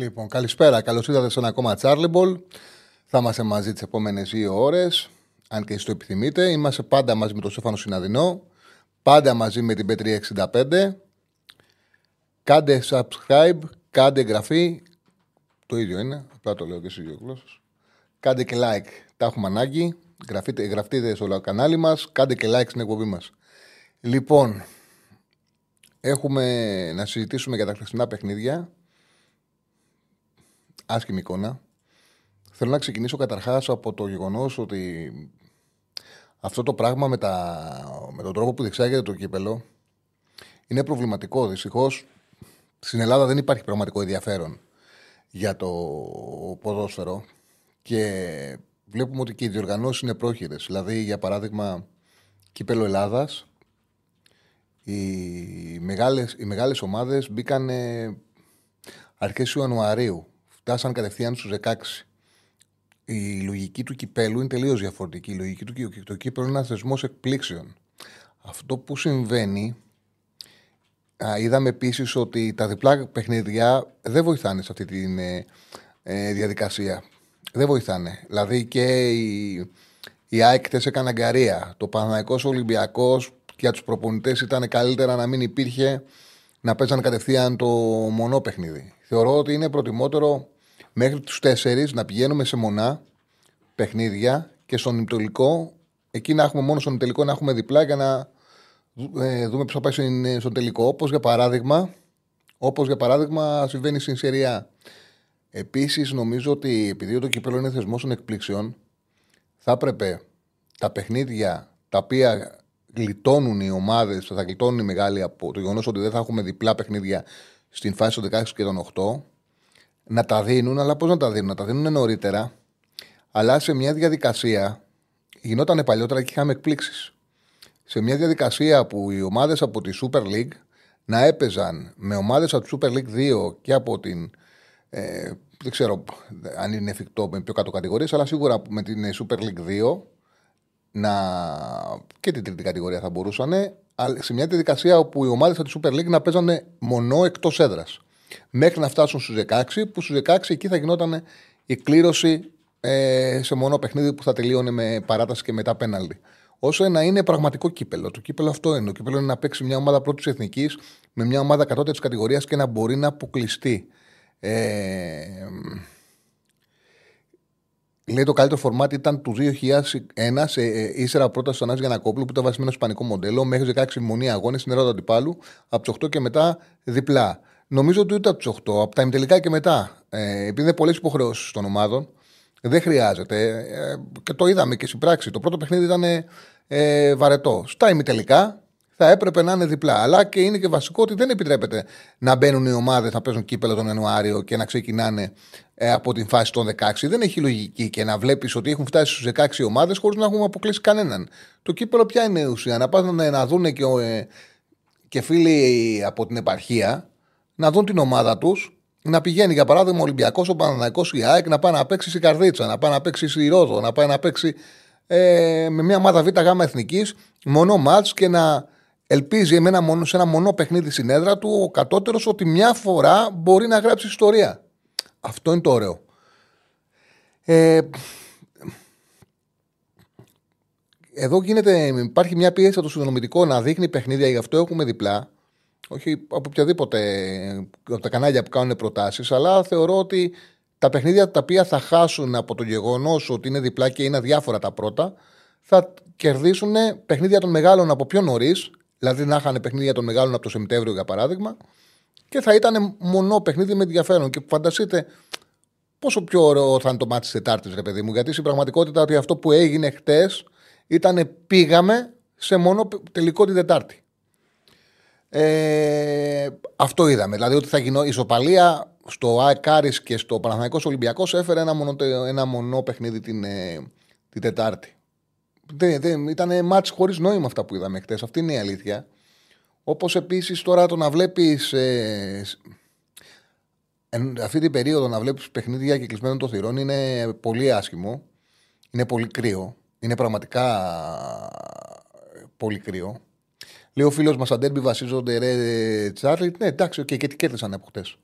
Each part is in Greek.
Λοιπόν, καλησπέρα. Καλώς ήρθατε σε ένα ακόμα Charlie Θα είμαστε μαζί τις επόμενες δύο ώρες. Αν και εσείς το επιθυμείτε. Είμαστε πάντα μαζί με τον Στέφανο Συναδεινό. Πάντα μαζί με την Πέτρια65. Κάντε subscribe, κάντε εγγραφή. Το ίδιο είναι. Απλά το λέω και σε δύο γλώσσες. Κάντε και like. Τα έχουμε ανάγκη. Γραφείτε, γραφτείτε στο κανάλι μας. Κάντε και like στην εκπομπή μας. Λοιπόν, έχουμε να συζητήσουμε για τα χθεσινά παιχνίδια άσχημη εικόνα. Θέλω να ξεκινήσω καταρχάς από το γεγονός ότι αυτό το πράγμα με, τα, με τον τρόπο που διεξάγεται το κύπελο είναι προβληματικό. Δυστυχώς στην Ελλάδα δεν υπάρχει πραγματικό ενδιαφέρον για το ποδόσφαιρο και βλέπουμε ότι και οι διοργανώσεις είναι πρόχειρες. Δηλαδή, για παράδειγμα, κύπελο Ελλάδας, οι μεγάλες, οι μεγάλες ομάδες μπήκαν αρχές Ιανουαρίου φτάσαν κατευθείαν στους 16. Η λογική του κυπέλου είναι τελείως διαφορετική. Η λογική του το κύπελο είναι ένα θεσμός εκπλήξεων. Αυτό που συμβαίνει. Α, είδαμε επίσης ότι τα διπλά παιχνίδια δεν βοηθάνε σε αυτή τη ε, ε, διαδικασία. Δεν βοηθάνε. Δηλαδή και η, η ΑΕΚ έκανε αγκαρία. Το Παναναϊκό Ολυμπιακός για τους προπονητές ήταν καλύτερα να μην υπήρχε να παίζανε κατευθείαν το μονό παιχνίδι. Θεωρώ ότι είναι προτιμότερο μέχρι τους 4 να πηγαίνουμε σε μονά παιχνίδια και στον ημιτελικό, εκεί να έχουμε μόνο στον ημιτελικό να έχουμε διπλά για να ε, δούμε ποιος θα πάει στον τελικό. Όπως για παράδειγμα, όπως για παράδειγμα συμβαίνει στην Σεριά. Επίσης, νομίζω ότι επειδή το κύπελο είναι θεσμός των εκπλήξεων, θα έπρεπε τα παιχνίδια τα οποία γλιτώνουν οι ομάδες, θα γλιτώνουν οι μεγάλοι από το γεγονός ότι δεν θα έχουμε διπλά παιχνίδια στην φάση των 16 και των 8, να τα δίνουν, αλλά πώς να τα δίνουν, να τα δίνουν νωρίτερα, αλλά σε μια διαδικασία. Γινόταν παλιότερα και είχαμε εκπλήξεις. Σε μια διαδικασία που οι ομάδες από τη Super League να έπαιζαν με ομάδες από τη Super League 2 και από την. Ε, δεν ξέρω αν είναι εφικτό με πιο κάτω κατηγορίες, αλλά σίγουρα με την Super League 2 να... και την τρίτη κατηγορία θα μπορούσαν, σε μια διαδικασία όπου οι ομάδες από τη Super League να παίζανε μονό εκτός έδρας μέχρι να φτάσουν στους 16, που στους 16 εκεί θα γινόταν η κλήρωση ε, σε μονό παιχνίδι που θα τελείωνε με παράταση και μετά πέναλτι. Όσο να είναι πραγματικό κύπελο. Το κύπελο αυτό είναι. Το κύπελο είναι να παίξει μια ομάδα πρώτης εθνικής με μια ομάδα κατώτερης κατηγορίας και να μπορεί να αποκλειστεί. Ε, λέει το καλύτερο φορμάτι ήταν του 2001 σε ε, ύστερα πρώτα στον Άζη Γιανακόπουλου που ήταν βασισμένο στο ισπανικό μοντέλο. Μέχρι 16 μονή αγώνες στην Ελλάδα του αντιπάλου. Από του 8 και μετά διπλά. Νομίζω ότι ούτε από τους 8, από τα ημιτελικά και μετά, ε, επειδή είναι πολλές υποχρεώσεις των ομάδων, δεν χρειάζεται. Ε, και το είδαμε και στην πράξη. Το πρώτο παιχνίδι ήταν ε, βαρετό. Στα ημιτελικά θα έπρεπε να είναι διπλά. Αλλά και είναι και βασικό ότι δεν επιτρέπεται να μπαίνουν οι ομάδες να παίζουν κύπελο τον Ιανουάριο και να ξεκινάνε ε, από την φάση των 16. Δεν έχει λογική και να βλέπεις ότι έχουν φτάσει στους 16 ομάδες χωρίς να έχουν αποκλείσει κανέναν. Το κύπελο ποια είναι η ουσία; Να πάνε να, να δουν και, ε, και φίλοι από την επαρχία να δουν την ομάδα τους να πηγαίνει για παράδειγμα ο Ολυμπιακός, ο Παναναναϊκό, η ΑΕΚ να πάει να παίξει η Καρδίτσα, να πάει να παίξει η Ρόδο, να πάει να παίξει ε, με μια ομάδα Β' γάμα εθνικής, μονό μάτς και να ελπίζει με ένα μονό, σε ένα μονό παιχνίδι στην έδρα του ο κατώτερος ότι μια φορά μπορεί να γράψει ιστορία. Αυτό είναι το ωραίο. Ε, εδώ γίνεται, υπάρχει μια πίεση από το συνδρομητικό να δείχνει παιχνίδια, γι' αυτό έχουμε διπλά όχι από οποιαδήποτε από τα κανάλια που κάνουν προτάσεις, αλλά θεωρώ ότι τα παιχνίδια τα οποία θα χάσουν από το γεγονός ότι είναι διπλά και είναι αδιάφορα τα πρώτα, θα κερδίσουν παιχνίδια των μεγάλων από πιο νωρίς, δηλαδή να είχαν παιχνίδια των μεγάλων από το Σεπτέμβριο για παράδειγμα, και θα ήταν μονό παιχνίδι με ενδιαφέρον. Και φανταστείτε πόσο πιο ωραίο θα είναι το μάτι της Τετάρτης, ρε παιδί μου, γιατί στην πραγματικότητα ότι αυτό που έγινε χτες ήταν πήγαμε σε μόνο τελικό την Τετάρτη. Ε, αυτό είδαμε. Δηλαδή ότι θα γινό, η ισοπαλία στο ΑΕΚ και στο Παναθηναϊκός Ολυμπιακός έφερε ένα μονό, ένα μονό παιχνίδι την, ε, την Τετάρτη. Δεν, δεν, ήταν μάτς χωρίς νόημα αυτά που είδαμε χτες. Αυτή είναι η αλήθεια. Όπως επίσης τώρα το να βλέπεις. Ε, αυτή την περίοδο να βλέπεις παιχνίδια και κλεισμένων των θυρών είναι πολύ άσχημο. Είναι πολύ κρύο. Είναι πραγματικά πολύ κρύο. Λέει ο φίλος μας, αντέρμπι βασίζονται ρε Τσάρλι. Ναι, εντάξει, okay, και τι κέρδισαν από χτες.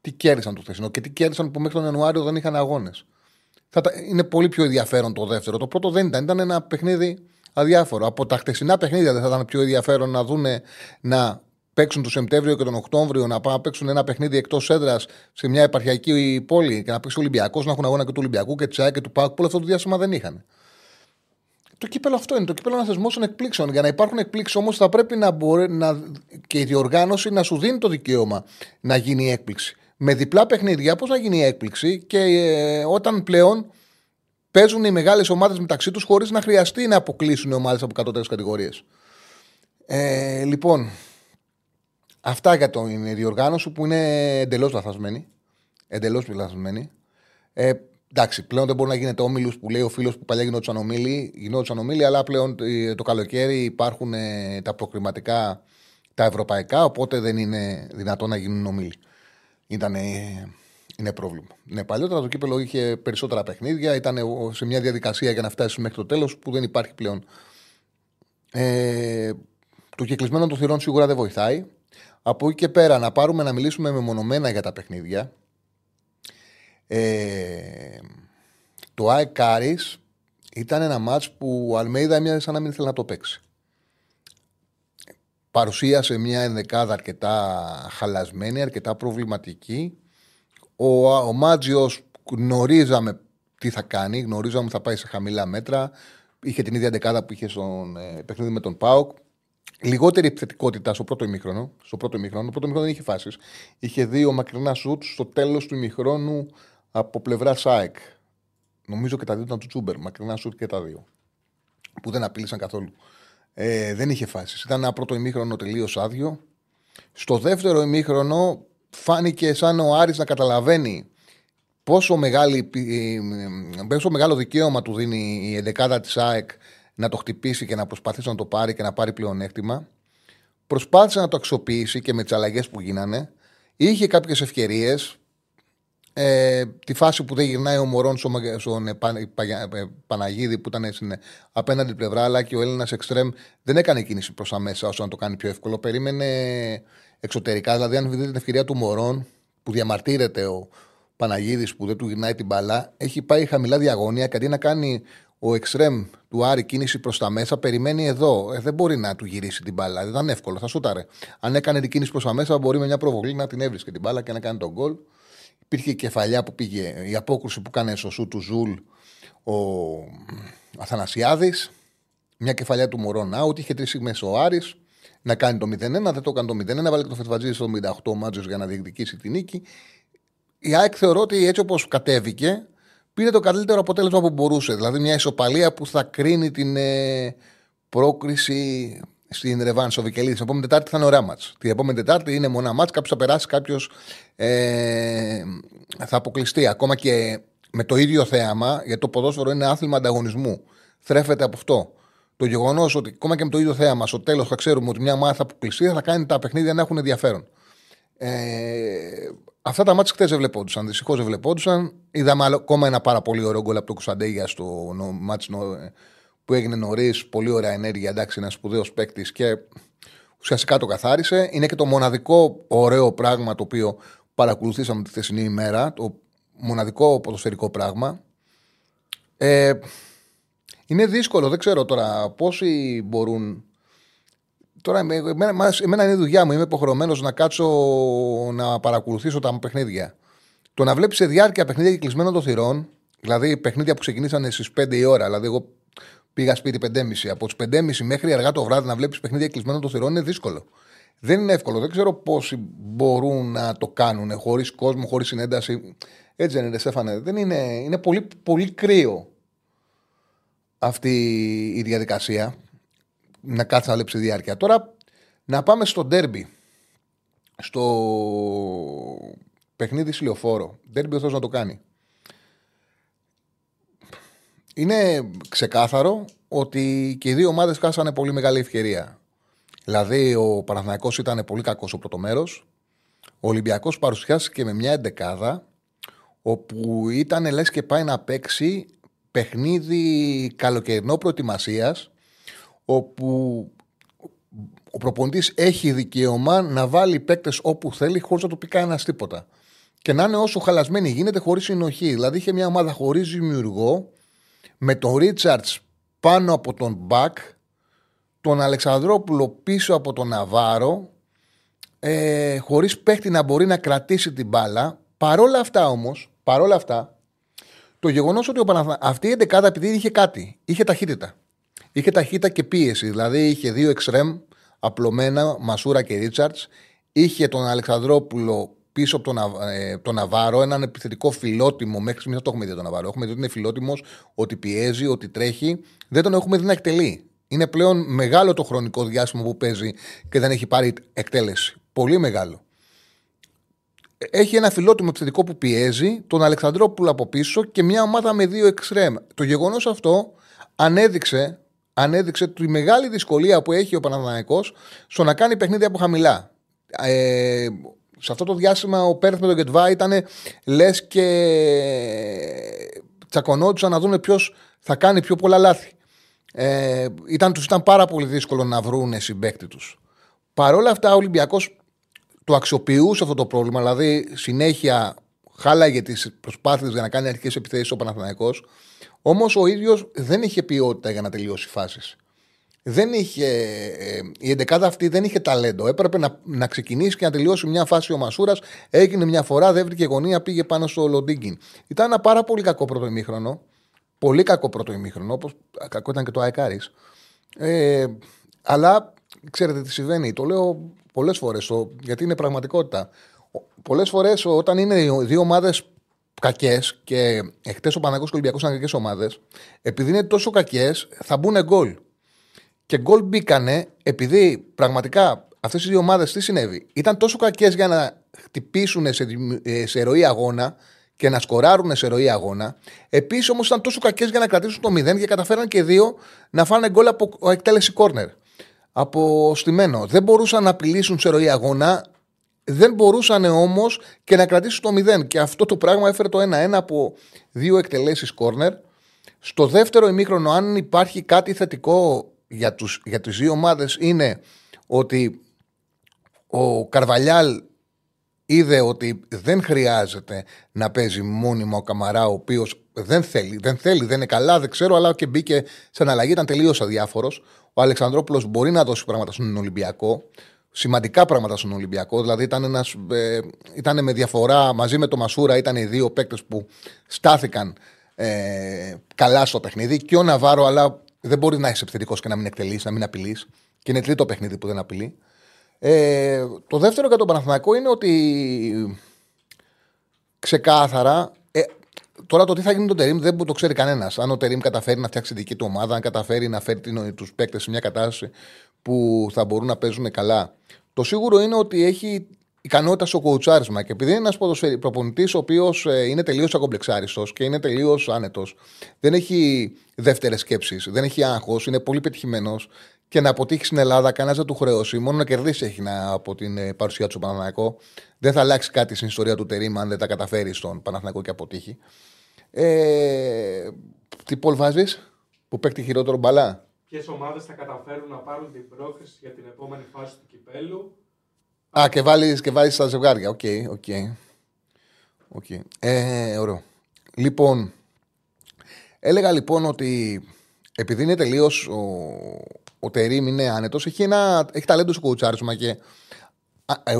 Τι κέρδισαν το χθεσινό και τι κέρδισαν που μέχρι τον Ιανουάριο δεν είχαν αγώνες. Είναι πολύ πιο ενδιαφέρον το δεύτερο. Το πρώτο δεν ήταν. Ήταν ένα παιχνίδι αδιάφορο. Από τα χτεσινά παιχνίδια δεν θα ήταν πιο ενδιαφέρον να δούνε να παίξουν τον Σεπτέμβριο και τον Οκτώβριο, να πάνε να παίξουν ένα παιχνίδι εκτός έδρας σε μια επαρχιακή πόλη και να παίξει Ολυμπιακός, να έχουν αγώνα και του Ολυμπιακού και τη και του Πάκου, που όλο αυτό το διάστημα δεν είχαν. Το κύπελο αυτό είναι. Το κύπελο είναι ένα θεσμός των εκπλήξεων. Για να υπάρχουν εκπλήξεις όμως θα πρέπει να μπορεί να, και η διοργάνωση να σου δίνει το δικαίωμα να γίνει η έκπληξη. Με διπλά παιχνίδια, πώς να γίνει η έκπληξη; Και ε, όταν πλέον παίζουν οι μεγάλες ομάδες μεταξύ τους χωρίς να χρειαστεί να αποκλείσουν οι ομάδες από κατώτερε κατηγορίες. Ε, λοιπόν, αυτά για την διοργάνωση που είναι εντελώς λαθασμένη. Εντελώς λαθασμένη. Ε, εντάξει, πλέον δεν μπορεί να γίνεται όμιλους που λέει ο φίλος που παλιά γινόταν ομίλη, γινόταν ομίλη, αλλά πλέον ε, το καλοκαίρι υπάρχουν ε, τα προκριματικά τα ευρωπαϊκά, οπότε δεν είναι δυνατό να γίνουν ομίλοι. Ήταν είναι πρόβλημα. Ναι, παλιότερα το κύπελο είχε περισσότερα παιχνίδια, ήταν σε μια διαδικασία για να φτάσεις μέχρι το τέλος που δεν υπάρχει πλέον. Ε, το κεκλεισμένο των θυρών σίγουρα δεν βοηθάει. Από εκεί και πέρα να πάρουμε να μιλήσουμε μεμονωμένα για τα παιχνίδια. Ε, το ΑΕΚ Κάρις ήταν ένα μάτς που ο Αλμέιδα έμοιαζε σαν να μην ήθελε να το παίξει. Παρουσίασε μια ενδεκάδα αρκετά χαλασμένη, αρκετά προβληματική ο, ο Μάτζιος γνωρίζαμε τι θα κάνει, γνωρίζαμε ότι θα πάει σε χαμηλά μέτρα. Είχε την ίδια δεκάδα που είχε στον ε, παιχνίδι με τον Πάοκ. Λιγότερη επιθετικότητα στο πρώτο ημίχρονο. Στο πρώτο ημίχρονο, το πρώτο ημίχρονο δεν είχε φάσεις. Είχε δύο μακρινά σουτ στο τέλος του ημίχρονου από πλευρά ΣΑΕΚ. Νομίζω και τα δύο ήταν του Τσούμπερ. Μακρινά σουτ και τα δύο. Που δεν απείλησαν καθόλου. Ε, δεν είχε φάσεις. Ήταν ένα πρώτο ημίχρονο τελείως άδειο. Στο δεύτερο ημίχρονο φάνηκε σαν ο Άρης να καταλαβαίνει πόσο, μεγάλη, πόσο μεγάλο δικαίωμα του δίνει η εντεκάδα της ΑΕΚ να το χτυπήσει και να προσπαθήσει να το πάρει και να πάρει πλεονέκτημα. Προσπάθησε να το αξιοποιήσει και με τις αλλαγές που γίνανε. Είχε κάποιες ευκαιρίες. Ε, τη φάση που δεν γυρνάει ο Μωρόν στον, στον ε, Παναγίδη που ήταν στην απέναντι πλευρά, αλλά και ο Έλληνας Εξτρέμ δεν έκανε κίνηση προς τα μέσα ώστε να το κάνει πιο εύκολο. Περίμενε εξωτερικά. Δηλαδή, αν δείτε την ευκαιρία του Μωρών που διαμαρτύρεται ο Παναγίδης που δεν του γυρνάει την μπαλά, έχει πάει χαμηλά διαγώνια και αντί να κάνει ο εξτρέμ του Άρη κίνηση προς τα μέσα, περιμένει εδώ. Ε, δεν μπορεί να του γυρίσει την μπάλα. Δεν ήταν εύκολο, θα σούταρε. Αν έκανε την κίνηση προς τα μέσα, μπορεί με μια προβολή να την έβρισκε την μπάλα και να κάνει το γκολ. Υπήρχε η κεφαλιά που πήγε, η απόκρουση που έκανε στο σουτ του Ζουλ ο Αθανασιάδης. Μια κεφαλιά του Μορόν άουτ. Είχε τρεις στιγμές ο Άρης να κάνει το 0-1, δεν το έκανε το 0-1, βάλε και το Φετφατζίδη στο 58 μάτζο για να διεκδικήσει την νίκη. Η ΑΕΚ θεωρώ ότι έτσι όπως κατέβηκε, πήρε το καλύτερο αποτέλεσμα που μπορούσε. Δηλαδή μια ισοπαλία που θα κρίνει την ε, πρόκριση στην Ρεβάν, στο Βικελίδης. Την επόμενη Τετάρτη θα είναι ωραία μάτς. Την επόμενη Τετάρτη είναι μονά μάτς, κάποιος θα περάσει, κάποιος ε, θα αποκλειστεί. Ακόμα και με το ίδιο θέαμα, γιατί το ποδόσφαιρο είναι άθλημα ανταγωνισμού. Θρέφεται από αυτό το γεγονός ότι ακόμα και με το ίδιο θέαμα στο τέλος θα ξέρουμε ότι μια ομάδα θα αποκλειστεί, θα κάνει τα παιχνίδια να έχουν ενδιαφέρον. Ε, αυτά τα μάτια χθες δεν βλεπόντουσαν. Δυστυχώς δεν βλεπόντουσαν. Είδαμε ακόμα ένα πάρα πολύ ωραίο γκολ από το Κουσαντέγια στο μάτσο που έγινε νωρίς. Πολύ ωραία ενέργεια. Εντάξει, ένας σπουδαίος παίκτης και ουσιαστικά το καθάρισε. Είναι και το μοναδικό ωραίο πράγμα το οποίο παρακολουθήσαμε τη θεσινή ημέρα. Το μοναδικό ποδοσφαιρικό πράγμα. Ε, είναι δύσκολο, δεν ξέρω τώρα πόσοι μπορούν. Τώρα, εμένα, εμένα είναι η δουλειά μου. Είμαι υποχρεωμένος να κάτσω να παρακολουθήσω τα παιχνίδια. Το να βλέπεις σε διάρκεια παιχνίδια κλεισμένων των θυρών, δηλαδή παιχνίδια που ξεκινήσαν στις 5 η ώρα, δηλαδή εγώ πήγα σπίτι 5.30, από τις 5.30 μέχρι αργά το βράδυ να βλέπεις παιχνίδια κλεισμένων των θυρών είναι δύσκολο. Δεν είναι εύκολο. Δεν ξέρω πόσοι μπορούν να το κάνουν χωρίς κόσμο, χωρίς συνένταση. Έτσι δεν είναι, Στέφανε. Δεν είναι, είναι πολύ, πολύ κρύο αυτή η διαδικασία. Να κάτσεις να λέψει διάρκεια. Τώρα να πάμε στο ντέρμπι. στο παιχνίδι Σιλιοφόρο. Δεν ο να το κάνει. Είναι ξεκάθαρο ότι και οι δύο ομάδες χάσανε πολύ μεγάλη ευκαιρία. Δηλαδή, ο Παναθηναϊκός ήταν πολύ κακός ο πρώτο μέρος. Ο Ολυμπιακός παρουσιάστηκε με μια εντεκάδα όπου ήταν λες και πάει να παίξει παιχνίδι καλοκαιρινό προετοιμασίας, όπου ο προπονητής έχει δικαίωμα να βάλει παίκτες όπου θέλει χωρίς να του πει κανένας τίποτα. Και να είναι όσο χαλασμένη γίνεται χωρίς συνοχή. Δηλαδή είχε μια ομάδα χωρίς δημιουργό, με τον Ρίτσαρτ πάνω από τον Μπακ, τον Αλεξανδρόπουλο πίσω από τον Ναβάρο, ε, χωρίς παίχτη να μπορεί να κρατήσει την μπάλα. Παρόλα αυτά όμως, παρόλα αυτά, το γεγονός ότι ο Παναθα... αυτή η εντεκάδα επειδή είχε κάτι, είχε ταχύτητα. Είχε ταχύτητα και πίεση. Δηλαδή είχε δύο εξτρέμ απλωμένα, Μασούρα και Ρίτσαρτ. Είχε τον Αλεξανδρόπουλο πίσω από τον, ε, τον Ναβάρο, έναν επιθετικό φιλότιμο. Μέχρι στιγμής δεν το έχουμε δει τον Ναβάρο. Έχουμε δει ότι είναι φιλότιμος, ότι πιέζει, ότι τρέχει. Δεν τον έχουμε δει να εκτελεί. Είναι πλέον μεγάλο το χρονικό διάστημα που παίζει και δεν έχει πάρει εκτέλεση. Πολύ μεγάλο. Έχει ένα φιλότιμο επιθετικό που πιέζει, τον Αλεξανδρόπουλο από πίσω και μια ομάδα με δύο εξτρέμ. Το γεγονός αυτό ανέδειξε ανέδειξε τη μεγάλη δυσκολία που έχει ο Παναθηναϊκός στο να κάνει παιχνίδια από χαμηλά. Ε, σε αυτό το διάστημα ο Πέρθ με τον Γκετβά ήταν λες και τσακωνόντουσαν να δουν ποιος θα κάνει πιο πολλά λάθη. Ε, ήταν, τους ήταν πάρα πολύ δύσκολο να βρουν συμπέκτη τους. Παρ' όλα αυτά ο Ολυμπιακός το αξιοποιούσε αυτό το πρόβλημα, δηλαδή συνέχεια χάλαγε τις προσπάθειες για να κάνει αρχικές επιθέσεις ο Παναθηναϊκός Όμως ο ίδιος δεν είχε ποιότητα για να τελειώσει φάσεις. Δεν είχε, ε, η εντεκάδα αυτή δεν είχε ταλέντο. Έπρεπε να, να ξεκινήσει και να τελειώσει μια φάση ο Μασούρας. Έγινε μια φορά, δεν βρήκε γωνία, πήγε πάνω στο Λοντίγκιν. Ήταν ένα πάρα πολύ κακό πρώτο ημίχρονο. Πολύ κακό πρώτο ημίχρονο, όπως κακό ήταν και το Αεκάρη. Ε, αλλά ξέρετε τι συμβαίνει. Το λέω πολλές φορές, γιατί είναι πραγματικότητα. Πολλές φορές όταν είναι δύο ομάδες κακές και εχθέ ο Παναγό και ο Ολυμπιακός ήταν κακές ομάδες, επειδή είναι τόσο κακές, θα μπουν γκολ. Και γκολ μπήκανε επειδή πραγματικά αυτές οι δύο ομάδες τι συνέβη; Ήταν τόσο κακές για να χτυπήσουν σε, ε, σε ροή αγώνα και να σκοράρουν σε ροή αγώνα. Επίσης όμως ήταν τόσο κακές για να κρατήσουν το 0 και καταφέραν και δύο να φάνε γκολ από εκτέλεση κόρνερ. Από στημένο. Δεν μπορούσαν να απειλήσουν σε ροή αγώνα. Δεν μπορούσαν όμως και να κρατήσουν το 0. Και αυτό το πράγμα έφερε το 1-1 από δύο εκτελέσεις κόρνερ. Στο δεύτερο ημίχρονο, αν υπάρχει κάτι θετικό για, τους, για τις δύο ομάδες είναι ότι ο Καρβαλιάλ είδε ότι δεν χρειάζεται να παίζει μόνιμα ο Καμαρά, ο οποίος δεν θέλει, δεν θέλει, δεν είναι καλά, δεν ξέρω, αλλά και μπήκε σε αναλλαγή, ήταν τελείως αδιάφορος. Ο Αλεξανδρόπουλος μπορεί να δώσει πράγματα στον Ολυμπιακό σημαντικά πράγματα στον Ολυμπιακό. Δηλαδή ήταν, ένας, ε, ήταν με διαφορά μαζί με το Μασούρα, ήταν οι δύο παίκτες που στάθηκαν ε, καλά στο παιχνίδι. Και ο Ναβάρο, αλλά δεν μπορεί να είσαι επιθετικός και να μην εκτελείς, να μην απειλείς. Και είναι τρίτο παιχνίδι που δεν απειλεί. Ε, το δεύτερο για τον Παναθηναϊκό είναι ότι ξεκάθαρα. Ε, τώρα το τι θα γίνει με τον Τερήμ δεν το ξέρει κανένας. Αν ο Τερήμ καταφέρει να φτιάξει δική του ομάδα, αν καταφέρει να φέρει τους παίκτες σε μια κατάσταση που θα μπορούν να παίζουν καλά. Το σίγουρο είναι ότι έχει ικανότητας στο κοουτσάρισμα και επειδή είναι ένας προπονητής ο οποίος ε, είναι τελείως ακομπλεξάριστος και είναι τελείως άνετος, δεν έχει δεύτερες σκέψεις, δεν έχει άγχος, είναι πολύ πετυχημένος και να αποτύχει στην Ελλάδα, κανένας δεν του χρεώσει. Μόνο να κερδίσει έχει να, από την ε, παρουσία του στον Παναθηναϊκό. Δεν θα αλλάξει κάτι στην ιστορία του Τερίμ αν δεν τα καταφέρει στον Παναθηναϊκό και αποτύχει. Ε, τι poll βάζεις που παίξει χειρότερο μπάλα; Ποιες ομάδες θα καταφέρουν να πάρουν την πρόκριση για την επόμενη φάση του κυπέλλου; Α, και βάλει και βάλεις τα ζευγάρια. OK, okay, OK. Okay. Okay. Ε, ωραίο. Λοιπόν, έλεγα λοιπόν ότι επειδή είναι τελείως ο, ο Τερήμ είναι άνετος, έχει, ένα, έχει ταλέντο στο κουτσάρισμα και, ε,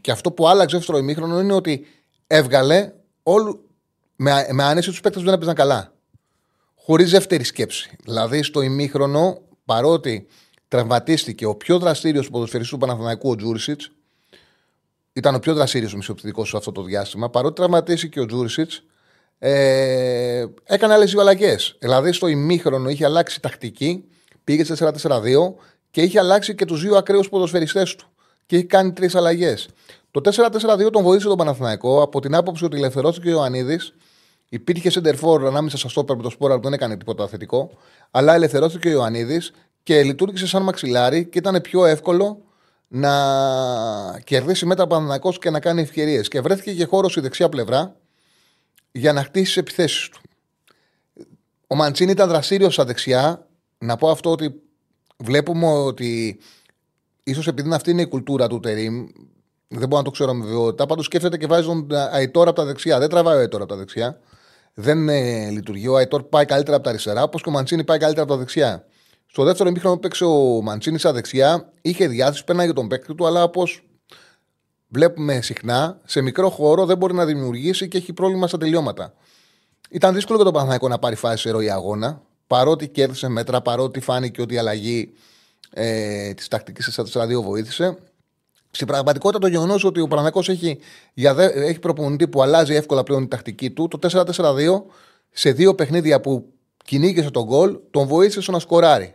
και αυτό που άλλαξε στο ημίχρονο είναι ότι έβγαλε όλου, με, με άνεση τους παίκτες που δεν έπαιζαν καλά χωρίς δεύτερη σκέψη. Δηλαδή στο ημίχρονο, παρότι τραυματίστηκε ο πιο δραστήριος ποδοσφαιριστή του Παναθηναϊκού, ο Τζούρισιτς, ήταν ο πιο δραστήριος μισοπτικό σε αυτό το διάστημα, παρότι τραυματίστηκε ο Τζούρισιτς, ε, έκανε άλλες δύο αλλαγέ. Δηλαδή στο ημίχρονο είχε αλλάξει τακτική, πήγε 4-4-2 και είχε αλλάξει και τους δύο ακραίους ποδοσφαιριστές του. και έχει κάνει τρεις αλλαγές. Το 4-4-2 τον βοήθησε τον Παναθηναϊκό από την άποψη ότι ελευθερώθηκε ο Ιωαννίδης. Υπήρχε σεντερφόρ ανάμεσα στα στόπερ με το σπόρα που δεν έκανε τίποτα θετικό. Αλλά ελευθερώθηκε ο Ιωαννίδης και λειτουργήσε σαν μαξιλάρι και ήταν πιο εύκολο να κερδίσει μέτρα Παναθηναϊκός και να κάνει ευκαιρίες. Και βρέθηκε και χώρος στη δεξιά πλευρά για να χτίσει τι επιθέσεις του. Ο Μαντσίνη ήταν δραστήριος στα δεξιά. Να πω αυτό ότι βλέπουμε ότι ίσως επειδή αυτή είναι η κουλτούρα του Τερήμ, δεν μπορώ να το ξέρω με βεβαιότητα. Πάντως σκέφτεται και βάζει τον Αϊτόρ από τα δεξιά. Δεν τραβάει ο Αϊτόρ από τα δεξιά. Δεν ε, λειτουργεί. Ο Αϊτόρ πάει καλύτερα από τα αριστερά, όπως και ο Μαντσίνη πάει καλύτερα από τα δεξιά. Στο δεύτερο ημίχρονο που παίξε ο Μαντσίνη στα δεξιά, είχε διάθεση, πέναγε τον παίκτη του, αλλά όπως βλέπουμε συχνά, σε μικρό χώρο δεν μπορεί να δημιουργήσει και έχει πρόβλημα στα τελειώματα. Ήταν δύσκολο για τον Παναθηναϊκό να πάρει φάση σε ροή αγώνα, παρότι κέρδισε μέτρα, παρότι φάνηκε ότι η αλλαγή ε, της τακτικής 4-4-2 βοήθησε. Στην πραγματικότητα, το γεγονός ότι ο Παναθηναϊκός έχει, έχει προπονητή που αλλάζει εύκολα πλέον η τακτική του, το 4-4-2 σε δύο παιχνίδια που κυνήγησε τον γκολ, τον βοήθησε στο να σκοράρει.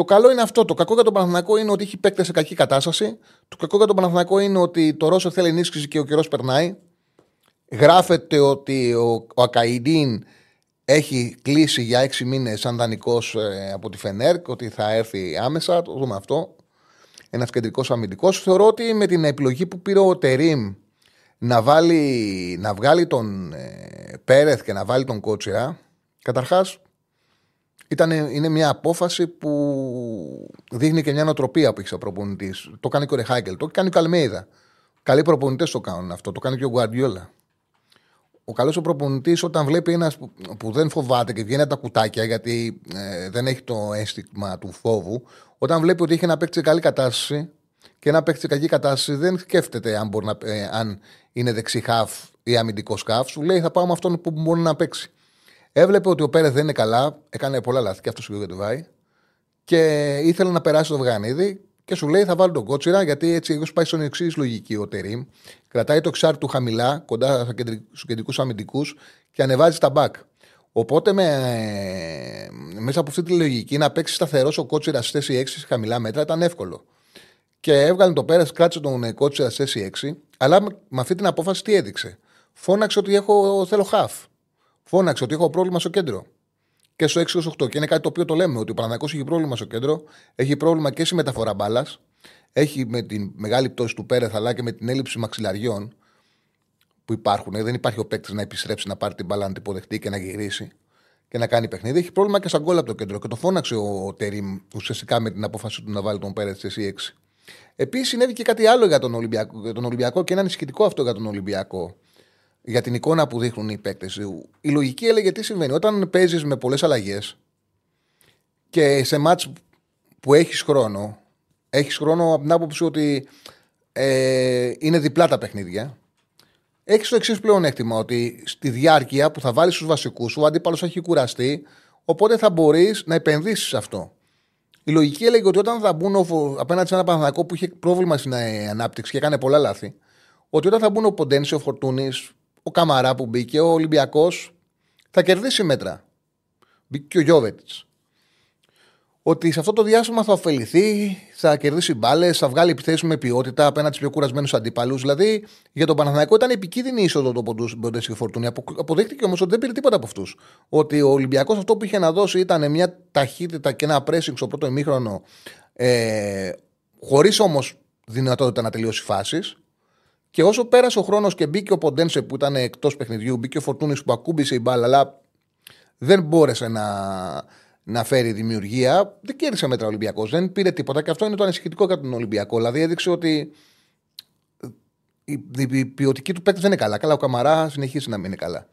Το καλό είναι αυτό. Το κακό για τον Παναθηναϊκό είναι ότι έχει παίκτες σε κακή κατάσταση. Το κακό για τον Παναθηναϊκό είναι ότι το Ρώσο θέλει ενίσχυση και ο καιρός περνάει. Γράφεται ότι ο, ο Ακαϊντίν έχει κλείσει για έξι μήνες σαν δανεικός ε, από τη Φενέρκ, ότι θα έρθει άμεσα. Το δούμε αυτό. Ένας κεντρικός αμυντικός. Θεωρώ ότι με την επιλογή που πήρε ο Τερήμ να, βάλει, να βγάλει τον ε, Πέρεθ και να βάλει τον Κότσιρα, καταρχάς ήταν, είναι μια απόφαση που δείχνει και μια νοοτροπία που έχεις ο προπονητής. Το κάνει και ο Ρεχάγκελ, το κάνει και ο Καλμέιδα. Καλοί προπονητές το κάνουν αυτό, το κάνει και ο Γκουαρδιόλα. Ο καλός ο προπονητής όταν βλέπει ένας που, που, δεν φοβάται και βγαίνει από τα κουτάκια γιατί ε, δεν έχει το αίσθημα του φόβου, όταν βλέπει ότι έχει ένα παίκτη σε καλή κατάσταση και ένα παίκτη σε κακή κατάσταση, δεν σκέφτεται αν, μπορεί να, ε, αν είναι δεξί χαφ ή αμυντικός χαφ. Σου λέει θα πάω με αυτόν που μπορεί να παίξει. Έβλεπε ότι ο Πέρες δεν είναι καλά, έκανε πολλά λάθη και αυτός ο Βάη. Και ήθελε να περάσει το Βγανίδη και σου λέει θα βάλω τον κότσιρα γιατί έτσι εγώ πάει στον εξής λογική ο Τερήμ. Κρατάει το εξάρι του χαμηλά, κοντά στους κεντρικούς αμυντικούς και ανεβάζει τα μπακ. Οπότε με, μέσα από αυτή τη λογική να παίξει σταθερός ο κότσιρας στη θέση 6 χαμηλά μέτρα ήταν εύκολο. Και έβγαλε το πέρα, κράτησε τον κότσιρα στη θέση 6, αλλά με αυτή την απόφαση τι έδειξε. Φώναξε ότι έχω, θέλω χαφ. Φώναξε ότι έχω πρόβλημα στο κέντρο. Και στο 6-8. Και είναι κάτι το οποίο το λέμε ότι ο Παναγιακό έχει πρόβλημα στο κέντρο. Έχει πρόβλημα και στη μεταφορά μπάλας. Έχει με την μεγάλη πτώση του Πέρεθ αλλά και με την έλλειψη μαξιλαριών που υπάρχουν. Δεν υπάρχει ο παίκτης να επιστρέψει να πάρει την μπάλα, να την υποδεχτεί και να γυρίσει και να κάνει παιχνίδι. Έχει πρόβλημα και σαν γκολ από το κέντρο. Και το φώναξε ο Τερήμ ουσιαστικά με την απόφαση του να βάλει τον Πέρεθ σε 6. Επίσης συνέβη και κάτι άλλο για τον Ολυμπιακό, για τον Ολυμπιακό και είναι ανησυχητικό αυτό για τον Ολυμπιακό για την εικόνα που δείχνουν οι παίκτες. Η λογική έλεγε τι συμβαίνει. Όταν παίζεις με πολλές αλλαγές και σε μάτς που έχεις χρόνο, έχεις χρόνο από την άποψη ότι ε, είναι διπλά τα παιχνίδια. Έχεις το εξής πλεονέκτημα ότι στη διάρκεια που θα βάλεις τους βασικούς σου, ο αντίπαλος έχει κουραστεί, οπότε θα μπορείς να επενδύσεις σε αυτό. Η λογική έλεγε ότι όταν θα μπουν απέναντι σε ένα Παναθανικό που είχε πρόβλημα στην ε, ανάπτυξη και έκανε πολλά λάθη, ότι όταν θα μπουν ο Ποντένσιο, ο Φορτούνης, ο Καμαρά που μπήκε, ο Ολυμπιακός θα κερδίσει μέτρα. Μπήκε και ο Γιώβετς. Ότι σε αυτό το διάστημα θα ωφεληθεί, θα κερδίσει μπάλες, θα βγάλει επιθέσεις με ποιότητα απέναντι στους πιο κουρασμένους αντίπαλου. Δηλαδή για τον Παναθηναϊκό ήταν επικίνδυνη η είσοδο του Ποντέ και Φορτούνη. Αποδείχτηκε όμως ότι δεν πήρε τίποτα από αυτούς. Ότι ο Ολυμπιακός αυτό που είχε να δώσει ήταν μια ταχύτητα και ένα pressing στο πρώτο ημίχρονο, ε, χωρίς όμως δυνατότητα να τελειώσει φάσεις. Και όσο πέρασε ο χρόνος και μπήκε ο Ποντένσε που ήταν εκτός παιχνιδιού, μπήκε ο Φορτούνης που ακούμπησε η μπάλα, αλλά δεν μπόρεσε να, να φέρει δημιουργία, δεν κέρδισε μέτρα ο Ολυμπιακός. Δεν πήρε τίποτα και αυτό είναι το ανησυχητικό για τον Ολυμπιακό. Δηλαδή έδειξε ότι η, η ποιοτική του παίκτη δεν είναι καλά. Καλά, ο Καμαρά συνεχίζει να μην είναι καλά.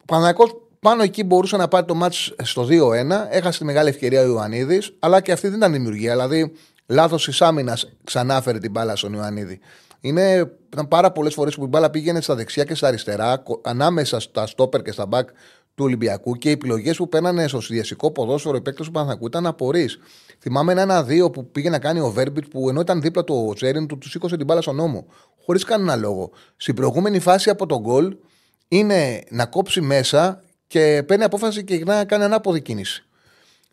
Ο Παναγιακός πάνω εκεί μπορούσε να πάρει το μάτς στο 2-1. Έχασε τη μεγάλη ευκαιρία ο Ιωαννίδης, αλλά και αυτή δεν ήταν δημιουργία. Δηλαδή, λάθος της άμυνας ξανά φέρει την μπάλα στον Ιωαννίδη. Είναι, ήταν πάρα πολλές φορές που η μπάλα πήγαινε στα δεξιά και στα αριστερά, ανάμεσα στα στόπερ και στα μπακ του Ολυμπιακού και οι επιλογές που παίρνανε στο συνδυαστικό ποδόσφαιρο οι παίκτες του Παναθακού ήταν απορρεί. Θυμάμαι ένα-δύο που πήγε να κάνει ο Βέρμπιτς που ενώ ήταν δίπλα του ο Τσέριν του, του σήκωσε την μπάλα στον νόμο. Χωρίς κανένα λόγο. Στην προηγούμενη φάση από τον γκολ είναι να κόψει μέσα και παίρνει απόφαση και να κάνει ανάποδη κίνηση.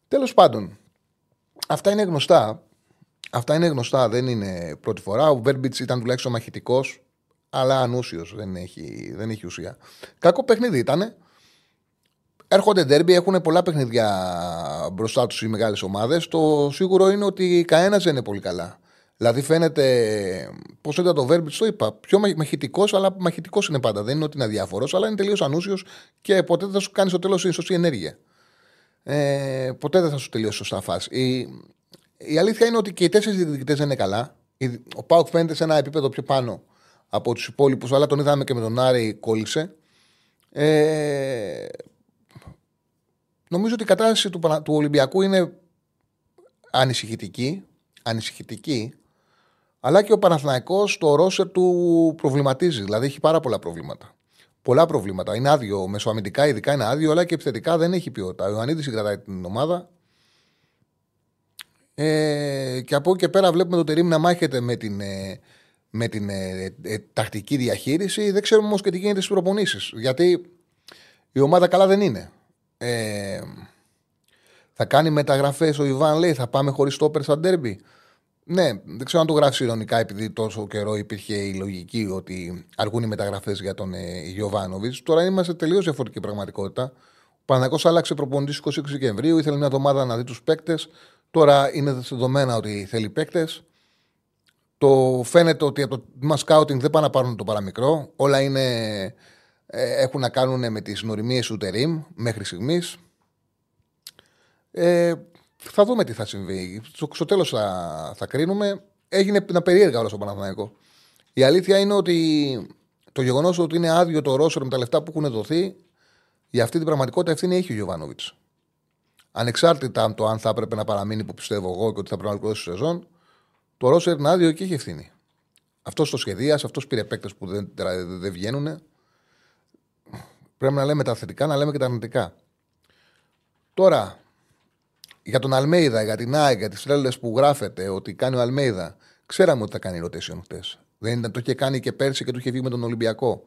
Τέλος πάντων, αυτά είναι γνωστά. Αυτά είναι γνωστά, δεν είναι πρώτη φορά. Ο Βέρμπιτς ήταν τουλάχιστον μαχητικός, αλλά ανούσιος, δεν έχει, δεν έχει ουσία. Κακό παιχνίδι ήταν. Έρχονται ντέρμπι, έχουν πολλά παιχνίδια μπροστά τους οι μεγάλες ομάδες. Το σίγουρο είναι ότι κανένας δεν είναι πολύ καλά. Δηλαδή φαίνεται. Πώς ήταν το Βέρμπιτς, το είπα. Πιο μαχητικός, αλλά μαχητικός είναι πάντα. Δεν είναι ότι είναι αδιάφορος, αλλά είναι τελείως ανούσιος και ποτέ δεν θα σου κάνει στο τέλος η σωστή ενέργεια. Ε, ποτέ δεν θα σου τελειώσει σωστά φάση. Η, η αλήθεια είναι ότι και οι τέσσερις διεκδικητέ δεν είναι καλά. Ο Πάουκ φαίνεται σε ένα επίπεδο πιο πάνω από τους υπόλοιπους, αλλά τον είδαμε και με τον Άρη κόλλησε. Ε, νομίζω ότι η κατάσταση του, του Ολυμπιακού είναι ανησυχητική. Ανησυχητική. Αλλά και ο Παναθηναϊκός το ρόσερ του προβληματίζει. Δηλαδή έχει πάρα πολλά προβλήματα. Πολλά προβλήματα. Είναι άδειο. Μεσοαμυντικά ειδικά είναι άδειο, αλλά και επιθετικά δεν έχει ποιότητα. Ο Ιωαννίδης συγκρατάει την ομάδα. Ε, και από εκεί και πέρα βλέπουμε το Τερήμ να μάχεται με την, ε, με την ε, ε, τακτική διαχείριση. Δεν ξέρουμε όμως και τι γίνεται στις προπονήσεις. Γιατί η ομάδα καλά δεν είναι. Ε, θα κάνει μεταγραφές ο Ιβάν, λέει, θα πάμε χωρίς τόπερ στα ντέρμπι. Ναι, δεν ξέρω αν το γράφεις ηρωνικά επειδή τόσο καιρό υπήρχε η λογική ότι αργούν οι μεταγραφές για τον ε, Τώρα είμαστε τελείως διαφορετική πραγματικότητα. Ο Παναγό άλλαξε προπονητής 20 Δεκεμβρίου, ήθελε μια εβδομάδα να δει τους παίκτες. Τώρα είναι δεδομένα ότι θέλει παίκτες. Το φαίνεται ότι από το τμήμα scouting δεν πάνε να πάρουν το παραμικρό. Όλα είναι, ε, έχουν να κάνουν με τις νοημίε του τερίμ μέχρι στιγμής. Ε, θα δούμε τι θα συμβεί. Στο, στο τέλος θα, θα κρίνουμε. Έγινε ένα περίεργα όλο στο Παναθηναϊκό. Η αλήθεια είναι ότι το γεγονός ότι είναι άδειο το Ρώσο με τα λεφτά που έχουν δοθεί, για αυτή την πραγματικότητα ευθύνη έχει ο Γιωβάνοβιτς. Ανεξάρτητα από το αν θα έπρεπε να παραμείνει που πιστεύω εγώ και ότι θα πρέπει να ολοκληρώσει τη σεζόν, το Ρώσο είναι άδειο και έχει ευθύνη. Αυτός το σχεδίασε, αυτός πήρε παίκτες που δεν, δεν βγαίνουν. Πρέπει να λέμε τα θετικά, να λέμε και τα αρνητικά. Τώρα, για τον Αλμέιδα, για την ΑΕΚ, για τις τρέλες που γράφεται ότι κάνει ο Αλμέιδα, ξέραμε ότι θα κάνει rotation χτες. Δεν ήταν, το είχε κάνει και πέρσι και του είχε βγει με τον Ολυμπιακό.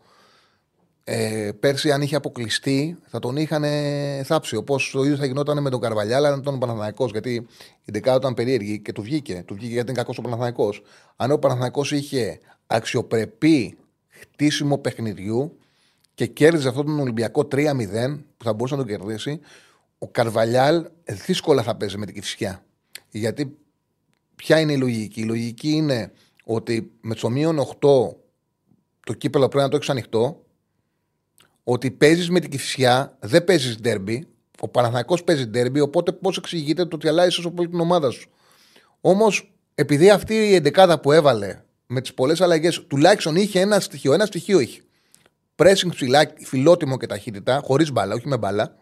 Ε, πέρσι, αν είχε αποκλειστεί, θα τον είχαν θάψει. Όπως το ίδιο θα γινόταν με τον Καρβαλιά, αλλά ήταν ο Παναθανικό. Γιατί η δεκάδα ήταν περίεργη και του βγήκε. Του βγήκε γιατί είναι κακός ο Παναθανικό. Αν ο Παναθανικό είχε αξιοπρεπή χτίσιμο παιχνιδιού και κέρδιζε αυτόν τον Ολυμπιακό 3-0, που θα μπορούσε να τον κερδίσει, ο Καρβαλιάλ δύσκολα θα παίζει με την Κυφσιά. Γιατί ποια είναι η λογική; Η λογική είναι ότι με το μείον 8 το κύπελο πρέπει να το έχεις ανοιχτό. Ότι παίζεις με την Κυφσιά, δεν παίζεις ντέρμπι. Ο Παναθηναϊκός παίζει ντέρμπι, οπότε πώς εξηγείται το ότι αλλάζει τόσο πολύ την ομάδα σου. Όμως, επειδή αυτή η εντεκάδα που έβαλε με τις πολλές αλλαγές τουλάχιστον είχε ένα στοιχείο, ένα στοιχείο είχε. Pressing ψηλά, φιλότιμο και ταχύτητα, χωρίς μπάλα, όχι με μπάλα.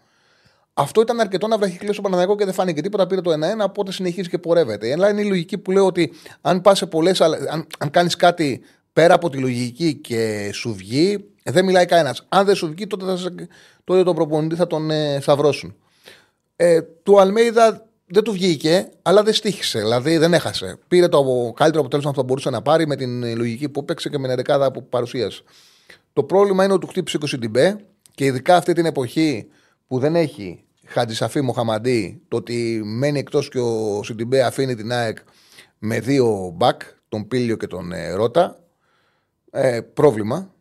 Αυτό ήταν αρκετό να βραχυκλώσει ο Παναγιακό και δεν φάνηκε τίποτα. Πήρε το 1-1, οπότε συνεχίζει και πορεύεται. Αλλά είναι η λογική που λέω ότι αν πας σε πολλές. Αν, αν κάνεις κάτι πέρα από τη λογική και σου βγει, δεν μιλάει κανένας. Αν δεν σου βγει, τότε, θα, τότε τον προπονητή θα τον ε, σταυρώσουν. Ε, του Αλμέιδα δεν του βγήκε, αλλά δεν στήχησε. Δηλαδή δεν έχασε. Πήρε το καλύτερο αποτέλεσμα που θα μπορούσε να πάρει με την λογική που έπαιξε και με την δεκάδα που παρουσίασε. Το πρόβλημα είναι ότι του χτύπησε 20 τυμπέ και ειδικά αυτή την εποχή που δεν έχει Χατζησαφή Μοχαμαντή, το ότι μένει εκτός και ο Σιντιμπέ αφήνει την ΑΕΚ με δύο μπακ, τον Πίλιο και τον ε, Ρότα. Ε, πρόβλημα.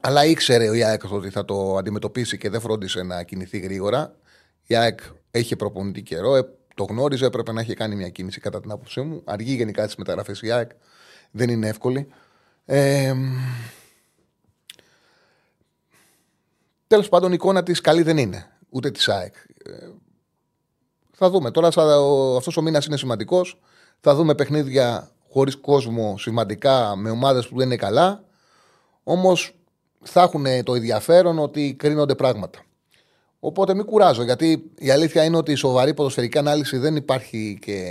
Αλλά ήξερε ο ΑΕΚ ότι θα το αντιμετωπίσει και δεν φρόντισε να κινηθεί γρήγορα. Η ΑΕΚ έχει προπονητή καιρό, ε, το γνώριζε, έπρεπε να έχει κάνει μια κίνηση κατά την άποψή μου. Αργεί γενικά τις μεταγραφές η ΑΕΚ, δεν είναι εύκολη. Ε, Τέλος πάντων, η εικόνα της καλή δεν είναι. Ούτε της ΑΕΚ. Ε, θα δούμε. Τώρα αυτός ο μήνας είναι σημαντικός. Θα δούμε παιχνίδια χωρίς κόσμο σημαντικά με ομάδες που δεν είναι καλά. Όμως θα έχουν το ενδιαφέρον ότι κρίνονται πράγματα. Οπότε μην κουράζω, γιατί η αλήθεια είναι ότι η σοβαρή ποδοσφαιρική ανάλυση δεν υπάρχει και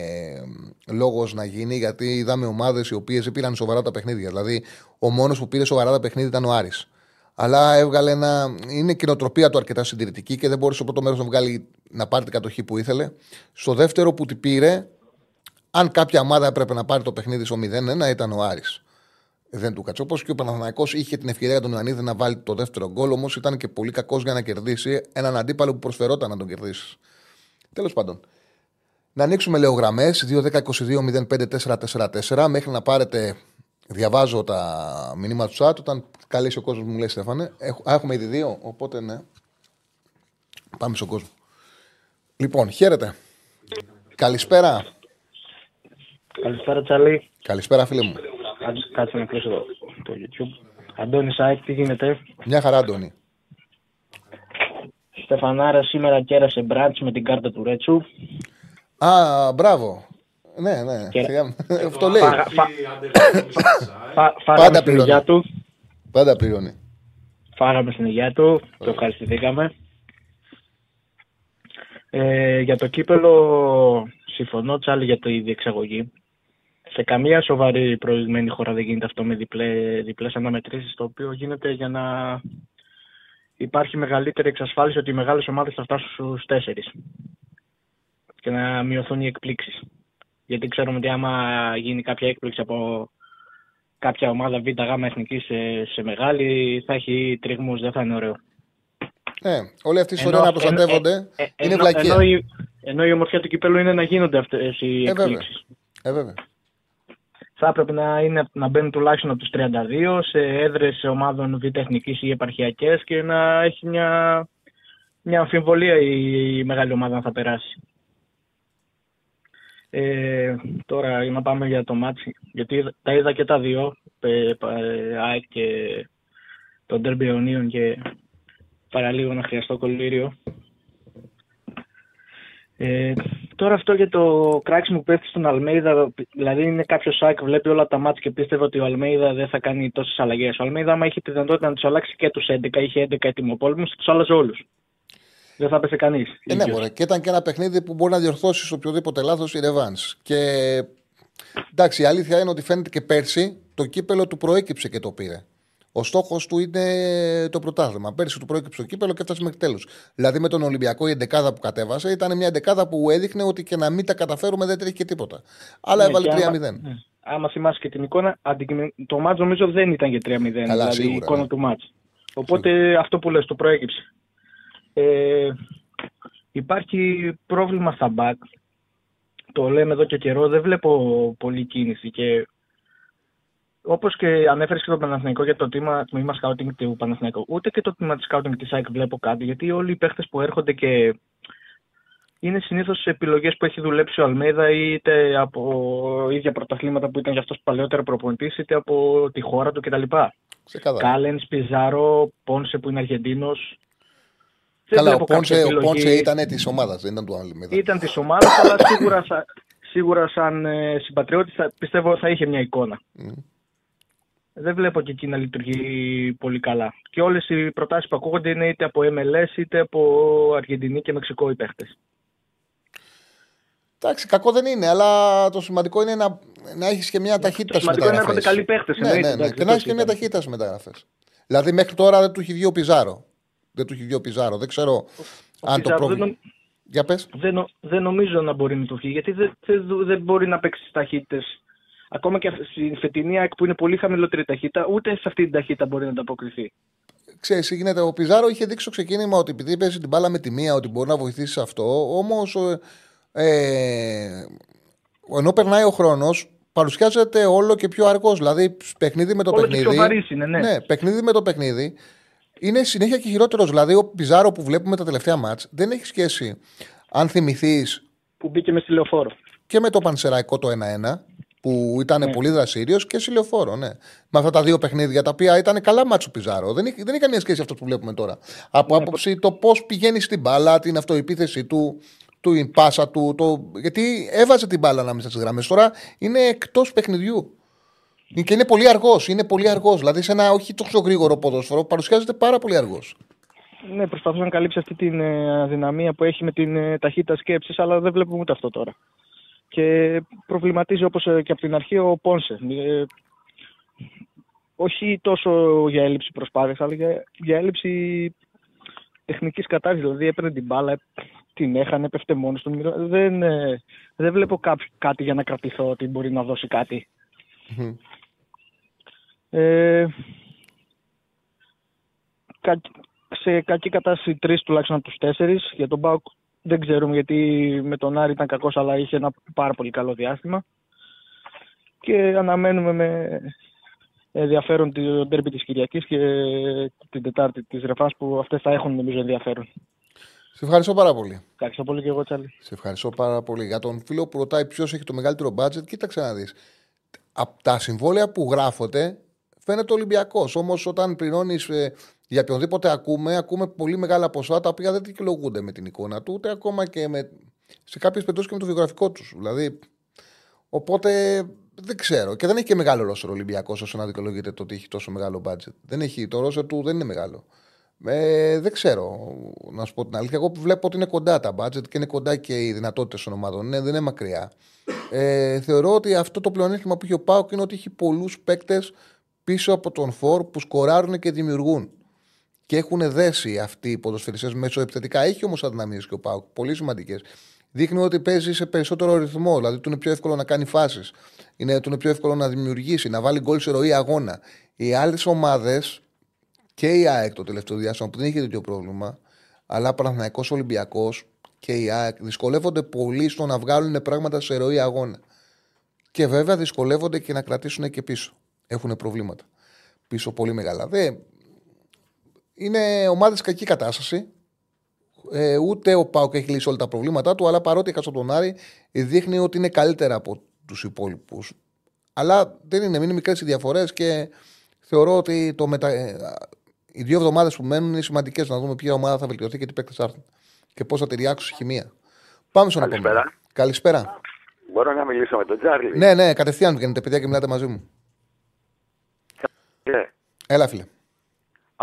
λόγος να γίνει, γιατί είδαμε ομάδες οι οποίες πήραν σοβαρά τα παιχνίδια. Δηλαδή, ο μόνος που πήρε σοβαρά τα παιχνίδια ήταν ο Άρης αλλά έβγαλε ένα. Είναι κοινοτροπία του αρκετά συντηρητική και δεν μπορούσε στο πρώτο μέρος να βγάλει να πάρει την κατοχή που ήθελε. Στο δεύτερο που την πήρε, αν κάποια ομάδα έπρεπε να πάρει το παιχνίδι στο 0-1, ήταν ο Άρης. Δεν του κάτσε. Όπως και ο Παναθανικό είχε την ευκαιρία για τον Ιωαννίδη να βάλει το δεύτερο γκολ, όμως ήταν και πολύ κακός για να κερδίσει έναν αντίπαλο που προσφερόταν να τον κερδίσει. Τέλος πάντων. Να ανοίξουμε λέω γραμμές 2-10-22-05-444 μέχρι να πάρετε. Διαβάζω τα μηνύματα του chat. Όταν καλέσει ο κόσμος μου λέει Στέφανε. Έχ- α, Έχουμε ήδη δύο, οπότε ναι. Πάμε στον κόσμο. Λοιπόν, χαίρετε. Καλησπέρα. Καλησπέρα Τσαλή. Καλησπέρα, φίλε μου. Αν- Κάτσε να κλείσω το, το YouTube. Αντώνη Σάικ, τι γίνεται; Μια χαρά, Αντώνη. Στεφανάρα σήμερα κέρασε μπράτς με την κάρτα του Ρέτσου. Α, μπράβο. Ναι, ναι. Και- Σιγά- Αυτό λέει. Φα- φα- Φά, φάγαμε Πάντα στην πληρώνει. υγειά του. Πάντα πληρώνει. Φάγαμε στην υγειά του. Το ευχαριστηθήκαμε. Ε, για το κύπελο συμφωνώ Τσάλι για τη διεξαγωγή. Σε καμία σοβαρή προηγμένη χώρα δεν γίνεται αυτό με διπλέ, διπλές αναμετρήσεις το οποίο γίνεται για να υπάρχει μεγαλύτερη εξασφάλιση ότι οι μεγάλες ομάδες θα φτάσουν στους τέσσερις και να μειωθούν οι εκπλήξεις. Γιατί ξέρουμε ότι άμα γίνει κάποια έκπληξη από κάποια ομάδα Β, Γ εθνικής σε, σε μεγάλη θα έχει τρίγμους, δεν θα είναι ωραίο. Ναι, όλη αυτή η ιστορία Ενώ- να προστατεύονται ε, ε, είναι ενώ- βλακία. Ενώ, η, ενώ η ομορφιά του κυπέλου είναι να γίνονται αυτές οι Ε, βέβαια. εκπλήξεις. Ε, βέβαια. Θα έπρεπε να, είναι, να μπαίνουν τουλάχιστον από τους 32 σε έδρες ομάδων β' εθνικής ή επαρχιακές και να έχει μια, μια αμφιβολία η, η μεγάλη ομάδα αν θα περάσει. Ε, τώρα για να πάμε για το ματς, γιατί είδα- τα είδα και τα δύο, ε, πα- ε, ΑΕΚ και το ντέρμπι αιωνίων και παραλίγο να χρειαστώ κολλύριο. Ε, τώρα αυτό για το κράξιμο που πέφτει στον Αλμέιδα, δηλαδή είναι κάποιος σάκ, βλέπει όλα τα μάτια και πίστευε ότι ο Αλμέιδα δεν θα κάνει τόσες αλλαγές. Ο Αλμέιδα, άμα είχε τη δυνατότητα να τους αλλάξει και τους 11, είχε 11 ετοιμοπόλεμους, τους άλλαζε όλους. Δεν θα έπεσε κανείς. Ε, ναι, μωρέ. Και ήταν και ένα παιχνίδι που μπορεί να διορθώσεις οποιοδήποτε λάθος η Ρεβάν. Και εντάξει, η αλήθεια είναι ότι φαίνεται και πέρσι το κύπελο του προέκυψε και το πήρε. Ο στόχος του είναι το πρωτάθλημα. Πέρσι του προέκυψε το κύπελο και έφτασε μέχρι τέλου. Δηλαδή με τον Ολυμπιακό η εντεκάδα που κατέβασε ήταν μια εντεκάδα που έδειχνε ότι και να μην τα καταφέρουμε δεν τρέχει και τίποτα. Αλλά Ναι, έβαλε και 3-0. άμα- ναι. Άμα θυμάσαι και την εικόνα, αντικειμεν- το μάτς νομίζω δεν ήταν για 3-0, Καλά, δηλαδή σίγουρα, η εικόνα ναι. του μάτς. Οπότε αυτό που λες, το προέκυψε. Ε, υπάρχει πρόβλημα στα μπακ. Το λέμε εδώ και καιρό, δεν βλέπω πολλή κίνηση και όπως και ανέφερες και το Παναθηναϊκό για το τμήμα, τμήμα scouting του Παναθηναϊκού, ούτε και το τμήμα της scouting της ΑΕΚ βλέπω κάτι, γιατί όλοι οι παίχτες που έρχονται και είναι συνήθως επιλογές που έχει δουλέψει ο Αλμέδα είτε από ίδια πρωταθλήματα που ήταν για αυτός παλαιότερο προπονητής, είτε από τη χώρα του κτλ. Ξεκάθαρα. Κάλενς, Πιζάρο, Πόνσε που είναι Αργεντίνος. Καλά, ο Πόνσε, ο Πόνσε ήταν της ομάδας, δεν ήταν του Αλμίδα. Ήταν της ομάδας, αλλά σίγουρα, σα- σίγουρα σαν ε, συμπατριώτης πιστεύω θα είχε μια εικόνα. Μμ. Δεν βλέπω και εκεί να λειτουργεί πολύ καλά. Και όλες οι προτάσεις που ακούγονται είναι είτε από MLS είτε από Αργεντινή και Μεξικό οι παίχτες. Εντάξει, κακό δεν είναι, αλλά το σημαντικό είναι να, να έχεις και μια ταχύτητα στι σημαντικό είναι να μεταγραφές. έρχονται καλοί παίχτες, Ναι, εννοείται, ναι, ναι. εντάξει, Και δεν να το έχεις και μια συζητάμε. ταχύτητα στις μεταγραφές. Δηλαδή μέχρι τώρα δεν του έχει βγει ο Πιζάρο. Δεν του έχει βγει ο Πιζάρο. Δεν ξέρω αν το Πιζάρο πρόβλημα. δεν Για πες. δεν, νο- δεν νομίζω να μπορεί να το βγει, γιατί δεν, δεν, δεν μπορεί να παίξει τι ταχύτητες. Ακόμα και αυτή- στην φετινή ΑΕΚ που είναι πολύ χαμηλότερη ταχύτητα, ούτε σε αυτή την ταχύτητα μπορεί να ανταποκριθεί. Ξέρεις, τι γίνεται. Ο Πιζάρο είχε δείξει στο ξεκίνημα ότι επειδή παίζει την μπάλα με τη μία, ότι μπορεί να βοηθήσει σε αυτό. Όμως, ε, ενώ περνάει ο χρόνος, παρουσιάζεται όλο και πιο αργός. Δηλαδή, παιχνίδι με το Όλο και παιχνίδι. πιο βαρύς είναι, ναι. ναι, παιχνίδι με το παιχνίδι. Είναι συνέχεια και χειρότερος. Δηλαδή, ο Πιζάρο που βλέπουμε τα τελευταία μάτς δεν έχει σχέση, αν θυμηθεί, Που μπήκε με στη λεωφόρο. και με το Πανσεραϊκό το 1-1 που ήταν πολύ δραστήριος και σε λεωφόρο, ναι. Με αυτά τα δύο παιχνίδια τα οποία ήταν καλά μάτσο Πιζάρο. Δεν, έχει- δεν έχει καμία σχέση αυτό που βλέπουμε τώρα. Από άποψη το πώς πηγαίνει στην μπάλα, την αυτοεπίθεση του, του η πάσα του. Το... Γιατί έβαζε την μπάλα ανάμεσα στις γραμμές. Τώρα είναι εκτός παιχνιδιού. Και είναι πολύ αργός. Είναι πολύ αργός. Δηλαδή σε ένα όχι τόσο γρήγορο ποδόσφαιρο παρουσιάζεται πάρα πολύ αργός. Ναι, προσπαθώ να καλύψει αυτή την ε, αδυναμία που έχει με την ε, ταχύτητα σκέψης, αλλά δεν βλέπουμε ούτε αυτό τώρα. Και προβληματίζει όπως και από την αρχή ο Πόνσε. Ε, όχι τόσο για έλλειψη προσπάθειας, αλλά για, για έλλειψη τεχνικής κατάρτισης. Δηλαδή έπαιρνε την μπάλα, την έχανε, πέφτε μόνος του. Μιλώ- Δεν, ε, δεν βλέπω κάποιο, κάτι για να κρατηθώ ότι μπορεί να δώσει κάτι. Μμμ. Ε, κα- σε κακή κατάσταση τρεις τουλάχιστον από τους τέσσερις. Για τον Μπάουκ δεν ξέρουμε γιατί με τον Άρη ήταν κακός αλλά είχε ένα πάρα πολύ καλό διάστημα. Και αναμένουμε με ενδιαφέρον το ντέρμπι της Κυριακής και την Τετάρτη της Ρεφάς που αυτές θα έχουν νομίζω ενδιαφέρον. Σε ευχαριστώ πάρα πολύ. Ευχαριστώ πολύ και εγώ Τσάλι. Σε ευχαριστώ πάρα πολύ. Για τον φίλο που ρωτάει ποιος έχει το μεγαλύτερο budget, κοίταξε να δεις. Από τα συμβόλαια που γράφονται φαίνεται Ολυμπιακός. Όμως όταν πληρώνεις ε, για οποιονδήποτε ακούμε, ακούμε πολύ μεγάλα ποσά τα οποία δεν δικαιολογούνται με την εικόνα του, ούτε ακόμα και με, σε κάποιες περιπτώσεις και με το βιογραφικό τους. Δηλαδή, οπότε δεν ξέρω. Και δεν έχει και μεγάλο ρόστερ Ολυμπιακός όσο να δικαιολογείται το ότι έχει τόσο μεγάλο budget. Δεν έχει, το ρόστερ του δεν είναι μεγάλο. Ε, δεν ξέρω, να σου πω την αλήθεια. Εγώ βλέπω ότι είναι κοντά τα budget και είναι κοντά και οι δυνατότητες των ομάδων. Ναι, δεν είναι μακριά. Ε, θεωρώ ότι αυτό το πλεονέκτημα που έχει ο Πάοκ είναι ότι έχει πολλούς παίκτες πίσω από τον Φορ που σκοράρουν και δημιουργούν. Και έχουν δέσει αυτοί οι ποδοσφαιριστές μέσω επιθετικά. Έχει όμως αδυναμίες και ο Πάοκ, πολύ σημαντικές. Δείχνει ότι παίζει σε περισσότερο ρυθμό, δηλαδή του είναι πιο εύκολο να κάνει φάσεις. Είναι, του είναι πιο εύκολο να δημιουργήσει, να βάλει γκολ σε ροή αγώνα. Οι άλλες ομάδες και η ΑΕΚ το τελευταίο διάστημα που δεν είχε τέτοιο πρόβλημα, αλλά Παναθηναϊκός Ολυμπιακός και η ΑΕΚ δυσκολεύονται πολύ στο να βγάλουν πράγματα σε ροή αγώνα. Και βέβαια δυσκολεύονται και να κρατήσουν και πίσω. Έχουν προβλήματα. Πίσω πολύ μεγάλα. Δε... Είναι ομάδες κακή κατάσταση. Ε, ούτε ο Πάουκ έχει λύσει όλα τα προβλήματά του, αλλά παρότι έχασε τον Άρη, δείχνει ότι είναι καλύτερα από τους υπόλοιπους. Αλλά δεν είναι, είναι μικρές οι διαφορές και θεωρώ ότι το μετα... Ε, οι δύο εβδομάδες που μένουν είναι σημαντικές να δούμε ποια ομάδα θα βελτιωθεί και τι παίκτες θα έρθουν. Και πώς θα ταιριάξουν χημεία. Πάμε στον επόμενο. Καλησπέρα. Μπορώ να μιλήσω με τον Τζάρλι; Ναι, ναι, κατευθείαν βγαίνετε παιδιά και μιλάτε μαζί μου. Yeah. Έλα, φίλε.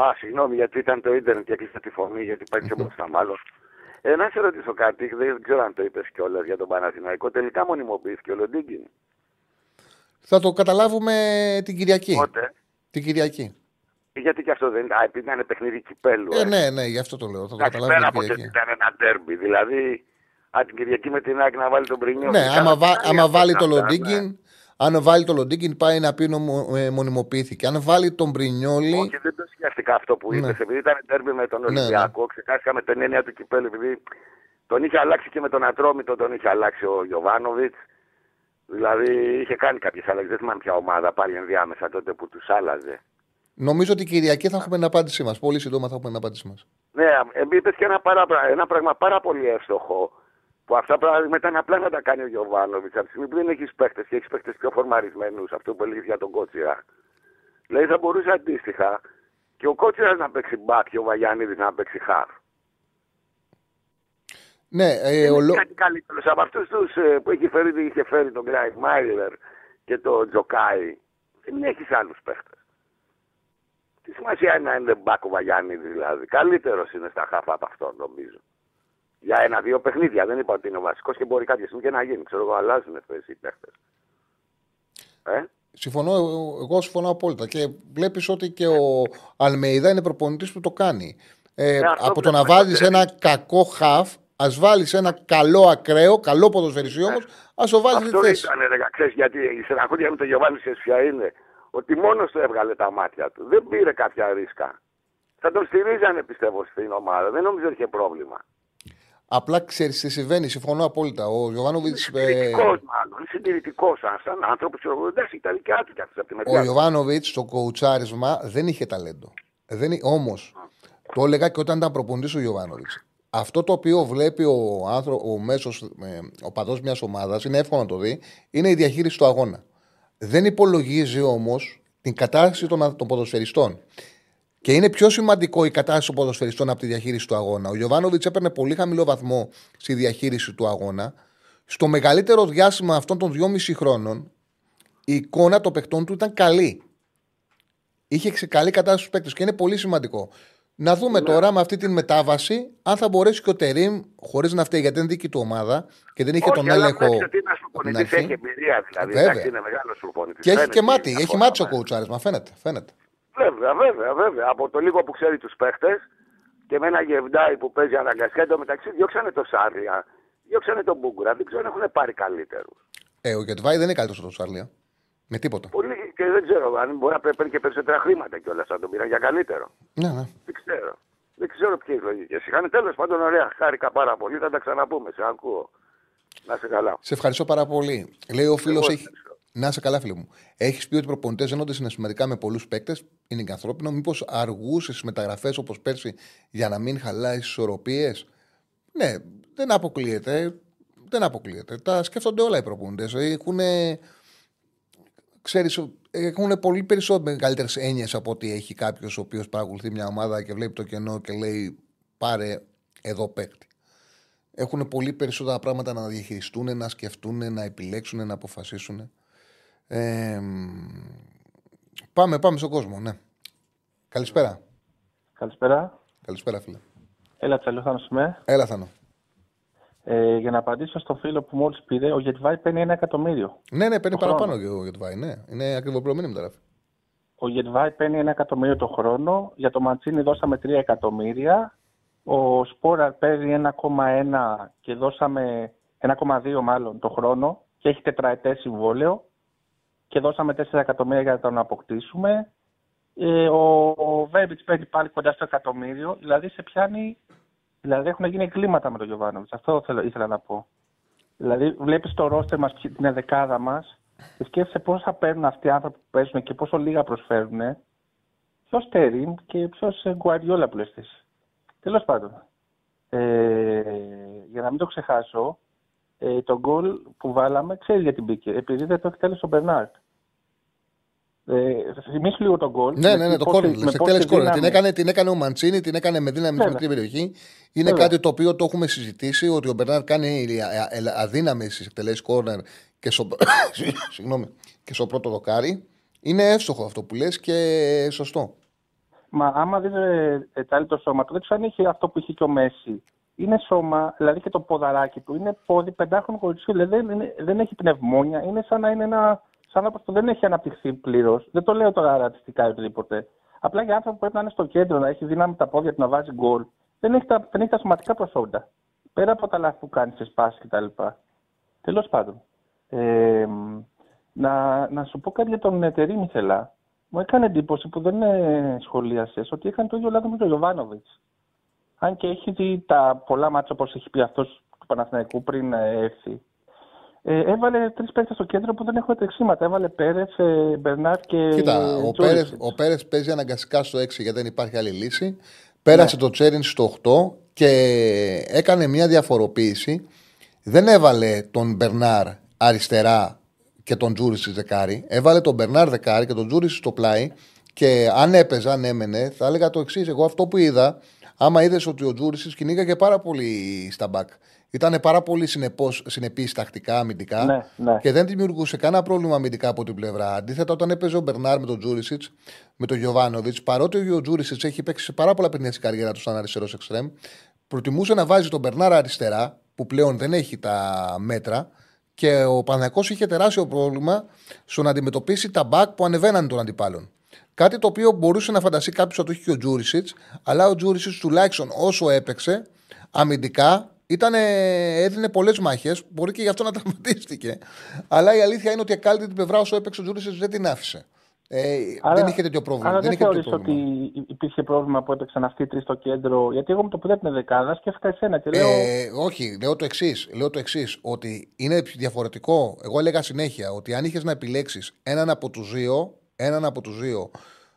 Α, συγγνώμη, γιατί ήταν το ίντερνετ και έκλεισα τη φωνή, γιατί υπάρχει μπροστά μάλλον. Ε, να σε ρωτήσω κάτι, δεν ξέρω αν το είπες κιόλας για τον Παναθηναϊκό. Τελικά μονιμοποιήθηκε ο Λοντίγκιν. Θα το καταλάβουμε την Κυριακή. Πότε; Την Κυριακή. Γιατί και αυτό δεν ήταν, επειδή ήταν παιχνίδι κυπέλου. Ε, ναι, ναι, γι' αυτό το λέω. Θα το Εντάξει, καταλάβουμε πέρα την από ότι Κυριακή. ήταν ένα ντέρμπι. Δηλαδή, αν την Κυριακή με την Άκη να βάλει τον Πρινιό. Ναι, άμα, βα- άμα βάλει το Λοντίγκιν, αν βάλει το Λοντίγκιν πάει να πει νομο- ε, μονιμοποιήθηκε. Αν βάλει τον Μπρινιόλι. Όχι, δεν το σκέφτηκα αυτό που είπες. Ναι. Επειδή ήταν ντέρμπι με τον Ναι, Ολυμπιακό, ξεχάστηκα με την έννοια του κυπέλου. Επειδή τον είχε αλλάξει και με τον Ατρόμητο, τον είχε αλλάξει ο Γιωβάνοβιτς. Δηλαδή είχε κάνει κάποιες αλλαγές. Δεν θυμάμαι ποια ομάδα πάλι ενδιάμεσα τότε που τους άλλαζε. Νομίζω ότι Κυριακή θα έχουμε την απάντησή μας. Πολύ σύντομα θα έχουμε την απάντησή μας. Ναι, είπες και ένα, παρά, ένα πράγμα πάρα πολύ εύστοχο. Που αυτά πράγματα ήταν απλά να τα κάνει ο Γιοβάνοβιτς. Από τη στιγμή που δεν έχεις παίχτες και έχεις παίχτες πιο φορμαρισμένους, αυτό που έλεγες για τον Κότσιρα. Δηλαδή θα μπορούσε αντίστοιχα και ο Κότσιρας να παίξει μπακ και ο Βαγιαννίδης να παίξει χαφ. Ναι, ε, Δεν ο, είναι Λο- κάτι καλύτερο από αυτούς τους που έχει φέρει, είχε φέρει τον Γκράιφ Μάιλερ και τον Τζοκάι. Δεν έχεις άλλους παίχτες. Τι σημασία είναι να είναι μπακ ο Βαγιαννίδης δηλαδή. Καλύτερος είναι στα χαφ από αυτόν νομίζω. Για ένα-δύο παιχνίδια. Δεν είπα ότι είναι ο βασικός και μπορεί κάποια στιγμή και να γίνει. Ξέρω εγώ, αλλάζουν θέση οι παίχτες. Ε; συμφωνώ, εγώ συμφωνώ απόλυτα. Και βλέπεις ότι και ο Αλμεϊδά είναι προπονητής που το κάνει. Ε, Ναι, αυτό από το να βλέπουμε, βάλεις ναι. ένα κακό χαφ, ας βάλεις ένα καλό ακραίο, καλό ποδοσφαιριστή όμως, ας το βάλεις στη Αυτό θέση. ήταν, ρε, ξέρεις, γιατί η στεναχώρια με τον Γιωβάνη ξέρεις ποια είναι. Ότι μόνος του έβγαλε τα μάτια του. Δεν πήρε κάποια ρίσκα. Θα τον στηρίζανε πιστεύω στην ομάδα. Δεν νομίζω ότι είχε πρόβλημα. Απλά ξέρεις τι συμβαίνει, συμφωνώ απόλυτα. Ο Γιωβάνοβιτ. Συντηρητικός μάλλον. Είναι συντηρητικός σαν, σαν άνθρωπος. Ξέρω εγώ. Εντάξει, ήταν δικιά του κι αυτό από τη Ο μεριάς. του. Ιωβάνοβιτς στο κοουτσάρισμα δεν είχε ταλέντο. Όμως, το έλεγα και όταν ήταν προπονητής ο Ιωβάνοβιτς. Αυτό το οποίο βλέπει ο, άνθρω... ο μέσος ε, ο παδός μιας ομάδας, είναι εύκολο να το δει, είναι η διαχείριση του αγώνα. Δεν υπολογίζει όμως την κατάσταση των, των ποδοσφαιριστών. Και είναι πιο σημαντικό η κατάσταση των ποδοσφαιριστών από τη διαχείριση του αγώνα. Ο Γιωβάνοβιτς έπαιρνε πολύ χαμηλό βαθμό στη διαχείριση του αγώνα. Στο μεγαλύτερο διάστημα αυτών των 2,5 χρόνων, η εικόνα των παιχτών του ήταν καλή. Είχε σε καλή κατάσταση στους παίκτες και είναι πολύ σημαντικό. Να δούμε τώρα με αυτή την μετάβαση αν θα μπορέσει και ο Τερήμ, χωρίς να φταίει γιατί είναι δική του ομάδα και δεν είχε Όχι, τον αλλά έλεγχο. βλέπεις ότι είναι ένας από την προπονητής, αρχή. έχει εμπειρία δηλαδή. Βέβαια. Εντάξει, είναι μεγάλος προπονητή. Και έχει και μάτι, έχει μάτι στο κοουτσάρισμα, φαίνεται. φαίνεται. Βέβαια, βέβαια, βέβαια. Από το λίγο που ξέρει τους παίχτες και με ένα γεβδάι που παίζει αναγκαστικά εντωμεταξύ διώξανε το Σάρλια, διώξανε τον Μπούγκουρα. Δεν ξέρω αν έχουν πάρει καλύτερους. Ε, ο Γετβάη δεν είναι καλύτερος στο Σάρλια. Με τίποτα. Πολύ και δεν ξέρω αν μπορεί να παίρνει και περισσότερα χρήματα κιόλας αν τον πήραν για καλύτερο. Ναι, ναι. Δεν ξέρω. Δεν δεν ξέρω ποιε λογικέ είχαν. Τέλος πάντων, ωραία, χάρηκα πάρα πολύ. Θα τα ξαναπούμε. Σε ακούω. Να σε καλά. Σε ευχαριστώ πάρα πολύ. Λέει ο φίλος, Εγώ έχει... να είσαι καλά, φίλο μου. Έχεις πει ότι οι προπονητές δένονται συναισθηματικά με πολλούς παίκτες. Είναι και ανθρώπινο. Μήπως αργούσες στι μεταγραφές όπως πέρσι για να μην χαλάει ισορροπίες; Ναι, δεν αποκλείεται. Δεν αποκλείεται. Τα σκέφτονται όλα οι προπονητές. Έχουν. Ξέρεις, έχουν πολύ περισσότερο μεγαλύτερες έννοιες από ότι έχει κάποιος ο οποίος παρακολουθεί μια ομάδα και βλέπει το κενό και λέει πάρε εδώ παίκτη. Έχουν πολύ περισσότερα πράγματα να διαχειριστούν, να σκεφτούν, να επιλέξουν, να αποφασίσουν. Ε, πάμε, πάμε στον κόσμο, ναι. Καλησπέρα. Καλησπέρα. Καλησπέρα, φίλε. Έλα, Τσαλούθανος είμαι. Έλα, Θανό. Ε, για να απαντήσω στο φίλο που μόλις πήρε, ο Γετβάη παίρνει ένα εκατομμύριο. Ναι, ναι, παίρνει Το παραπάνω χρόνο. και ο Γετβάη, ναι. Είναι ακριβοπληρωμένη μεταγραφή. Ο Γετβάη παίρνει ένα εκατομμύριο το χρόνο. Για το Μαντσίνη δώσαμε 3 εκατομμύρια. Ο Σπόραρ παίρνει 1,1 και δώσαμε 1,2 μάλλον το χρόνο και έχει τετραετές συμβόλαιο και δώσαμε 4 εκατομμύρια για να τον αποκτήσουμε. Ε, ο ο Βέμπιτς παίρνει πάλι κοντά στο εκατομμύριο, δηλαδή σε πιάνει, δηλαδή έχουν γίνει εγκλήματα με τον Γιωβάνοβιτς. Αυτό θέλω, ήθελα να πω. Δηλαδή βλέπεις το ρόστερ μας, την εδεκάδα μας και σκέφτεσαι πόσα παίρνουν αυτοί οι άνθρωποι που παίζουν και πόσο λίγα προσφέρουν. Ποιος Τέριν και ποιος Γκουαριόλα που λες εσύ. Τέλος πάντων. Ε, για να μην το ξεχάσω, ε, το γκολ που βάλαμε, ξέρεις γιατί μπήκε. Επειδή δεν το εκτέλεσε ο Μπερνάρτ. Ε, θυμίσου λίγο τον γκολ. Ναι, με ναι, τι- ναι, το πόση- κόρνερ. με Σε πόση τέλε κόρνερ. Την δύναμη. έκανε, την έκανε ο Μαντσίνη, την έκανε με δύναμη σε Βέβαια. μικρή περιοχή. Είναι Βέβαια. κάτι το οποίο το έχουμε συζητήσει ότι ο Μπερνάρ κάνει αδύναμη στις εκτελέσεις κόρνερ και στο, συγγνώμη, και στο πρώτο δοκάρι. Είναι εύστοχο αυτό που λες και σωστό. Μα άμα δεις ε, ε, τα το σώμα του, δεν ξέρω αν είχε αυτό που είχε και ο Μέση. Είναι σώμα, δηλαδή και το ποδαράκι του, είναι πόδι πεντάχρονο κοριτσιού. Δηλαδή δεν, είναι- δεν έχει πνευμόνια, είναι σαν να είναι ένα. σαν να που δεν έχει αναπτυχθεί πλήρως. Δεν το λέω τώρα ρατσιστικά ή οτιδήποτε. Απλά για άνθρωπο που πρέπει να είναι στο κέντρο, να έχει δύναμη τα πόδια του να βάζει γκολ, δεν έχει τα, δεν έχει τα σωματικά προσόντα. Πέρα από τα λάθη που κάνεις σε σπάσει κτλ. Τέλος πάντων. Ε, να, να σου πω κάτι για τον Τερήμ ήθελα. Μου έκανε εντύπωση που δεν ε, σχολίασες ότι είχαν το ίδιο λάθος με τον Γιωβάνοβιτς. Αν και έχει δει τα πολλά μάτια όπως έχει πει αυτός του Παναθηναϊκού πριν ε, έρθει. Ε, έβαλε τρεις παίκτες στο κέντρο που δεν έχουν τρεξίματα. Έβαλε Πέρεθ, ε, Μπερνάρ και. Κοίτα, ο Τζούρισιτς. Πέρες, ο Πέρες παίζει αναγκαστικά στο 6 γιατί δεν υπάρχει άλλη λύση. Πέρασε Ναι. το Τσέριν στο 8 και έκανε μια διαφοροποίηση. Δεν έβαλε τον Μπερνάρ αριστερά και τον Τζούριτσιτς δεκάρι. Έβαλε τον Μπερνάρ δεκάρι και τον Τζούριτσιτς στο πλάι. Και αν έπαιζε, αν έμενε, θα έλεγα το εξής. Εγώ αυτό που είδα, άμα είδες ότι ο Τζούριτσιτς κυνήγαγε πάρα πολύ στα μπακ. Ήταν πάρα πολύ συνεπής τακτικά, αμυντικά Ναι, ναι. και δεν δημιουργούσε κανένα πρόβλημα αμυντικά από την πλευρά. Αντίθετα, όταν έπαιζε ο Μπερνάρ με τον Τζούριτσιτς, με τον Γιωβάνοβιτς, παρότι ο Τζούρισιτ έχει παίξει σε πάρα πολλά παιχνίδια στην καριέρα του σαν αριστερός εξτρέμ, προτιμούσε να βάζει τον Μπερνάρ αριστερά, που πλέον δεν έχει τα μέτρα, και ο Παναγιακό είχε τεράστιο πρόβλημα στο να αντιμετωπίσει τα μπακ που ανεβαίναν των αντιπάλων. Κάτι το οποίο μπορούσε να φανταστεί κάποιος ότι το είχε και ο Τζούρισιτς, αλλά ο Τζούρισιτς τουλάχιστον όσο έπαιξε αμυντικά ήταν, έδινε πολλές μάχες. Μπορεί και γι' αυτό να τραυματίστηκε. Αλλά η αλήθεια είναι ότι εκάλυψε την πλευρά όσο έπαιξε ο Τζούρισιτς δεν την άφησε. Ε, δεν είχε τέτοιο πρόβλημα. Άρα δεν δεν είχε τέτοιο θεωρείς πρόβλημα. ότι υπήρχε πρόβλημα που έπαιξαν αυτοί οι τρεις στο κέντρο; Γιατί εγώ με το που δεν την δεκάδα σκέφτηκα εσένα και λέω. Ε, όχι, λέω το εξής. Λέω το εξής, ότι είναι διαφορετικό. Εγώ έλεγα συνέχεια ότι αν είχες να επιλέξεις έναν από τους δύο, έναν από τους δύο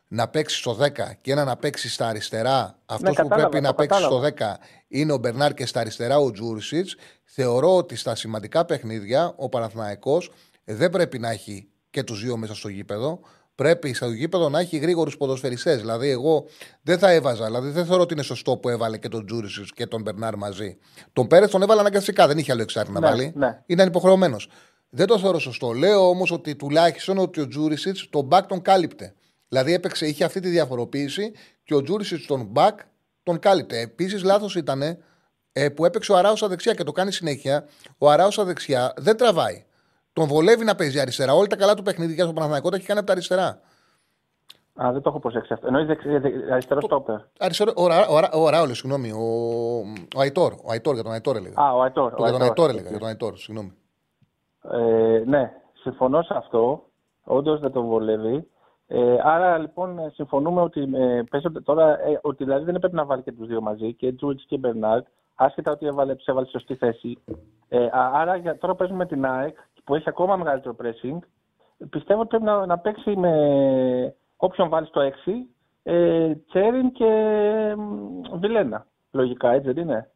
να παίξει στο 10 και έναν να παίξει στα αριστερά, αυτός που Ναι, κατάλαβα, πρέπει το να παίξει στο κατάλαβα. 10 είναι ο Μπερνάρ και στα αριστερά ο Τζούρισιτς. Θεωρώ ότι στα σημαντικά παιχνίδια ο Παναθηναϊκός δεν πρέπει να έχει και τους δύο μέσα στο γήπεδο. Πρέπει στο γήπεδο να έχει γρήγορους ποδοσφαιριστές. Δηλαδή, εγώ δεν θα έβαζα. Δηλαδή, δεν θεωρώ ότι είναι σωστό που έβαλε και τον Τζούρισιτς και τον Μπερνάρ μαζί. Τον Πέρε τον έβαλε αναγκαστικά. Δεν είχε άλλο εξάρτημα να Ναι, βάλει. ναι. Ήταν υποχρεωμένος. Δεν το θεωρώ σωστό. Λέω όμως ότι τουλάχιστον ότι ο Τζούρισιτς τον μπακ τον κάλυπτε. Δηλαδή έπαιξε, είχε αυτή τη διαφοροποίηση και ο Τζούρισιτς τον μπακ τον κάλυπτε. Επίσης, λάθος ήταν ε, που έπαιξε ο Αράου στα δεξιά και το κάνει συνέχεια. Ο Αράου στα δεξιά δεν τραβάει. Τον βολεύει να παίζει αριστερά. Όλα τα καλά του παιχνίδια στο Παναθηναϊκό τα έχει κάνει από τα αριστερά. Α, δεν το έχω προσέξει αυτό. Εννοείς αριστερό στόπερ. Αριστερό, ο, Ρα- ο, Ρα- ο Ράουλε, συγγνώμη. Ο, ο Αϊτόρ. Ο Αϊτόρ, για τον Αϊτόρ έλεγα. Α, ο Αϊτόρ. για τον Αϊτόρ έλεγα. Για τον Αϊτόρ, συγγνώμη. Ε, ναι, συμφωνώ σε αυτό. Όντως δεν τον βολεύει. Ε, άρα λοιπόν ε, συμφωνούμε ότι ε, παίζονται τώρα, ε, ότι δηλαδή δεν έπρεπε να βάλει και τους δύο μαζί, και Τζούιτς και Μπερνάρτ, άσχετα ότι έβαλε, τους έβαλε στη σωστή θέση. Ε, α- άρα για, τώρα παίζουμε με την ΑΕΚ που έχει ακόμα μεγαλύτερο pressing. Πιστεύω ότι πρέπει να, να παίξει με όποιον βάλει στο 6, ε, Τσέριν και μ, Βιλένα. Λογικά, έτσι δεν είναι.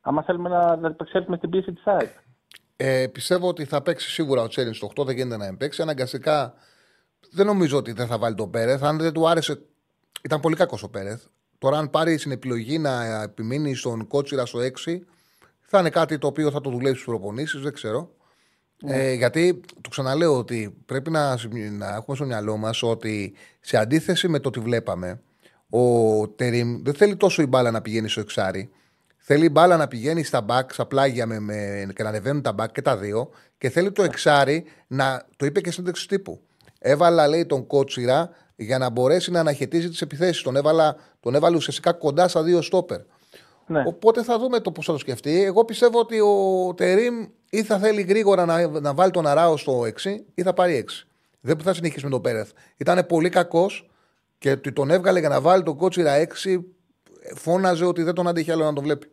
Άμα θέλουμε να, να επεξέλθουμε στην πίεση της ΑΕΚ. Ε, πιστεύω ότι θα παίξει σίγουρα ο Τσέριν στο 8, δεν γίνεται να παίξει. Αναγκαστικά δεν νομίζω ότι δεν θα βάλει τον Πέρεθ. Αν δεν του άρεσε, ήταν πολύ κακός ο Πέρεθ. Τώρα, αν πάρει την επιλογή να επιμείνει στον Κότσιρα στο 6, θα είναι κάτι το οποίο θα το δουλέψει στου προπονήσεις, δεν ξέρω. Ε, γιατί το ξαναλέω ότι πρέπει να, σημει- να έχουμε στο μυαλό μας ότι σε αντίθεση με το ότι βλέπαμε, ο Τερίμ δεν θέλει τόσο η μπάλα να πηγαίνει στο εξάρι. Θέλει η μπάλα να πηγαίνει στα μπακ, στα πλάγια με, με, και να ανεβαίνουν τα μπακ και τα δύο. Και θέλει το εξάρι να. Το είπε και στην τύπου. Έβαλα, λέει, τον Κότσιρα για να μπορέσει να αναχαιτήσει τις επιθέσεις. Τον, έβαλα, τον έβαλε ουσιαστικά κοντά στα δύο στόπερ. Ναι. Οπότε θα δούμε το πώς θα το σκεφτεί. Εγώ πιστεύω ότι ο Τερήμ ή θα θέλει γρήγορα να, να βάλει τον Αράο στο 6 ή θα πάρει 6. Δεν θα συνεχίσει με τον Πέρεθ. Ήταν πολύ κακός και ότι τον έβγαλε για να βάλει τον Κότσιρα 6. Φώναζε ότι δεν τον άντεχε άλλο να τον βλέπει.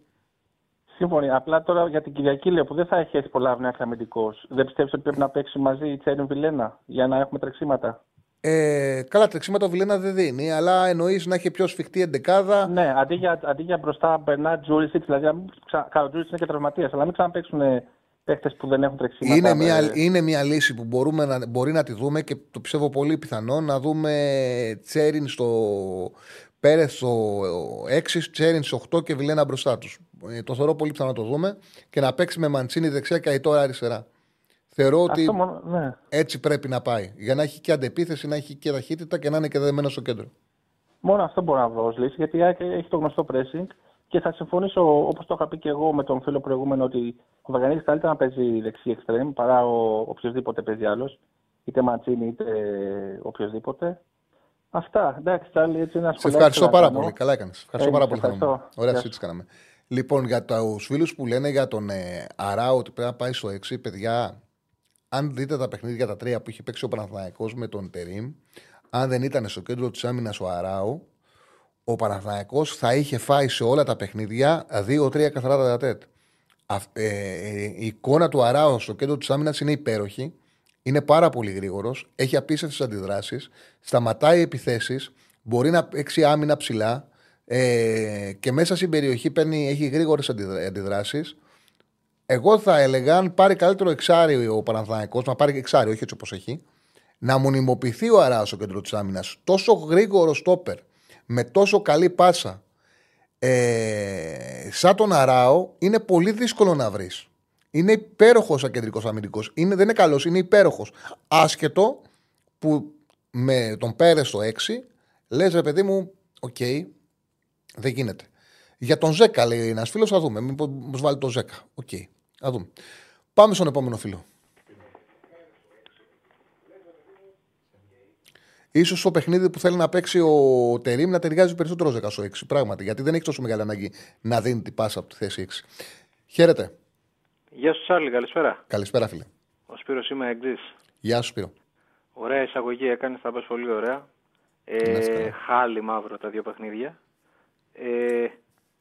Σύμφωνοι. Απλά τώρα για την Κυριακή λέω που δεν θα έχει έτσι πολλά αυνάκια αμυντικό. Δεν πιστεύεις ότι πρέπει να παίξει μαζί η Τσέριν Βιλένα για να έχουμε τρεξίματα; Ε, καλά, τρεξίματα ο Βιλένα δεν δίνει, αλλά εννοείς να έχει πιο σφιχτή εντεκάδα. Ναι, αντί για, αντί για μπροστά Μπερνάτ Τζούρισιτς, δηλαδή να μην ξα... Καλά, ο Τζούρισιτς είναι και τραυματίας, αλλά μην ξαναπαίξουν παίχτε που δεν έχουν τρεξίματα. Είναι μια, Ε, είναι μια λύση που μπορούμε να, μπορεί να τη δούμε και το πιστεύω πολύ πιθανό να δούμε Τσέριν στο Πέρεθ στο 6, Τσέριν στο 8 και Βιλένα μπροστά τους. Ε, το θεωρώ πολύ πιθανό να το δούμε και να παίξει με Μαντσίνη δεξιά και Αϊτόρα αριστερά. Θεωρώ ότι Αυτό μόνο, ναι. έτσι πρέπει να πάει. Για να έχει και αντεπίθεση, να έχει και ταχύτητα και να είναι και δεμένο στο κέντρο. Μόνο αυτό μπορώ να βρω ως λύση, γιατί η ΑΕΚ έχει το γνωστό pressing και θα συμφωνήσω, όπως το είχα πει και εγώ με τον φίλο προηγούμενο, ότι ο Βαγανίδης καλύτερα να παίζει δεξί εξτρέμ παρά ο οποιοδήποτε παίζει άλλος, είτε Ματσίνη είτε οποιοδήποτε. Αυτά. Εντάξει, Τσάρλι, έτσι ένα Σε σχολείο. ευχαριστώ πάρα πολύ. Καλά έκανες. Ευχαριστώ Ε, πάρα σε πολύ. ευχαριστώ. Θανό. Ωραία Γεια συζήτηση κάναμε. Λοιπόν, για τους φίλους που λένε για τον ε, Αράο ότι πρέπει να πάει στο 6, παιδιά, αν δείτε τα παιχνίδια τα τρία που είχε παίξει ο Παναθηναϊκός με τον Τερήμ, αν δεν ήταν στο κέντρο της άμυνας ο Αράο, ο Παναθηναϊκός θα είχε φάει σε όλα τα παιχνίδια 2-3 καθαρά τα τετ. Ε, ε, η εικόνα του Αράο στο κέντρο της άμυνας είναι υπέροχη. Είναι πάρα πολύ γρήγορος. Έχει απίστευτες αντιδράσεις. Σταματάει επιθέσεις. Μπορεί να παίξει άμυνα ψηλά. Ε, και μέσα στην περιοχή παίρνει, έχει γρήγορες αντιδράσεις. Εγώ θα έλεγα, αν πάρει καλύτερο εξάρι ο Παναθηναϊκός, να πάρει εξάρι, όχι έτσι όπως έχει, να μονιμοποιηθεί ο Αράο στο κέντρο της άμυνας. Τόσο γρήγορο στόπερ, με τόσο καλή πάσα, ε, σαν τον Αράο, είναι πολύ δύσκολο να βρεις. Είναι υπέροχος σαν κεντρικός αμυντικός. Δεν είναι καλός, είναι υπέροχος. Άσχετο που με τον Πέρες στο 6, λες ρε παιδί μου, οκ, δεν γίνεται. Για τον Ζέκα λέει ένας φίλος, θα δούμε. Μήπως μας βάλει τον Ζέκα. Οκ, θα δούμε. Πάμε στον επόμενο φίλο. σω το παιχνίδι που θέλει να παίξει ο Τερήμ να ταιριάζει περισσότερο Ζέκας στο 6. Πράγματι, γιατί δεν έχει τόσο μεγάλη ανάγκη να δίνει την πάσα από τη θέση 6. Χαίρετε. Γεια σου, Σάρλι, καλησπέρα. Καλησπέρα, φίλε. Ο Σπύρος είμαι εξή. Γεια σου, Σπύρο. Ωραία εισαγωγή έκανε, θα πας πολύ ωραία. Ε, χάλι μαύρο τα δύο παιχνίδια. Ε,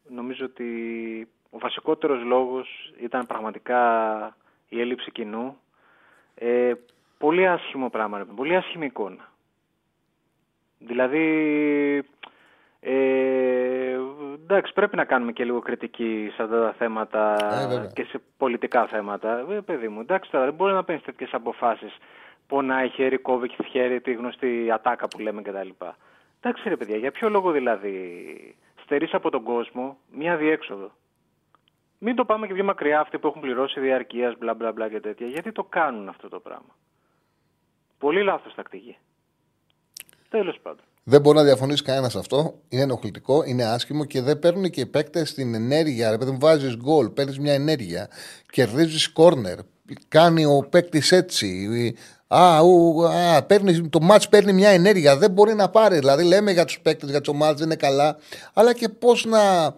νομίζω ότι ο βασικότερος λόγος ήταν πραγματικά η έλλειψη κοινού. Ε, πολύ άσχημο πράγμα, ρε, πολύ άσχημη εικόνα. Δηλαδή, ε, εντάξει, πρέπει να κάνουμε και λίγο κριτική σε αυτά τα θέματα Ε, και σε πολιτικά θέματα. Ε, παιδί μου, εντάξει τώρα, δεν μπορεί να παίρνεις τέτοιες αποφάσεις. Πονάει χέρι, κόβει και χέρι, τη γνωστή ατάκα που λέμε κτλ. Εντάξει ρε παιδιά, για ποιο λόγο δηλαδή στερείς από τον κόσμο μια διέξοδο. Μην το πάμε και πιο μακριά αυτοί που έχουν πληρώσει διαρκείας, μπλα μπλα μπλα και τέτοια. Γιατί το κάνουν αυτό το πράγμα. Πολύ λάθος τακτική. Τέλος πάντων. Δεν μπορεί να διαφωνήσει κανένας σε αυτό. Είναι ενοχλητικό, είναι άσχημο και δεν παίρνουν και οι παίκτες την ενέργεια. Ρε παιδί βάζεις γκολ, παίρνεις μια ενέργεια, κερδίζεις κόρνερ, κάνει ο παίκτης έτσι. Α, ου, α, παίρνει, το μάτς παίρνει μια ενέργεια. Δεν μπορεί να πάρει. Δηλαδή, λέμε για τους παίκτες, για τι ομάδε, δεν είναι καλά. Αλλά και πώς να,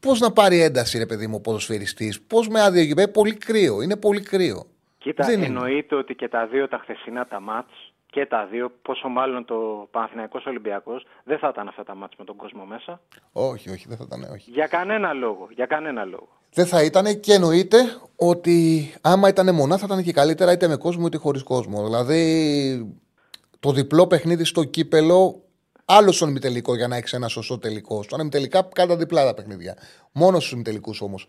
πώς να πάρει ένταση, ρε παιδί μου, ο ποδοσφαιριστής. Πώς με άδειο γηπέ, πολύ κρύο. Είναι πολύ κρύο. Κοίτα, Δεν είναι. εννοείται ότι και τα δύο τα χθεσινά τα μάτς και τα δύο, πόσο μάλλον το Παναθηναϊκός Ολυμπιακός, δεν θα ήταν αυτά τα μάτια με τον κόσμο μέσα. Όχι, όχι, δεν θα ήταν. Όχι. Για κανένα λόγο. Για κανένα λόγο. Δεν θα ήταν και εννοείται ότι άμα ήταν μονά θα ήταν και καλύτερα είτε με κόσμο είτε χωρίς κόσμο. Δηλαδή το διπλό παιχνίδι στο κύπελο, άλλο στον ημιτελικό για να έχεις ένα σωστό τελικό. Στον ημιτελικά κάντα διπλά τα παιχνίδια. Μόνος στους ημιτελικούς όμως.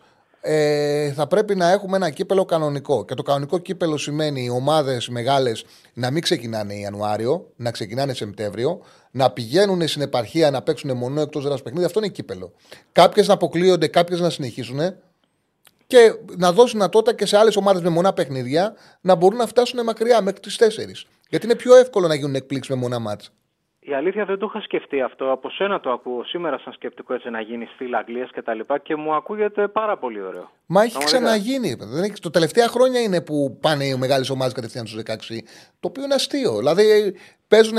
Ε, θα πρέπει να έχουμε ένα κύπελο κανονικό. Και το κανονικό κύπελο σημαίνει οι ομάδες μεγάλες να μην ξεκινάνε Ιανουάριο, να ξεκινάνε Σεπτέμβριο, να πηγαίνουν στην επαρχία να παίξουν μονό εκτός έδρα παιχνίδι. Αυτό είναι κύπελο. Κάποιες να αποκλείονται, κάποιες να συνεχίσουν και να δώσει δυνατότητα και σε άλλες ομάδες με μονά παιχνίδια να μπορούν να φτάσουν μακριά μέχρι τις 4. Γιατί είναι πιο εύκολο να γίνουν εκπλήξεις με μονά μάτσα. Η αλήθεια δεν το είχα σκεφτεί αυτό. Από σένα το ακούω σήμερα σαν σκεπτικό έτσι να γίνεις στυλ Αγγλίας και τα λοιπά και μου ακούγεται πάρα πολύ ωραίο. Μα έχει ξαναγίνει. Δεν έχει... Το τελευταία χρόνια είναι που πάνε οι μεγάλες ομάδες κατευθείαν στους 16. Το οποίο είναι αστείο. Δηλαδή παίζουν,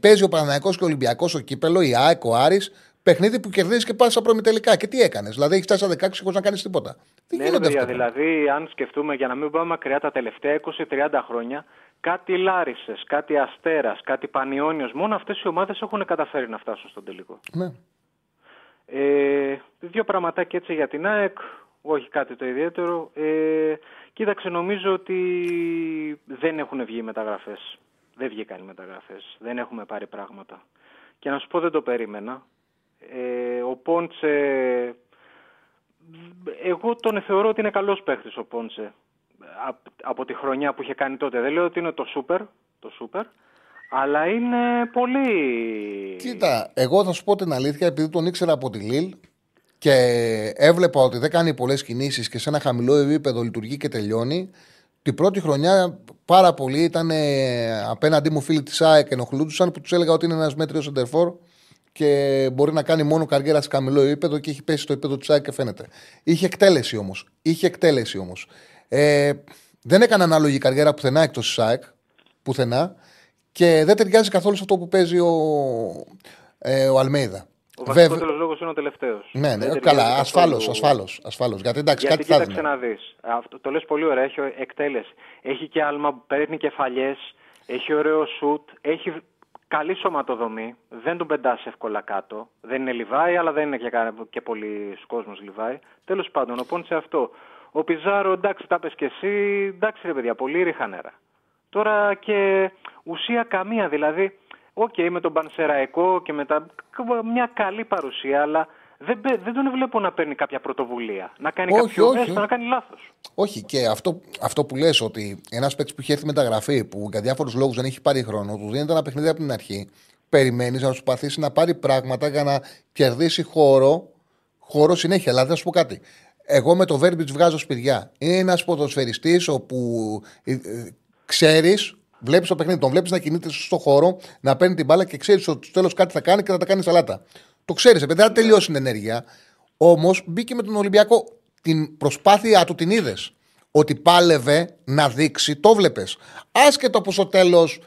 παίζει ο Παναναναϊκό και ο Ολυμπιακός ο κύπελο, η ΑΕΚ, ο Άρης, παιχνίδι που κερδίζεις και πας στα προμητελικά. Και τι έκανες. Δηλαδή έχεις φτάσει στα 16 χωρίς να κάνεις τίποτα. Τι ναι, γίνεται παιδιά, αυτό; δηλαδή, αν σκεφτούμε για να μην πάμε μακριά τα τελευταία 20-30 χρόνια, κάτι Λάρισες, κάτι Αστέρας, κάτι Πανιόνιος, μόνο αυτές οι ομάδες έχουν καταφέρει να φτάσουν στον τελικό. Ναι. Ε, δύο πραγματάκια έτσι για την ΑΕΚ, όχι κάτι το ιδιαίτερο. Ε, κοίταξε, νομίζω ότι δεν έχουν βγει μεταγραφές. Δεν βγήκαν οι μεταγραφές. Δεν έχουμε πάρει πράγματα. Και να σου πω, δεν το περίμενα. Ε, ο Πόντσε, εγώ τον θεωρώ ότι είναι καλός παίχτης ο Πόντσε από τη χρονιά που είχε κάνει τότε. Δεν λέω ότι είναι το σούπερ, το σούπερ αλλά είναι πολύ... Κοίτα, εγώ θα σου πω την αλήθεια, επειδή τον ήξερα από τη Λίλ και έβλεπα ότι δεν κάνει πολλές κινήσεις και σε ένα χαμηλό επίπεδο λειτουργεί και τελειώνει. Την πρώτη χρονιά πάρα πολλοί ήταν απέναντί μου φίλοι της ΑΕΚ ενοχλούντουσαν που τους έλεγα ότι είναι ένας μέτριος σεντερφόρ και μπορεί να κάνει μόνο καριέρα σε χαμηλό επίπεδο και έχει πέσει στο επίπεδο της ΑΕΚ και φαίνεται. Είχε εκτέλεση όμως. Είχε εκτέλεση όμως. Ε, δεν έκανε ανάλογη καριέρα πουθενά εκτός της ΑΕΚ. Πουθενά. Και δεν ταιριάζει καθόλου σε αυτό που παίζει ο, ε, ο Αλμέιδα. Ο βασικότερο λόγο είναι ο τελευταίος. Ναι, ναι, καλά, ασφάλω. Ασφάλως, ασφάλως. Γιατί εντάξει, Γιατί κάτι θα κοίταξε να δεις. Το λες πολύ ωραία. Έχει εκτέλεση. Έχει και άλμα που παίρνει κεφαλιές. Έχει ωραίο σουτ. Έχει καλή σωματοδομή. Δεν τον πετά εύκολα κάτω. Δεν είναι Λιβάι, αλλά δεν είναι και, και πολλοί κόσμος Λιβάι. Τέλος πάντων, ο σε αυτό. Ο Πιζάρο, εντάξει, τα πες και εσύ. Εντάξει, ρε παιδιά, πολύ ρηχά νερά. Τώρα και ουσία καμία, δηλαδή, OK, okay, με τον Πανσεραϊκό και μετά μια καλή παρουσία, αλλά δεν, δεν τον βλέπω να παίρνει κάποια πρωτοβουλία. Να κάνει όχι, κάποιο όχι. Έστω, να κάνει λάθος. Όχι, και αυτό, αυτό που λες ότι ένας παίκτης που έχει έρθει μεταγραφή, που για διάφορους λόγους δεν έχει πάρει χρόνο, του δίνεται ένα παιχνίδι από την αρχή. Περιμένεις να προσπαθήσει να πάρει πράγματα για να κερδίσει χώρο, χώρο συνέχεια. Δηλαδή, θα σου πω κάτι. Εγώ με το Βέρμπιτ βγάζω σπηριά. Είναι ένας ποδοσφαιριστής όπου ε, ε, ξέρεις, βλέπεις το παιχνίδι, τον βλέπεις να κινείται στο χώρο, να παίρνει την μπάλα και ξέρεις ότι στο τέλος κάτι θα κάνει και θα τα κάνει σαλάτα. Το ξέρεις, επειδή θα τελειώσει την ενέργεια. Όμως μπήκε με τον Ολυμπιακό. Την προσπάθειά του την είδες. Ότι πάλευε να δείξει, το βλέπει. Άσχετο που στο τέλος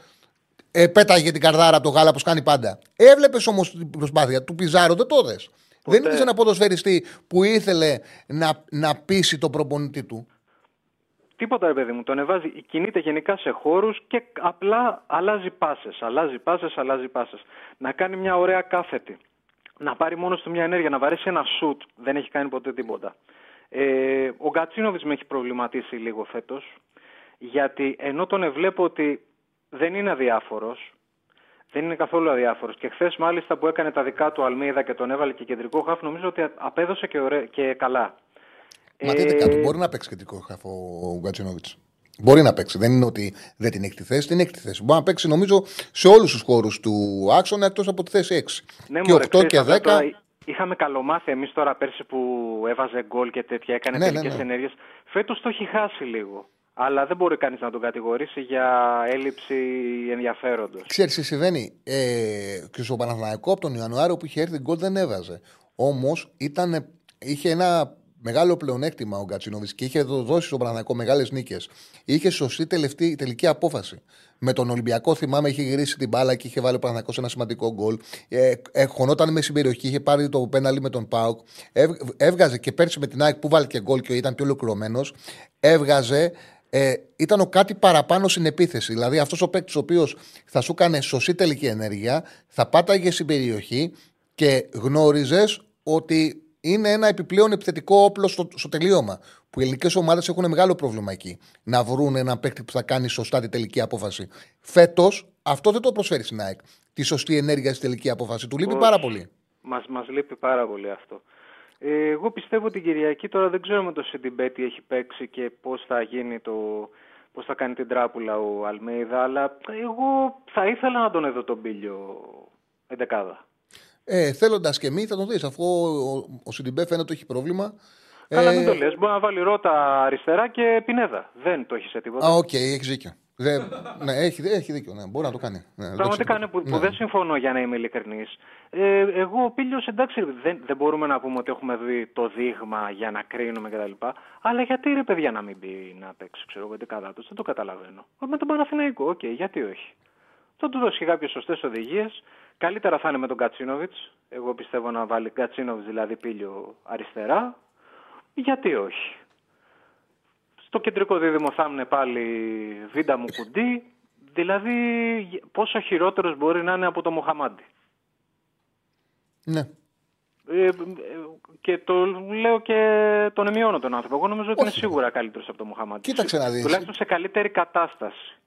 ε, πέταγε την καρδάρα το γάλα, όπως κάνει πάντα. Έβλεπες όμως την προσπάθεια του Πιζάρο, δεν το δες. Δεν είδε ένα ποδοσφαιριστή που ήθελε να, να πείσει τον προπονητή του. Τίποτα ρε παιδί μου, τον εβάζει, κινείται γενικά σε χώρους και απλά αλλάζει πάσες, αλλάζει πάσες, αλλάζει πάσες. Να κάνει μια ωραία κάθετη, να πάρει μόνος του μια ενέργεια, να βαρέσει ένα σουτ, δεν έχει κάνει ποτέ τίποτα. Ε, ο Γκατσίνοβιτς με έχει προβληματίσει λίγο φέτος, γιατί ενώ τον βλέπω ότι δεν είναι αδιάφορος, δεν είναι καθόλου αδιάφορος. Και χθες, μάλιστα, που έκανε τα δικά του Αλμίδα και τον έβαλε και κεντρικό χάφ, νομίζω ότι απέδωσε και, ωραί, και καλά. Μα δείτε κάτι, μπορεί να παίξει κεντρικό χάφ ο Γκατσινόβιτς. Μπορεί να παίξει. Δεν είναι ότι δεν την έχει τη θέση, την έχει τη θέση. Μπορεί να παίξει, νομίζω, σε όλους τους χώρους του άξονα εκτός από τη θέση 6. Ναι, και 8 και 10. Τώρα, είχαμε καλομάθει εμείς τώρα πέρσι που έβαζε γκολ και τέτοια, έκανε ναι, τελικές ναι, ναι. ενέργειες. Φέτος το έχει χάσει λίγο. Αλλά δεν μπορεί κανείς να τον κατηγορήσει για έλλειψη ενδιαφέροντος. Ξέρεις τι συμβαίνει; Ε, και στο Παναθηναϊκό από τον Ιανουάριο που είχε έρθει γκολ δεν έβαζε. Όμως είχε ένα μεγάλο πλεονέκτημα ο Γκατσινόβιτ και είχε δώσει στον Παναθηναϊκό μεγάλες νίκες. Είχε σωστή τελευταία, τελική απόφαση. Με τον Ολυμπιακό, θυμάμαι, είχε γυρίσει την μπάλα και είχε βάλει ο Παναθηναϊκός ένα σημαντικό γκολ. Ε, ε, χωνόταν με στην περιοχή, είχε πάρει το πέναλι με τον Πάουκ. Έβγαζε και πέρσι με την ΑΕΚ που βάλει και γκολ και ήταν πιο ολοκληρωμένος. Έβγαζε ε, ήταν ο κάτι παραπάνω στην επίθεση. Δηλαδή αυτός ο παίκτης ο οποίος θα σου έκανε σωστή τελική ενέργεια, θα πάταγε στην περιοχή και γνώριζες ότι είναι ένα επιπλέον επιθετικό όπλο στο, στο τελείωμα. Που οι ελληνικές ομάδες έχουν μεγάλο πρόβλημα εκεί. Να βρουν έναν παίκτη που θα κάνει σωστά τη τελική απόφαση. Φέτος αυτό δεν το προσφέρει στην ΑΕΚ. Τη σωστή ενέργεια στη τελική απόφαση. Του λείπει Όχι. πάρα πολύ. Μας, μας λείπει πάρα πολύ αυτό. Ε, εγώ πιστεύω την Κυριακή τώρα δεν ξέρω με το Σιντιμπέ τι έχει παίξει και πώς θα γίνει το... Πώς θα κάνει την τράπουλα ο Αλμέιδα, αλλά εγώ θα ήθελα να τον δω τον Πήλιο εντεκάδα. Ε, Θέλοντας και εμείς θα τον δεις. Αφού ο, ο, ο Σιντιμπέ φαίνεται ότι έχει πρόβλημα. Καλά Ε, μην το λες, μπορεί να βάλει Ρότα αριστερά και Πινέδα. Δεν το έχεις σε τίποτα. Α, οκ, έχεις δίκιο. Δεν, ναι, έχει, έχει δίκιο. Ναι, μπορεί να το κάνει. Ναι, δεν το Πραγματικά ξέρω. είναι που, που Ναι. δεν συμφωνώ για να είμαι ειλικρινής. Ε, εγώ ο Πήλιο εντάξει, δεν, δεν μπορούμε να πούμε ότι έχουμε δει το δείγμα για να κρίνουμε κτλ. Αλλά γιατί ρε παιδιά να μην μπει να παίξει, ξέρω εγώ, δεκάδα τους, δεν το καταλαβαίνω. Με τον Παναθηναϊκό, οκ, γιατί όχι. Θα του δώσει κάποιες σωστές οδηγίες. Καλύτερα θα είναι με τον Γκατσίνοβιτς. Εγώ πιστεύω να βάλει Γκατσίνοβιτς δηλαδή Πήλιο αριστερά. Γιατί όχι. Στο κεντρικό δίδυμο θα είναι πάλι Βίντα μου κουντί. Δηλαδή πόσο χειρότερος μπορεί να είναι από το Μοχαμάντι. Ναι. Ε, ε, και το λέω και τον εμειώνω τον άνθρωπο. Εγώ νομίζω ότι είναι Όχι. σίγουρα καλύτερος από το Μοχαμάντι. Κοίταξε να δεις. Τουλάχιστον σε καλύτερη κατάσταση.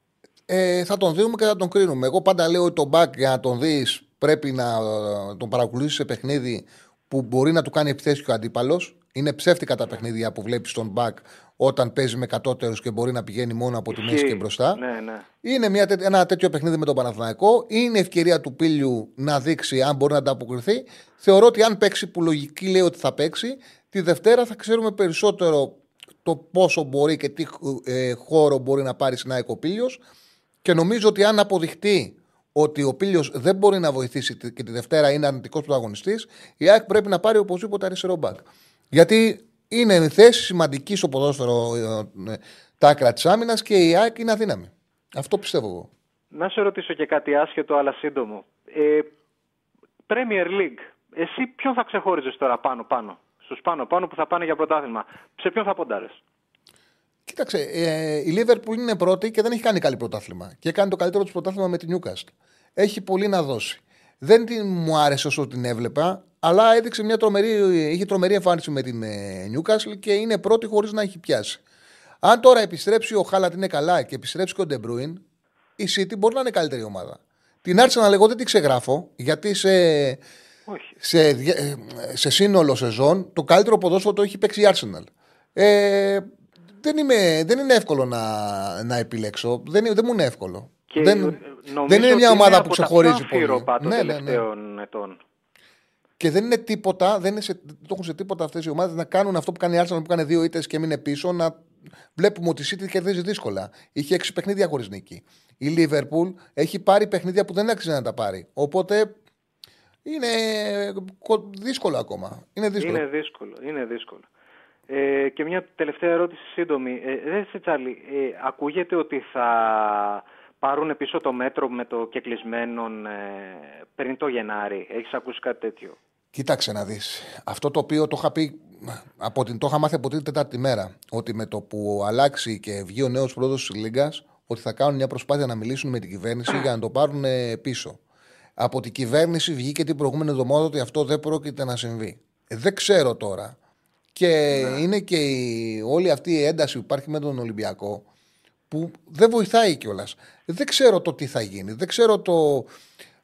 Ε, θα τον δούμε και θα τον κρίνουμε. Εγώ πάντα λέω ότι τον μπακ για να τον δεις πρέπει να ε, τον παρακολουθήσεις σε παιχνίδι που μπορεί να του κάνει επιθέσεις και ο αντίπαλος. Είναι ψεύτικα τα παιχνίδια που βλέπεις τον μπακ όταν παίζει με κατώτερους και μπορεί να πηγαίνει μόνο από τη μέση Ισχύει. και μπροστά. Ναι, ναι. Είναι μια, τέ- ένα τέτοιο παιχνίδι με τον Παναθηναϊκό. Είναι ευκαιρία του Πίλιου να δείξει αν μπορεί να ανταποκριθεί. Θεωρώ ότι αν παίξει που λογική λέει ότι θα παίξει, τη Δευτέρα θα ξέρουμε περισσότερο το πόσο μπορεί και τι ε, χώρο μπορεί να πάρει στην ΑΕΚ ο Πίλιος. Και νομίζω ότι αν αποδειχτεί ότι ο Πίλιο δεν μπορεί να βοηθήσει τη- και τη Δευτέρα είναι αρνητικός πρωταγωνιστής, η ΑΕΚ πρέπει να πάρει οπωσδήποτε αριστερό μπακ. Γιατί είναι θέση σημαντική στο ποδόσφαιρο ε, ε, τα άκρα της άμυνας και η ΑΕΚ είναι αδύναμη. Αυτό πιστεύω εγώ. Να σε ρωτήσω και κάτι άσχετο αλλά σύντομο. Ε, Premier League. Εσύ ποιον θα ξεχώριζες τώρα πάνω-πάνω. Στους πάνω-πάνω που θα πάνε για πρωτάθλημα; Σε ποιον θα ποντάρες; Κοίταξε, ε, η Λίβερπουλ είναι πρώτη και δεν έχει κάνει καλή πρωτάθλημα. Και κάνει το καλύτερο της πρωτάθλημα με την Newcastle. Έχει πολύ να δώσει. Δεν την, μου άρεσε όσο την έβλεπα, αλλά έδειξε μια τρομερή, είχε τρομερή εμφάνιση με την ε, Newcastle και είναι πρώτη χωρίς να έχει πιάσει. Αν τώρα επιστρέψει ο Χάαλαντ είναι καλά και επιστρέψει και ο Ντε Μπρόινε, η City μπορεί να είναι καλύτερη ομάδα. Την Arsenal εγώ δεν την ξεγράφω, γιατί σε, Όχι. σε, δια- ε, σε σύνολο σεζόν το καλύτερο ποδόσφαιρο το έχει παίξει η Arsenal. Ε, δεν, είμαι, δεν είναι εύκολο να, να επιλέξω. Δεν, είναι- δεν μου είναι εύκολο. Και δεν, νομίζω δεν είναι ότι μια ομάδα από που τα ξεχωρίζει πιο πολύ. αμφίροπα των Ναι, ναι, ναι. τελευταίων ετών. Και δεν είναι τίποτα, δεν, είναι σε, δεν το έχουν σε τίποτα αυτές οι ομάδες να κάνουν αυτό που κάνει η Arsenal που κάνει δύο ήττες και μείνει πίσω. Να βλέπουμε ότι η City κερδίζει δύσκολα. Είχε έξι παιχνίδια χωρίς νίκη. Η Liverpool έχει πάρει παιχνίδια που δεν άξιζε να τα πάρει. Οπότε είναι κο- δύσκολο ακόμα. Είναι δύσκολο. Είναι δύσκολο. Είναι δύσκολο. Ε, και μια τελευταία ερώτηση σύντομη. Ε, ρε σε Τσάρλι, ε, ακούγεται ότι θα πάρουν πίσω το μέτρο με το κεκλεισμένον ε, πριν το Γενάρη. Έχεις ακούσει κάτι τέτοιο; Κοίταξε να δεις. Αυτό το οποίο το είχα πει, από την, το είχα μάθει από την Τετάρτη μέρα. Ότι με το που αλλάξει και βγει ο νέος πρόεδρος της Λίγκας, ότι θα κάνουν μια προσπάθεια να μιλήσουν με την κυβέρνηση για να το πάρουν ε, πίσω. Από την κυβέρνηση βγήκε την προηγούμενη εβδομάδα ότι αυτό δεν πρόκειται να συμβεί. Ε, δεν ξέρω τώρα. Και είναι και η, όλη αυτή η ένταση που υπάρχει με τον Ολυμπιακό που δεν βοηθάει κιόλας. Δεν ξέρω το τι θα γίνει. Δεν ξέρω το.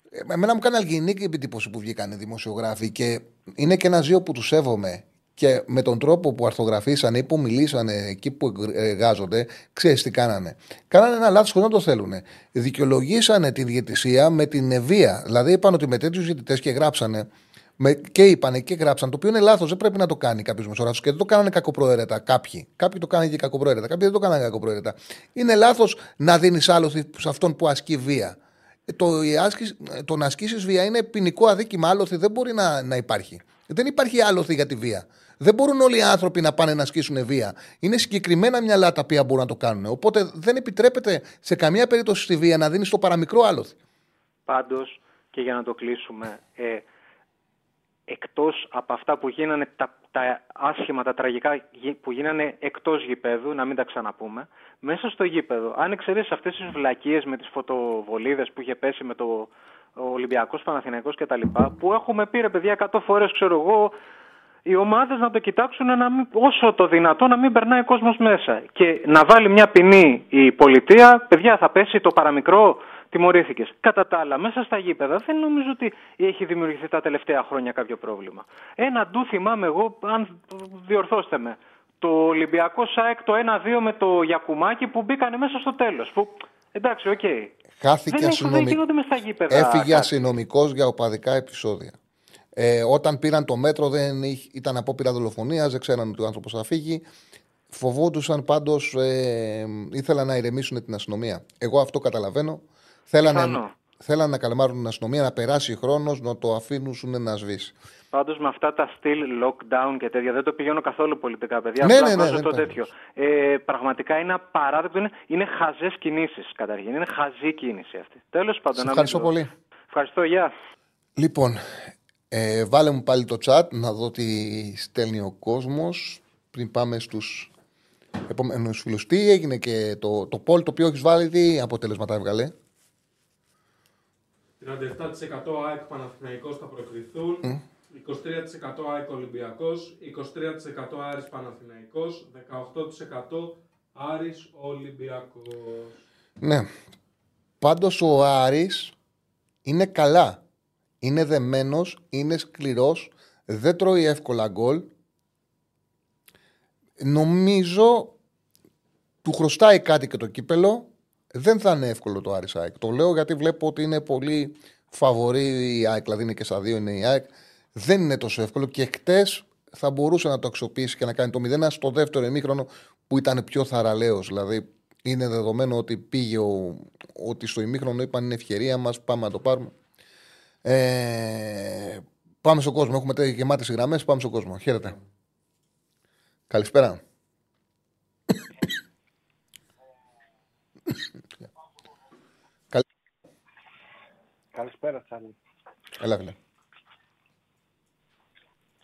Ε, Εμένα μου κάνει αλγινική εντύπωση που βγήκαν οι δημοσιογράφοι και είναι και ένα ζύο που τους σέβομαι. Και με τον τρόπο που αρθογραφήσανε ή που μιλήσανε εκεί που εργάζονται, ξέρεις τι κάνανε. Κάνανε ένα λάθος χωρίς να το θέλουν. Δικαιολογήσανε τη διαιτησία με την βία. Δηλαδή είπαν ότι με τέτοιους διαιτητές και γράψανε. Με, και είπανε και γράψαν, το οποίο είναι λάθος. Δεν πρέπει να το κάνει κάποιος δημοσιογράφος και δεν το κάνανε κακοπροαίρετα κάποιοι. Κάποιοι το κάνανε και κακοπροαίρετα. Κάποιοι δεν το κάνανε κακοπροαίρετα. Είναι λάθος να δίνεις άλοθη σε αυτόν που ασκεί βία. Ε, Το, η άσκηση, ε, το να ασκήσεις βία είναι ποινικό αδίκημα. Άλοθη δεν μπορεί να, να υπάρχει. Δεν υπάρχει άλοθη για τη βία. Δεν μπορούν όλοι οι άνθρωποι να πάνε να ασκήσουν βία. Είναι συγκεκριμένα μυαλά τα οποία μπορούν να το κάνουν. Οπότε δεν επιτρέπεται σε καμία περίπτωση στη βία να δίνεις το παραμικρό άλοθη. Πάντως, και για να το κλείσουμε, ε, εκτός από αυτά που γίνανε τα τα άσχημα, τα τραγικά που γίνανε εκτός γηπέδου, να μην τα ξαναπούμε, μέσα στο γήπεδο. Αν εξαιρέσεις αυτές τις βλακίες με τις φωτοβολίδες που είχε πέσει με το Ολυμπιακός Παναθηναϊκός κτλ. Που έχουμε πει ρε παιδιά 100 φορές, ξέρω εγώ, οι ομάδες να το κοιτάξουν να μην, όσο το δυνατό να μην περνάει ο κόσμος μέσα. Και να βάλει μια ποινή η πολιτεία, παιδιά θα πέσει το παραμικρό, τιμωρήθηκες. Κατά τα άλλα, μέσα στα γήπεδα δεν νομίζω ότι έχει δημιουργηθεί τα τελευταία χρόνια κάποιο πρόβλημα. Ένα ντου θυμάμαι εγώ, αν διορθώστε με, το Ολυμπιακός ΑΕΚ το 1-2 με το Γιακουμάκι που μπήκανε μέσα στο τέλος. Που εντάξει, ok. Okay. Χάθηκε αστυνομικός. Έφυγε αστυνομικός για οπαδικά επεισόδια. Ε, όταν πήραν το μέτρο, δεν ήταν απόπειρα δολοφονίας, δεν ξέραν ότι ο άνθρωπος θα φύγει. Φοβόντουσαν πάντως, ε, ήθελαν να ηρεμήσουν την αστυνομία. Εγώ αυτό καταλαβαίνω. Θέλανε, θέλαν να καλμάρουν την αστυνομία, να περάσει χρόνος, να το αφήνουν να σβήσει. Πάντως με αυτά τα στυλ lockdown και τέτοια δεν το πηγαίνω καθόλου πολιτικά, παιδιά. Ναι, ναι, ναι, ναι, το τέτοιο. Ε, πραγματικά είναι απαράδεκτο. Είναι, είναι χαζές κινήσεις καταρχήν. Είναι χαζή κίνηση αυτή. Τέλος πάντων. Ευχαριστώ πολύ. Ευχαριστώ, γεια. Λοιπόν, ε, βάλε μου πάλι το chat να δω τι στέλνει ο κόσμος πριν πάμε στους επόμενους φίλους. Τι έγινε και το, το poll το οποίο έχεις βάλει, τι αποτελέσματα έβγαλε; 37% ΑΕΚ Παναθηναϊκός θα προκριθούν, 23% ΑΕΚ Ολυμπιακός, 23% Άρης Παναθηναϊκός, 18% Άρης Ολυμπιακός. Ναι. Πάντως ο Άρης είναι καλά. Είναι δεμένος, είναι σκληρός, δεν τρώει εύκολα γκολ. Νομίζω του χρωστάει κάτι και το κύπελο. Δεν θα είναι εύκολο το Άρης ΑΕΚ. Το λέω γιατί βλέπω ότι είναι πολύ φαβορή η ΑΕΚ, δηλαδή είναι και στα δύο είναι η ΑΕΚ. Δεν είναι τόσο εύκολο και χτε θα μπορούσε να το αξιοποιήσει και να κάνει το 0 στο δεύτερο ημίχρονο που ήταν πιο θαραλέο. Δηλαδή είναι δεδομένο ότι πήγε ο, ότι στο ημίχρονο είπαν είναι ευκαιρία μα, πάμε να το πάρουμε. Ε, πάμε στον κόσμο. Έχουμε γεμάτε γραμμέ. Πάμε στον κόσμο. Χαίρετε. Καλησπέρα. Καλησπέρα, Τσάρλι. Έλα, φίλε.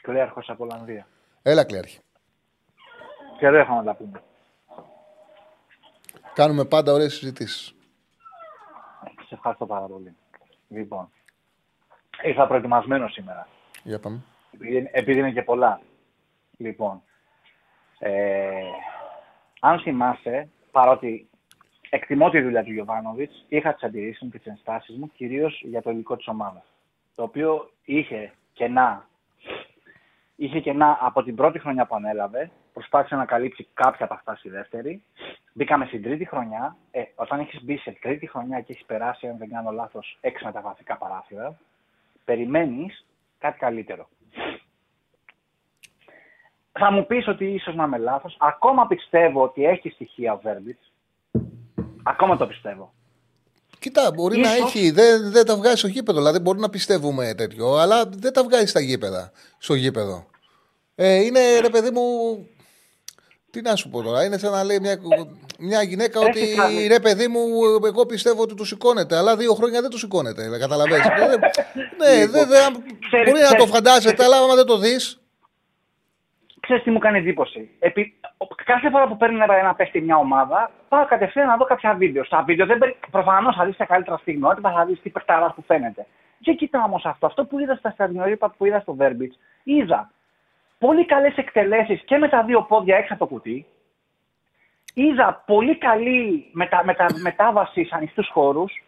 Κλέαρχος από Ολλανδία. Έλα, Κλέαρχη. δεν έχουμε να τα πούμε. Κάνουμε πάντα ωραίες συζητήσεις. Σε ευχαριστώ πάρα πολύ. Λοιπόν, ήρθα προετοιμασμένος σήμερα. Για πάμε. Επειδή, είναι και πολλά. Λοιπόν, ε, αν θυμάσαι, παρότι εκτιμώ τη δουλειά του Γιωβάνοβιτς. Είχα τις αντιρρήσεις μου και τις ενστάσεις μου κυρίως για το υλικό της ομάδας. Το οποίο είχε κενά. Είχε κενά από την πρώτη χρονιά που ανέλαβε. Προσπάθησε να καλύψει κάποια από αυτά στη δεύτερη. Μπήκαμε στην τρίτη χρονιά. Ε, όταν έχεις μπει σε τρίτη χρονιά και έχεις περάσει, αν δεν κάνω λάθος, έξι μεταγραφικά παράθυρα, περιμένεις κάτι καλύτερο. Θα μου πεις ότι ίσως να είμαι λάθος. Ακόμα πιστεύω ότι έχει στοιχεία ο Βέρμπιτς Ακόμα το πιστεύω. Κοίτα, μπορεί να έχει, δεν, δεν τα βγάζει στο γήπεδο. Δηλαδή, μπορεί να πιστεύουμε τέτοιο, αλλά δεν τα βγάζει στα γήπεδα, στο γήπεδο. Ε, είναι ρε παιδί μου. Τι να σου πω τώρα, είναι σαν να λέει μια, μια γυναίκα ότι ρε παιδί μου, εγώ πιστεύω ότι τους σηκώνεται, αλλά δύο χρόνια δεν τους σηκώνεται. Καταλαβαίνεις. ναι, δεν, μπορεί να το φαντάζεται, αλλά άμα δεν το δεις. Ξέρεις τι μου κάνει εντύπωση; Επί, κάθε φορά που παίρνει ένα παίχτη μια ομάδα, πάω κατευθείαν να δω κάποια βίντεο. Στα βίντεο δεν προφανώς θα δεις τα καλύτερα στιγμιότητα, θα δεις τι παιχταράς που φαίνεται. Και κοιτάω όμως αυτό. Αυτό που είδα στα στρατιωτικά που είδα στο Βέρμπιτ, είδα πολύ καλές εκτελέσεις και με τα δύο πόδια έξω από το κουτί. Είδα πολύ καλή μετα, μετα, μετάβαση σε ανοιχτούς χώρους.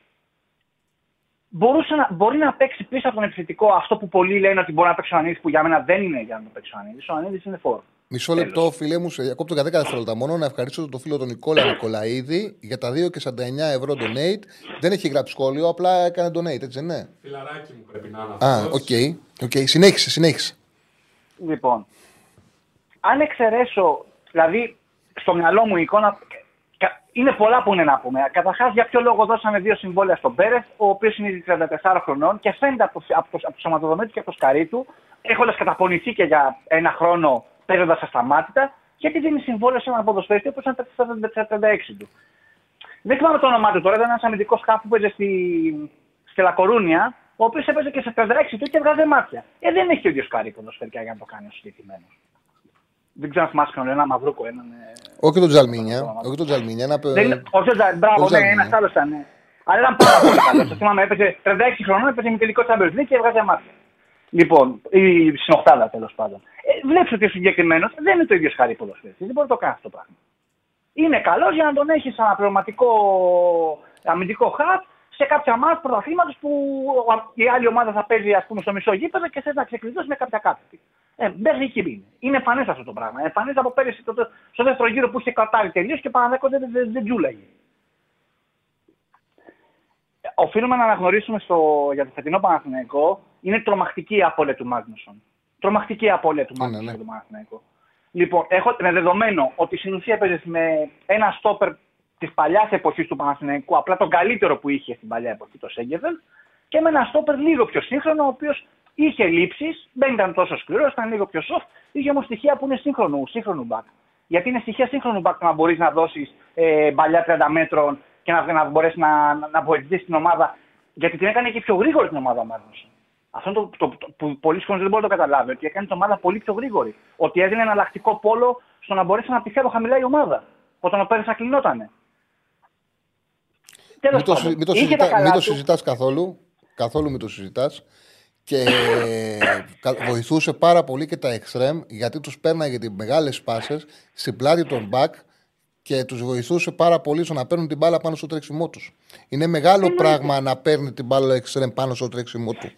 Μπορούσε να, μπορεί να παίξει πίσω από τον επιθετικό αυτό που πολλοί λένε ότι μπορεί να παίξει ο Ιωαννίδης, που για μένα δεν είναι για να το παίξει ο Ιωαννίδης. Ο Ιωαννίδης είναι φορ. Μισό λεπτό, φίλε μου, σε διακόπτω για 10 δευτερόλεπτα μόνο να ευχαριστήσω τον φίλο τον Νικόλα Νικολαίδη για τα 2 και 49 ευρώ donate. Δεν έχει γράψει σχόλιο, απλά έκανε donate, έτσι ναι. Φιλαράκι μου πρέπει να είναι Α, ok. Okay. Okay. Συνέχισε, συνέχισε. Λοιπόν, αν εξαιρέσω, δηλαδή στο μυαλό μου η εικόνα, είναι πολλά που είναι να πούμε. Καταρχάς, για ποιο λόγο δώσαμε δύο συμβόλαια στον Πέρεθ, ο οποίος είναι ήδη 34 χρονών και φαίνεται από το, από το, από το σωματοδομέ και από το σκαρί του, έχοντας καταπονηθεί και για ένα χρόνο παίζοντας ασταμάτητα, γιατί δίνει συμβόλαιο σε έναν ποδοσφαίρι όπω ήταν τα 36 του. Δεν θυμάμαι το όνομά του τώρα, ήταν ένας αμυντικός σκάφο που παίζει στη, στη Λακορούνια, ο οποίος έπαιζε και σε 36 του και βγάζει μάτια. Ε, δεν έχει ο ίδιο καρύ ποδοσφαιρικά για να το κάνει ο συγκεκριμένος. Δεν ξέρω αν θυμάσαι κανένα, ένα μαυρούκο. Έναν, ε, Όχι τον Τζαλμίνια. Όχι τον Τζαλμίνια. Ένα... δεν είναι- όχι ο Τζα- μπράβο, τον ναι, Τζαλμίνια. ένας άλλος ήταν. ναι. Αλλά ήταν πάρα πολύ καλός. Το θυμάμαι, έπαιζε 36 χρονών, έπαιζε με τελικό Champions League και έβγαζε μάτια. Λοιπόν, η συνοχτάδα τέλος πάντων. Ε, Βλέπεις ότι ο συγκεκριμένος δεν είναι το ίδιο χάρη ποδοσφαίριστη. Δεν μπορεί να το κάνει αυτό το πράγμα. Είναι καλός για να τον έχεις σαν αναπληρωματικό αμυντικό χαρτ σε κάποια μάτια πρωταθλήματος που ο- η άλλη ομάδα θα παίζει ας πούμε, στο μισό γήπεδο και θε να ξεκλειδώσει με κάποια κάθετη. Ε, μέχρι εκεί είναι. Είναι εμφανέ αυτό το πράγμα. Εμφανέ από πέρυσι το, το- στο δεύτερο γύρο που είχε κατάρει τελείω και παραδέκο δεν, δεν, δεν τζούλαγε. Οφείλουμε να αναγνωρίσουμε στο, για το φετινό Παναθηναϊκό είναι τρομακτική η απώλεια του Μάγνουσον. Τρομακτική η απώλεια του Ναι, Μάγνουσον ναι. για το Παναθηναϊκό. Λοιπόν, έχω με δεδομένο ότι στην ουσία έπαιζε με ένα στόπερ της παλιάς εποχής του Παναθηναϊκού, απλά τον καλύτερο που είχε στην παλιά εποχή, το Σέγκεβελ, και με ένα στόπερ λίγο πιο σύγχρονο, ο οποίος είχε λήψεις, δεν ήταν τόσο σκληρός, ήταν λίγο πιο soft, είχε όμως στοιχεία που είναι σύγχρονου, σύγχρονου back. Γιατί είναι στοιχεία σύγχρονου back το να μπορείς να δώσεις ε, μπαλιά 30 μέτρων και να, να μπορέσεις να, να, να βοηθήσεις την ομάδα. Γιατί την έκανε και πιο γρήγορη την ομάδα ο Μάγνουσον. Αυτό το, το, το, που πολλοί κόσμοι δεν μπορεί να το καταλάβει. Ότι έκανε την ομάδα πολύ πιο γρήγορη. Ότι έδινε ένα εναλλακτικό πόλο στο να μπορέσει να πιθέρω χαμηλά η ομάδα. Όταν ο Πέρες θα κλεινότανε. Τέλος Μην το, πάντων, συ- μην το, είχε συζητά, τα καλά μην το του. συζητάς καθόλου. Καθόλου μην το συζητάς. Και κα- βοηθούσε πάρα πολύ και τα εξτρέμ γιατί τους πέρναγε τις μεγάλες πάσες στην πλάτη των back και τους βοηθούσε πάρα πολύ στο να παίρνουν την μπάλα πάνω στο τρέξιμό τους. Είναι μεγάλο πράγμα να παίρνει την μπάλα ο εξτρέμ πάνω στο τρέξιμό του.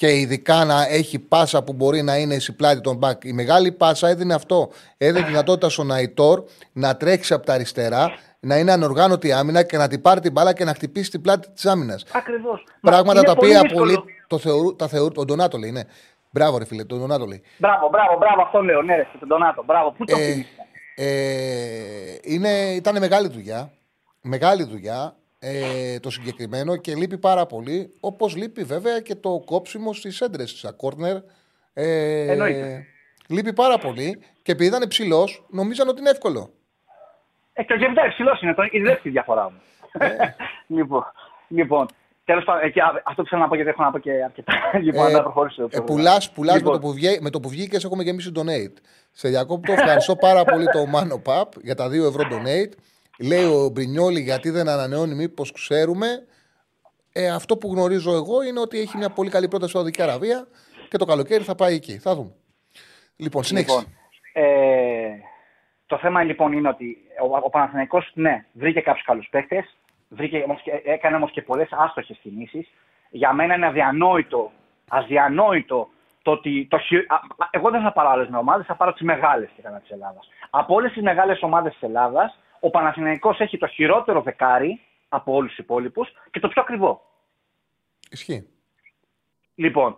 Και ειδικά να έχει πάσα που μπορεί να είναι στην πλάτη των back. Η μεγάλη πάσα έδινε αυτό. Έδινε τη δυνατότητα στον Αϊτόρ να τρέξει από τα αριστερά, να είναι ανοργάνωτη άμυνα και να την πάρει την μπάλα και να χτυπήσει την πλάτη της άμυνας. Ακριβώς. Μα Πράγματα είναι τα πολύ οποία δύσκολο. πολλοί το θεωρούν. Τα θεωρούν τον Ντονάτο λέει, ναι. Μπράβο, ρε φίλε, τον Ντονάτο λέει. Μπράβο, μπράβο, μπράβο, αυτό λέω. Ναι, ρε, στον Ντονάτο. Μπράβο, πού το Ε, θυμίσαι. ε, είναι, ήταν μεγάλη δουλειά. Μεγάλη δουλειά ε, το συγκεκριμένο και λείπει πάρα πολύ. Όπως λείπει βέβαια και το κόψιμο στις έντρες στα κόρνερ. Ε, Εννοείται. λείπει πάρα πολύ και επειδή ήταν ψηλό, νομίζαν ότι είναι εύκολο. Ε, και ο Γεβδά υψηλός είναι, το, η δεύτερη διαφορά μου. λοιπόν, λοιπόν τέλος πάντων, εκεί, α, αυτό που θέλω να πω γιατί έχω να πω και αρκετά. λοιπόν, να προχωρήσω. Ε, πουλάς, πουλάς Λοιπόν. με, το που βγει, με το που βγήκες, έχουμε γεμίσει donate. Σε διακόπτω, ευχαριστώ πάρα πολύ το Μάνο Παπ για τα 2 ευρώ donate. Λέει ο Μπρινιόλη γιατί δεν ανανεώνει, μήπως ξέρουμε. Ε, αυτό που γνωρίζω εγώ είναι ότι έχει μια πολύ καλή πρόταση στη Σαουδική Αραβία και το καλοκαίρι θα πάει εκεί. Θα δούμε. Λοιπόν, συνέχισε. Λοιπόν, ε, το θέμα λοιπόν είναι ότι ο, ο Παναθηναϊκός, ναι, βρήκε κάποιους καλούς παίχτε, έκανε όμως και πολλές άστοχες κινήσεις. Για μένα είναι αδιανόητο, αδιανόητο το ότι. Το, χει- α, α, εγώ δεν θα πάρω άλλες ομάδες, θα πάρω τις μεγάλες της Ελλάδας. Από όλες τις μεγάλες ομάδες της Ελλάδας, ο Παναθηναϊκός έχει το χειρότερο δεκάρι από όλους τους υπόλοιπους και το πιο ακριβό. Ισχύει. Λοιπόν,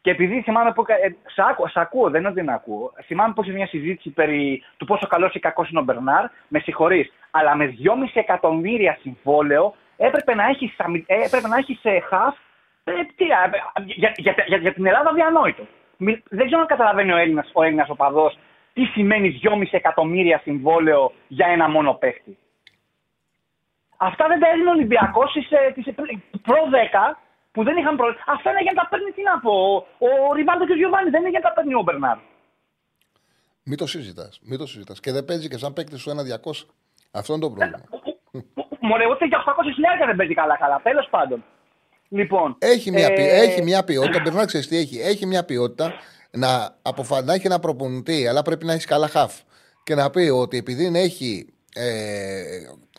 και επειδή θυμάμαι που. Ε, σ, άκου, σ' ακούω, δεν είναι ότι δεν ακούω. Θυμάμαι που είχε μια συζήτηση περί του πόσο καλός ή κακός είναι ο Μπερνάρ. Με συγχωρείς. Αλλά με 2,5 εκατομμύρια συμβόλαιο έπρεπε να έχει, έπρεπε να έχει σε χαφ. Ε, τι, α, ε, για, για, για, για την Ελλάδα διανόητο. Μη- Δεν ξέρω αν καταλαβαίνει ο Έλληνα ο Έλληνας οπαδός τι σημαίνει 2,5 εκατομμύρια συμβόλαιο για ένα μόνο παίχτη; Αυτά δεν τα έδινε ο Ολυμπιακός τη προ 10 που δεν είχαν προ... Αυτά είναι για να τα παίρνει, τι να πω, ο Ριβάντο και ο Γιωβάνι, δεν είναι για να τα παίρνει ο Μπερνάρ. Μην το συζητάς. Μην το συζητάς. Και δεν παίζει και σαν παίκτη σου ένα 200. Αυτό είναι το πρόβλημα. Μωρέ, ούτε για 800 χιλιάδια δεν παίζει καλά-καλά. Τέλος πάντων. Λοιπόν. Έχει μια, ε, ποι- έχει μια ποιότητα. Πρέπει να ξέρεις τι έχει. Έχει μια ποιότητα να, αποφα... να έχει ένα προπονητή, αλλά πρέπει να έχεις καλά χαφ. Και να πει ότι επειδή έχει. Ε,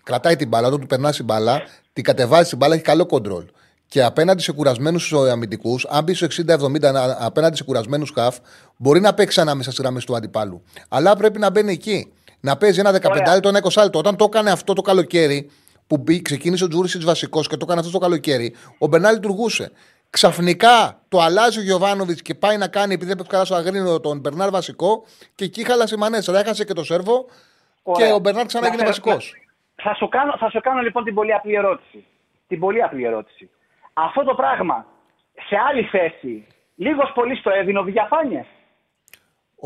κρατάει την μπάλα, όταν του περνάς την μπάλα, την κατεβάζεις την μπάλα, έχει καλό κοντρόλ. Και απέναντι σε κουρασμένους αμυντικούς, αν μπεις στο 60-70 να- απέναντι σε κουρασμένους χαφ, μπορεί να παίξει ανάμεσα στις γραμμές του αντιπάλου. Αλλά πρέπει να μπαίνει εκεί. Να παίζει ένα 15 λεπτό, ένα 20 λεπτό. Όταν το έκανε αυτό το καλοκαίρι, που μπή, ξεκίνησε ο Τζούρισιτς βασικός και το έκανε αυτό το καλοκαίρι, ο Μπερνάρ λειτουργούσε. Ξαφνικά το αλλάζει ο Γιωβάνοβιτς και πάει να κάνει, επειδή δεν παίξει καλά στο αγρίνο, τον Μπερνάρ βασικό και εκεί χάλασε η μανέτσα. Έχασε και το σερβο Ωραία. και ο Μπερνάρ ξανά Να έγινε φέρω- βασικός. Θα σου, κάνω, θα σου κάνω λοιπόν την πολύ απλή ερώτηση. Την πολύ απλή ερώτηση. Αυτό το πράγμα σε άλλη θέση, λίγος πολύ στο έδινε ο Διαφάνιε.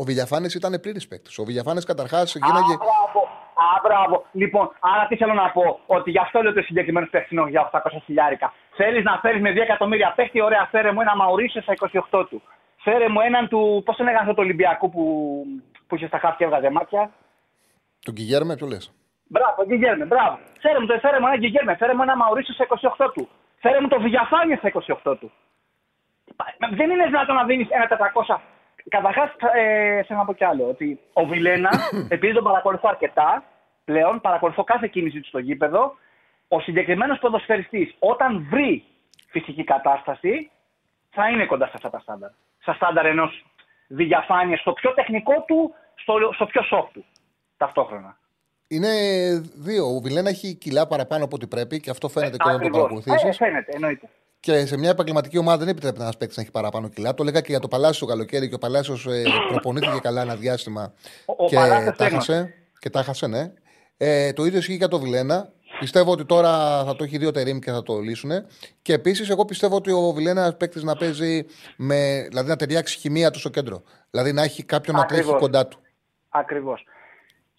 Ο Βιλιαφάνε ήταν πλήρης παίκτης. Ο Βιλιαφάνε καταρχάς Α, γίναγε. μπράβο. Α, μπράβο. Λοιπόν, άρα τι θέλω να πω, ότι γι' αυτό λέω ότι ο συγκεκριμένος παίχτη είναι για 800 χιλιάρικα. Θέλεις να φέρεις με 2 εκατομμύρια παίχτη, ωραία, φέρε μου ένα Μαουρίσιο στα 28 του. Φέρε μου έναν του. Πώς τον έκανε αυτό το Ολυμπιακό που. που είχε στα χάπια έβγαζε μάτια. Τον Κιγέρμε, ποιο λες. Μπράβο, Γκυγέρμε, μπράβο. Φέρε μου, το, φέρε μου ένα Γκυγέρμε, φέρε μου ένα Μαουρίσιο στα 28 του. Φέρε μου το Βηγιαφάνιο στα 28 του. Δεν είναι δυνατόν να δίνεις ένα 400. Καταρχάς, ε, θέλω να πω κι άλλο. Ότι ο Βιλένα, επειδή τον παρακολουθώ αρκετά πλέον, παρακολουθώ κάθε κίνηση του στο γήπεδο, ο συγκεκριμένος ποδοσφαιριστής όταν βρει φυσική κατάσταση θα είναι κοντά σε αυτά τα στάνταρ. Στα στάνταρ ενός διαφάνεια στο πιο τεχνικό του, στο, στο πιο soft του ταυτόχρονα. Είναι δύο. Ο Βιλένα έχει κιλά παραπάνω από ό,τι πρέπει και αυτό φαίνεται και όταν το Ακριβώς. παρακολουθήσει. Ε, φαίνεται, εννοείται. Και σε μια επαγγελματική ομάδα δεν επιτρέπεται ένας παίκτης να έχει παραπάνω κιλά. Το έλεγα και για το Παλάσιο το καλοκαίρι και ο Παλάσιος ε, προπονήθηκε καλά ένα διάστημα Ο- ο και Παλάσιος τα έγνωσε. έχασε. Και τα έχασε, ναι. Ε, το ίδιο ισχύει για το Βιλένα. Πιστεύω ότι τώρα θα το έχει δύο τερίμ και θα το λύσουν. Και επίσης, εγώ πιστεύω ότι ο Βιλένα είναι παίκτης να παίζει με. δηλαδή να ταιριάξει η χημεία του στο κέντρο. Δηλαδή να έχει κάποιον να τρέχει Ακριβώς. κοντά του. Ακριβώς.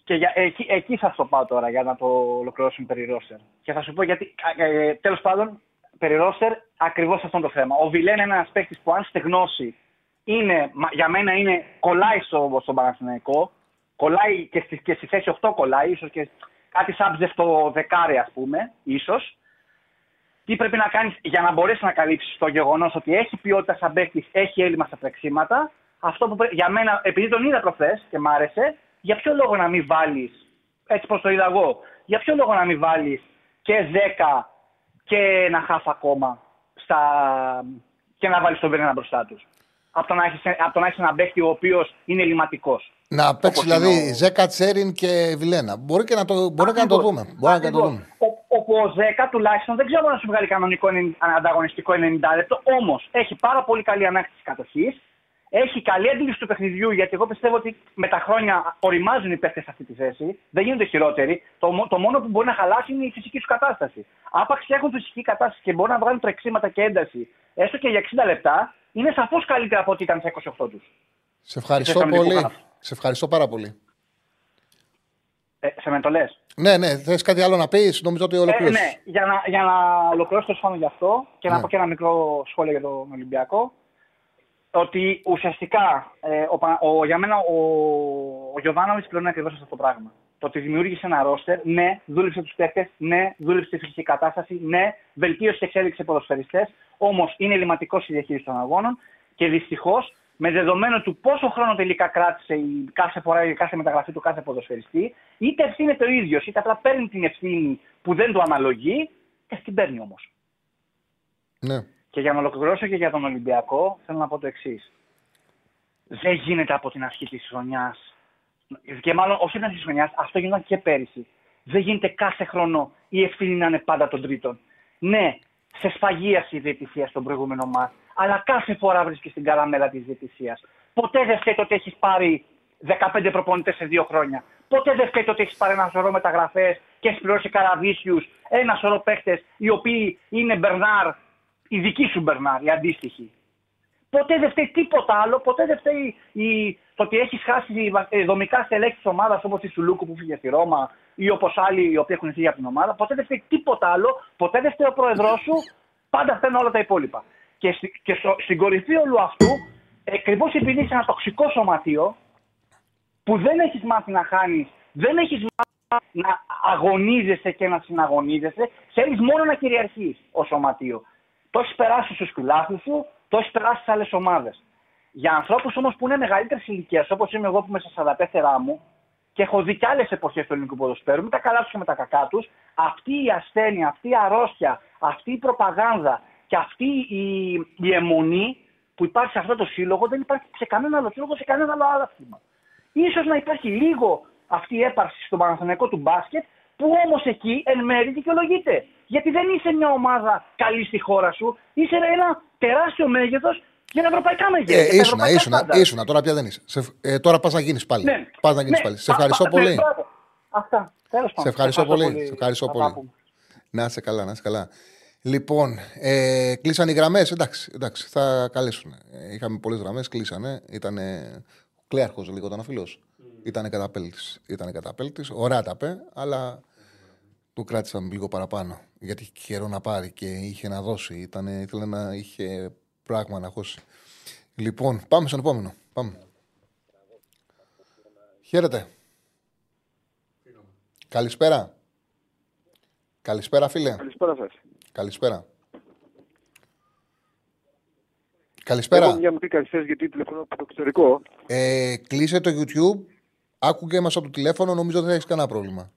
Και για, εκεί, εκεί θα στο πάω τώρα για να το ολοκληρώσουμε περί ρόστερ. Και θα σου πω γιατί, ε, τέλος πάντων, περί ρόστερ, ακριβώς αυτό είναι το θέμα. Ο Βιλέν είναι ένας παίκτης που, αν στεγνώσει, είναι, μα- για μένα είναι, κολλάει στο, στον Παναθηναϊκό. Κολλάει και στη, και στη θέση 8 κολλάει, ίσως και κάτι σαν το δεκάρι, ας πούμε, ίσως. Τι πρέπει να κάνεις για να μπορέσεις να καλύψεις το γεγονός ότι έχει ποιότητα σαν παίκτης, έχει έλλειμμα στα τρεξίματα. Αυτό που πρέ- για μένα, επειδή τον είδα προχθές και μ' άρεσε, για ποιο λόγο να μην βάλεις, έτσι πώ το είδα εγώ, για ποιο λόγο να μην βάλεις και 10 και ένα χάφ ακόμα στα... και να βάλεις τον Βερνένα μπροστά τους. Από το να έχεις από το να έχεις έναν παίκτη ο οποίος είναι ελληματικός. Να παίξει Όπως είναι δηλαδή ο- Ζέκα Τσέριν και Βιλένα. Μπορεί και να το, μπορεί και να το Ακριβώς. δούμε. Μπορεί και να το Ακριβώς. δούμε. Ο- Όπου ο 10 τουλάχιστον δεν ξέρω αν σου βγάλει κανονικό ενεν- ανταγωνιστικό 90 λεπτό, όμως έχει πάρα πολύ καλή ανάκτηση κατοχής. Έχει καλή αντίληψη του παιχνιδιού, γιατί εγώ πιστεύω ότι με τα χρόνια οριμάζουν οι παίχτε σε αυτή τη θέση. Δεν γίνονται χειρότεροι. Το, μο- το μόνο που μπορεί να χαλάσει είναι η φυσική του κατάσταση. Άπαξ και έχουν φυσική κατάσταση και μπορούν να βγάλουν τρεξίματα και ένταση, έστω και για 60 λεπτά, είναι σαφώς καλύτερα από ό,τι ήταν σε 28 τους. Σε ευχαριστώ θεσσαλονικό πολύ. χάφ. Σε ευχαριστώ πάρα πολύ. Ε, σε μετολέ. Ναι, ναι, θες κάτι άλλο να πεις, νομίζω ότι Ε, ολοκλήρωσες. ναι, για να, για να ολοκληρώσω το πάνω γι' αυτό και να Ναι. πω και ένα μικρό σχόλιο για τον Ολυμπιακό. Ότι ουσιαστικά ε, ο, Πα- ο, για μένα ο, ο Γιωβάνοβιτς πλέον είναι ακριβώς αυτό το πράγμα. Το ότι δημιούργησε ένα ρόστερ, ναι, δούλεψε τους παίχτε, ναι, δούλεψε τη φυσική κατάσταση, ναι, βελτίωσε και εξέλιξε ποδοσφαιριστές. Όμως είναι ελληματικός στη διαχείριση των αγώνων και δυστυχώς με δεδομένο του πόσο χρόνο τελικά κράτησε η κάθε φορά η κάθε μεταγραφή του κάθε ποδοσφαιριστή, είτε ευθύνεται ο ίδιος, είτε απλά παίρνει την ευθύνη που δεν του αναλογεί, και την παίρνει όμως. Ναι. Και για να ολοκληρώσω και για τον Ολυμπιακό, θέλω να πω το εξής. Δεν γίνεται από την αρχή της χρονιάς. Και μάλλον όχι την αρχή της χρονιάς, αυτό γινόταν και πέρυσι. Δεν γίνεται κάθε χρόνο η ευθύνη να είναι πάντα των τρίτων. Ναι, σε σφαγίαση η διαιτησία στον προηγούμενο μα, αλλά κάθε φορά βρίσκεις την καραμέλα της διαιτησίας. Ποτέ δεν φταίει το ότι έχεις πάρει 15 προπονητές σε δύο χρόνια. Ποτέ δεν φταίει το ότι έχεις πάρει ένα σωρό μεταγραφές και έχεις πληρώσει καραβίσιους, ένα σωρό παίχτες οι οποίοι είναι Μπερνάρ, η δική σου Μπερνάρ, η αντίστοιχη. Ποτέ δεν φταίει τίποτα άλλο, ποτέ δεν φταίει η... το ότι έχεις χάσει ε, δομικά στελέχη της ομάδας όπως η Σουλούκου που φύγε στη Ρώμα ή όπως άλλοι οι οποίοι έχουν φύγει από την ομάδα. Ποτέ δεν φταίει τίποτα άλλο, ποτέ δεν φταίει ο πρόεδρός σου, πάντα φταίνουν όλα τα υπόλοιπα. Και, στη- και στο, στην κορυφή όλου αυτού, ακριβώς επειδή είσαι ένα τοξικό σωματείο που δεν έχεις μάθει να χάνεις, δεν έχεις μάθει να αγωνίζεσαι και να συναγωνίζεσαι, θέλεις μόνο να κυριαρχείς ως σωματείο. Το έχεις περάσει στους φιλάθλου σου, το έχεις περάσει σε άλλες ομάδες. Για ανθρώπους όμως που είναι μεγαλύτερη ηλικίας, όπως είμαι εγώ που είμαι στα 44 μου και έχω δει και άλλες εποχές του ελληνικού ποδοσφαίρου, με τα καλά τους και με τα κακά τους, αυτή η ασθένεια, αυτή η αρρώστια, αυτή η προπαγάνδα και αυτή η, η αιμονή που υπάρχει σε αυτό το σύλλογο δεν υπάρχει σε κανένα άλλο σύλλογο, σε κανένα άλλο άθλημα. Ίσως να υπάρχει λίγο αυτή η έπαρση στον Παναθηναϊκό του μπάσκετ, που όμως εκεί εν μέρει δικαιολογείται. Γιατί δεν είσαι μια ομάδα καλή στη χώρα σου, είσαι ένα τεράστιο μέγεθος για τα ευρωπαϊκά μέγεθη. για Ε, τα ήσουνα, ευρωπαϊκά ήσουνα, στάνταρ. ήσουνα, τώρα πια δεν είσαι. Σε, ε, τώρα πας να γίνεις πάλι. Ναι. Πας να γίνεις Ναι. πάλι. Σε Α, ευχαριστώ α, ναι, πολύ. μπράβο. Αυτά. Τέλος πάντων. Σε ευχαριστώ πολύ. Σε ευχαριστώ Θα πολύ. τα πούμε. Να είσαι καλά, να είσαι καλά. Λοιπόν, ε, κλείσαν οι γραμμές. Εντάξει, εντάξει, θα καλέσουν. Ε, είχαμε πολλές γραμμές, κλείσανε. Ήταν ο κλέαρχος λίγο, ήταν ο φίλος. Ήταν καταπέλτης. Ήταν καταπέλτης. Ωραία τα πέ, αλλά του κράτησαν λίγο παραπάνω. Γιατί είχε καιρό να πάρει και είχε να δώσει. Ήτανε, ήθελε να είχε πράγμα να χώσει. Λοιπόν, πάμε στον επόμενο. Πάμε. Χαίρετε. Καλησπέρα. Καλησπέρα, φίλε. Καλησπέρα σας. Καλησπέρα. Καλησπέρα. Έχω μια μικρή καθυστέρηση γιατί τηλεφωνώ από το εξωτερικό. Ε, κλείσε το YouTube. Άκουγε μας από το τηλέφωνο. Νομίζω δεν έχεις κανένα πρόβλημα.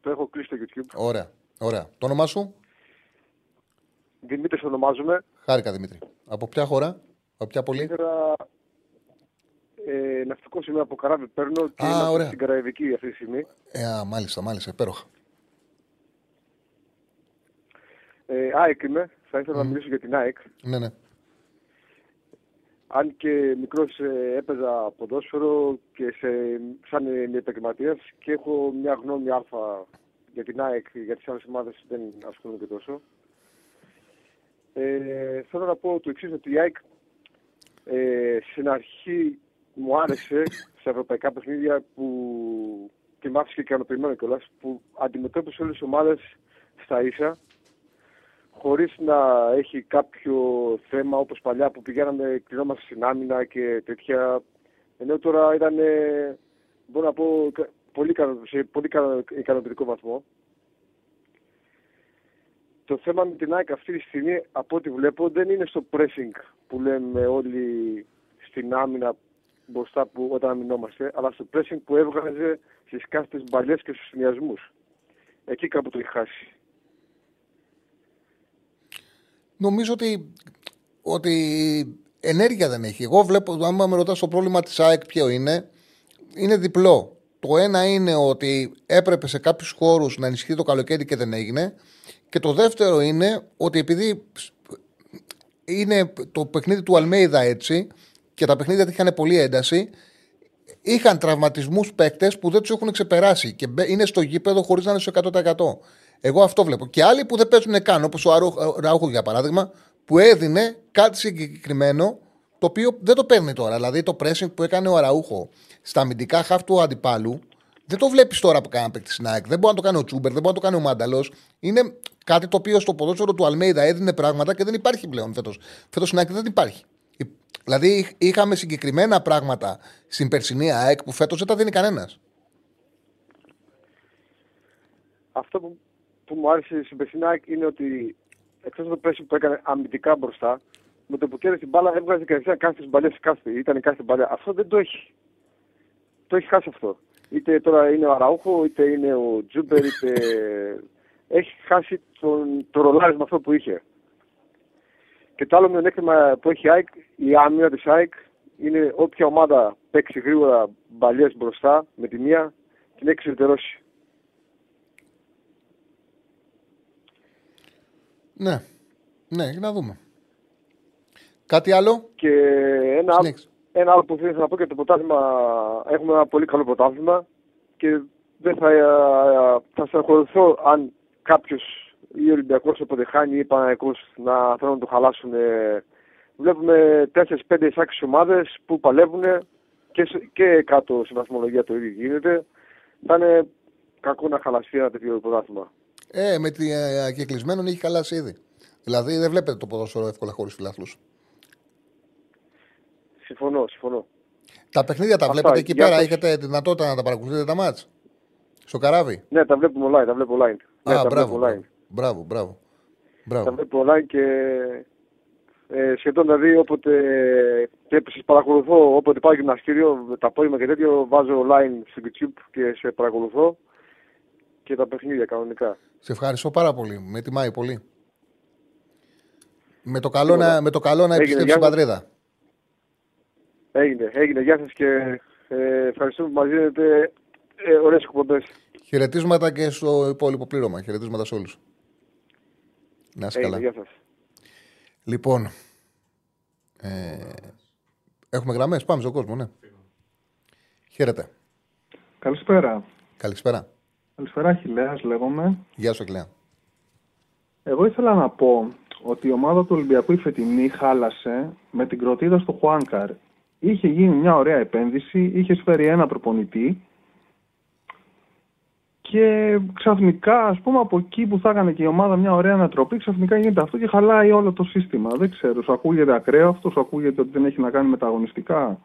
Το έχω κλείσει το YouTube. Ωραία. Ωραία. Το όνομά σου; Δημήτρης ονομάζομαι. Χάρηκα Δημήτρη. Από ποια χώρα, από ποια πόλη; Ήθελα ε, ναυτικό σημείο από καράβι παίρνω και Α, είμαστε ωραία. στην Καραϊβική αυτή τη στιγμή. Ε, α, μάλιστα, μάλιστα. Υπέροχα. Ε, ΑΕΚ είμαι. Θα ήθελα να μιλήσω για την ΑΕΚ. Ναι, ναι. Αν και μικρός ε, έπαιζα ποδόσφαιρο και σε, σαν ε, επαγγελματίας και έχω μια γνώμη αλφα για την ΑΕΚ, για τις άλλες ομάδες δεν ασχολούμαι και τόσο. Ε, θέλω να πω το εξής, ότι η ΑΕΚ ε, στην αρχή μου άρεσε σε ευρωπαϊκά παιχνίδια που και μ' άφησε και ικανοποιημένο κιόλας, που αντιμετώπισε όλες τις ομάδες στα ίσα χωρίς να έχει κάποιο θέμα όπως παλιά που πηγαίναμε, κλεινόμαστε στην άμυνα και τέτοια. Ενώ τώρα ήταν, ε, μπορώ να πω, κα- πολύ, ικανο- σε πολύ ικανο- ικανοποιητικό βαθμό. Το θέμα με την ΑΕΚ αυτή τη στιγμή, από ό,τι βλέπω, δεν είναι στο pressing που λέμε όλοι στην άμυνα μπροστά που όταν αμυνόμαστε, αλλά στο pressing που έβγαζε στις κάστες μπαλιές και στους συνδυασμούς. Εκεί κάπου το έχει χάσει. Νομίζω ότι, ότι ενέργεια δεν έχει. Εγώ βλέπω, άμα με ρωτάς το πρόβλημα της ΑΕΚ ποιο είναι, είναι διπλό. Το ένα είναι ότι έπρεπε σε κάποιους χώρους να ενισχυθεί το καλοκαίρι και δεν έγινε. Και το δεύτερο είναι ότι επειδή είναι το παιχνίδι του Αλμέιδα έτσι και τα παιχνίδια είχαν πολύ ένταση, είχαν τραυματισμούς παίκτες που δεν τους έχουν ξεπεράσει και μπε- είναι στο γήπεδο χωρίς να είναι στο 100%. Εγώ αυτό βλέπω. Και άλλοι που δεν παίζουν καν, όπως ο Αρού- ο Ραούχο για παράδειγμα, που έδινε κάτι συγκεκριμένο το οποίο δεν το παίρνει τώρα. Δηλαδή το pressing που έκανε ο Αραούχο στα αμυντικά χαφ του αντιπάλου, δεν το βλέπεις τώρα που κάνει ένα παίκτη στην ΑΕΚ. Δεν μπορεί να το κάνει ο Τσούμπερ, δεν μπορεί να το κάνει ο Μάνταλος. Είναι κάτι το οποίο στο ποδόσφαιρο του Αλμέιδα έδινε πράγματα και δεν υπάρχει πλέον φέτος. Φέτος στην ΑΕΚ δεν υπάρχει. Δηλαδή είχαμε συγκεκριμένα πράγματα στην περσινή ΑΕΚ που φέτος δεν τα δίνει κανένας. Αυτό που, που μου άρεσε στην περσινή ΑΕΚ είναι ότι εκτός από το πρέσι που έκανε αμυντικά μπροστά, με το που κέρδισε την μπάλα έβγαζε κατευθείαν κάθε μπαλιά σε κάθε. Ήταν κάθε μπαλιά. Αυτό δεν το έχει. Το έχει χάσει αυτό. Είτε τώρα είναι ο Αραούχο, είτε είναι ο Τζούμπερ, είτε. έχει χάσει τον, το ρολάρισμα αυτό που είχε. Και το άλλο μειονέκτημα που έχει η ΑΕΚ, η άμυνα της ΑΕΚ, είναι όποια ομάδα παίξει γρήγορα μπαλιές μπροστά με τη μία, την έχει εξωτερώσει. Ναι. Ναι, για να δούμε. Κάτι άλλο; Και ένα, άλλο- ένα άλλο που θέλω να πω και το πρωτάθλημα, έχουμε ένα πολύ καλό πρωτάθλημα και δεν θα, ε, θα στεναχωρηθώ αν κάποιος ή Ολυμπιακός όποτε χάνει ή Παναγιακός να θέλουν να το χαλάσουν. ε. Βλέπουμε 4-5-6 ομάδες που παλεύουν και, σε- και κάτω στη βαθμολογία το ίδιο γίνεται. Θα είναι κακό να χαλαστεί ένα τέτοιο πρωτάθλημα. Ε, με τη ε, κεκλεισμένον έχει χαλάσει ήδη. Δηλαδή δεν βλέπετε το ποδόσφαιρο εύκολα χωρίς φιλάθλους. Συμφωνώ, συμφωνώ. Τα παιχνίδια τα Αυτά, βλέπετε εκεί για πέρα, το- έχετε δυνατότητα να τα παρακολουθείτε τα μάτς; Στο καράβι; Ναι, τα βλέπουμε online, τα βλέπω online. ναι, Α, τα μπράβο, βλέπω online. μπράβο, μπράβο. Τα μπράβο. βλέπω online και ε, σχεδόν δηλαδή όποτε και σας παρακολουθώ, όποτε πάω γυμναστήριο, τα απόγευμα και τέτοιο, βάζω online στο YouTube και σε παρακολουθώ και τα παιχνίδια κανονικά. Σε ευχαριστώ πάρα πολύ. Με τιμάει πολύ. Με το καλό, Τίποτα. να, με το καλό να Έγινε, επιστρέψει γεια στην σας. πατρίδα. Έγινε, έγινε. Γεια σας και ε, ευχαριστούμε που μας δίνετε ε, ωραίες εκπομπές. Χαιρετίσματα και στο υπόλοιπο πλήρωμα. Χαιρετίσματα σε όλους. Να είσαι Έγινε, καλά. γεια σας. Λοιπόν. Ε, έχουμε γραμμές. Πάμε στον κόσμο, ναι. Χαίρετε. Καλησπέρα. Καλησπέρα. Καλησπέρα, Αχιλέας λέγομαι. Γεια σου, Εκλέα. Εγώ ήθελα να πω ότι η ομάδα του Ολυμπιακού η φετινή χάλασε με την κροτίδα στο Χουάνκαρ. Είχε γίνει μια ωραία επένδυση, είχε φέρει ένα προπονητή και ξαφνικά, ας πούμε, από εκεί που θα έκανε και η ομάδα μια ωραία ανατροπή, ξαφνικά γίνεται αυτό και χαλάει όλο το σύστημα. Δεν ξέρω, σου ακούγεται ακραίο αυτό, σου ακούγεται ότι δεν έχει να κάνει με τα αγωνιστικά;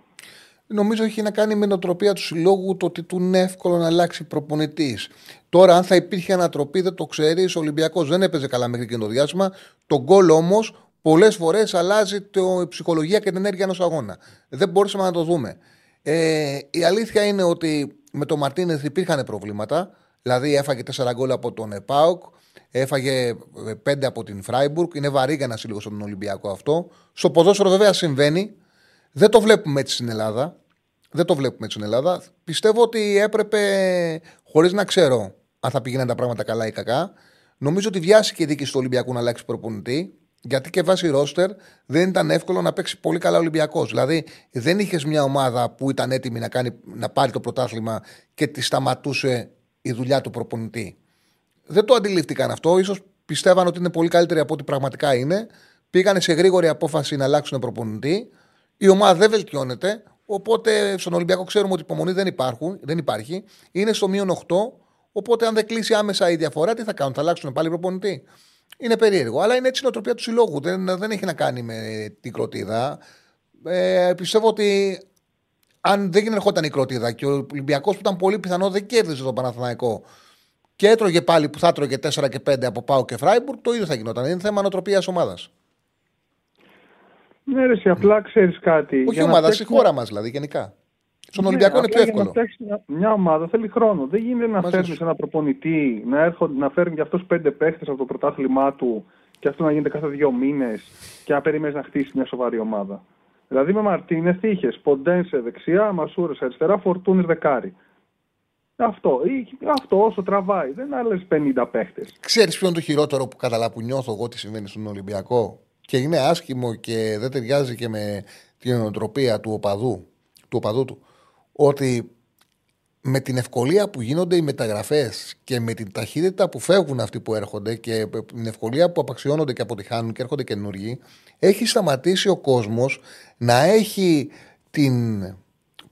Νομίζω έχει να κάνει με νοοτροπία του συλλόγου το ότι του είναι εύκολο να αλλάξει προπονητής. Τώρα, αν θα υπήρχε ανατροπή, δεν το ξέρεις. Ο Ολυμπιακός δεν έπαιζε καλά μέχρι και το διάστημα. Το γκολ όμως πολλές φορές αλλάζει το, η ψυχολογία και την ενέργεια ενός αγώνα. Δεν μπορούσαμε να το δούμε. Ε, η αλήθεια είναι ότι με τον Μαρτίνεθ υπήρχαν προβλήματα. Δηλαδή, έφαγε 4 γκολ από τον ΕΠΑΟΚ, έφαγε 5 από την Φράιμπουργκ. Είναι βαρύ για ένα σύλλογος στον Ολυμπιακό αυτό. Στο ποδόσφαιρο, βέβαια, συμβαίνει. Δεν το βλέπουμε έτσι στην Ελλάδα. Δεν το βλέπουμε έτσι στην Ελλάδα. Πιστεύω ότι έπρεπε, χωρίς να ξέρω αν θα πηγαίνουν τα πράγματα καλά ή κακά, νομίζω ότι βιάστηκε η δίκη του Ολυμπιακού να αλλάξει προπονητή. Γιατί και βάσει ρόστερ δεν ήταν εύκολο να παίξει πολύ καλά Ολυμπιακός. Δηλαδή δεν είχες μια ομάδα που ήταν έτοιμη να, κάνει, να πάρει το πρωτάθλημα και τη σταματούσε η δουλειά του προπονητή. Δεν το αντιλήφθηκαν αυτό. σω πιστεύαν ότι είναι πολύ καλύτερη από ό,τι πραγματικά είναι. Πήγανε σε γρήγορη απόφαση να αλλάξουν προπονητή. Η ομάδα δεν βελτιώνεται. Οπότε στον Ολυμπιακό ξέρουμε ότι υπομονή δεν, υπάρχουν, δεν υπάρχει. Είναι στο μείον 8. Οπότε αν δεν κλείσει άμεσα η διαφορά, τι θα κάνουν, θα αλλάξουν πάλι προπονητή. Είναι περίεργο. Αλλά είναι έτσι η νοοτροπία του συλλόγου. Δεν, δεν έχει να κάνει με την κροτίδα. Ε, πιστεύω ότι αν δεν ερχόταν η κροτίδα και ο Ολυμπιακός που ήταν πολύ πιθανό δεν κέρδιζε τον Παναθηναϊκό και έτρωγε πάλι που θα έτρωγε 4 και 5 από Πάο και Φράιμπουργκ, το ίδιο θα γινόταν. Είναι θέμα νοοτροπίας ομάδας. Ναι, ρε, απλά ξέρεις κάτι. Όχι ομάδα, η χώρα μας δηλαδή γενικά. Στον ναι, Ολυμπιακό είναι πιο εύκολο. Για να μια, μια ομάδα θέλει χρόνο. Δεν γίνεται να φέρνεις ένα προπονητή, να, έρχον, να φέρνει και αυτός πέντε παίχτες από το πρωτάθλημά του και αυτό να γίνεται κάθε δύο μήνες και να περιμένεις να χτίσει μια σοβαρή ομάδα. Δηλαδή με Μαρτίνε είχες Ποντένσε δεξιά, Μασούρε αριστερά, Φορτούνη δεκάρι. Αυτό, αυτό όσο τραβάει. Δεν είναι άλλες 50 παίχτες. Ξέρεις ποιο είναι το χειρότερο που καταλάβω που νιώθω εγώ τι συμβαίνει στον Ολυμπιακό; Και είναι άσχημο και δεν ταιριάζει και με την οτροπία του οπαδού του, οπαδού του ότι με την ευκολία που γίνονται οι μεταγραφές και με την ταχύτητα που φεύγουν αυτοί που έρχονται και την ευκολία που απαξιώνονται και αποτυχάνουν και έρχονται καινούργοι, έχει σταματήσει ο κόσμος να έχει την.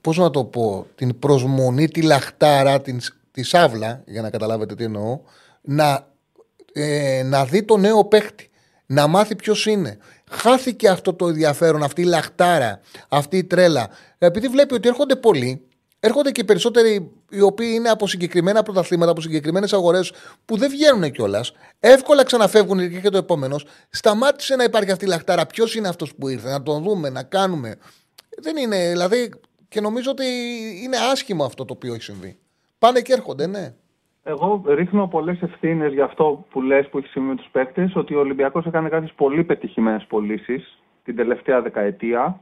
Πώς να το πω, την προσμονή, τη λαχτάρα, την, τη σάβλα, για να καταλάβετε τι εννοώ, να, ε, να δει το νέο παίχτη να μάθει ποιος είναι. Χάθηκε αυτό το ενδιαφέρον, αυτή η λαχτάρα, αυτή η τρέλα. Επειδή βλέπει ότι έρχονται πολλοί, έρχονται και περισσότεροι οι οποίοι είναι από συγκεκριμένα πρωταθλήματα, από συγκεκριμένες αγορές που δεν βγαίνουν κιόλας. Εύκολα ξαναφεύγουν και το επόμενος. Σταμάτησε να υπάρχει αυτή η λαχτάρα. Ποιος είναι αυτός που ήρθε, να τον δούμε, να κάνουμε. Δεν είναι, δηλαδή, και νομίζω ότι είναι άσχημο αυτό το οποίο έχει συμβεί. Πάνε και έρχονται, ναι. Εγώ ρίχνω πολλές ευθύνες για αυτό που λες που έχει συμβεί με τους παίκτες, ότι ο Ολυμπιακός έκανε κάποιες πολύ πετυχημένες πωλήσεις την τελευταία δεκαετία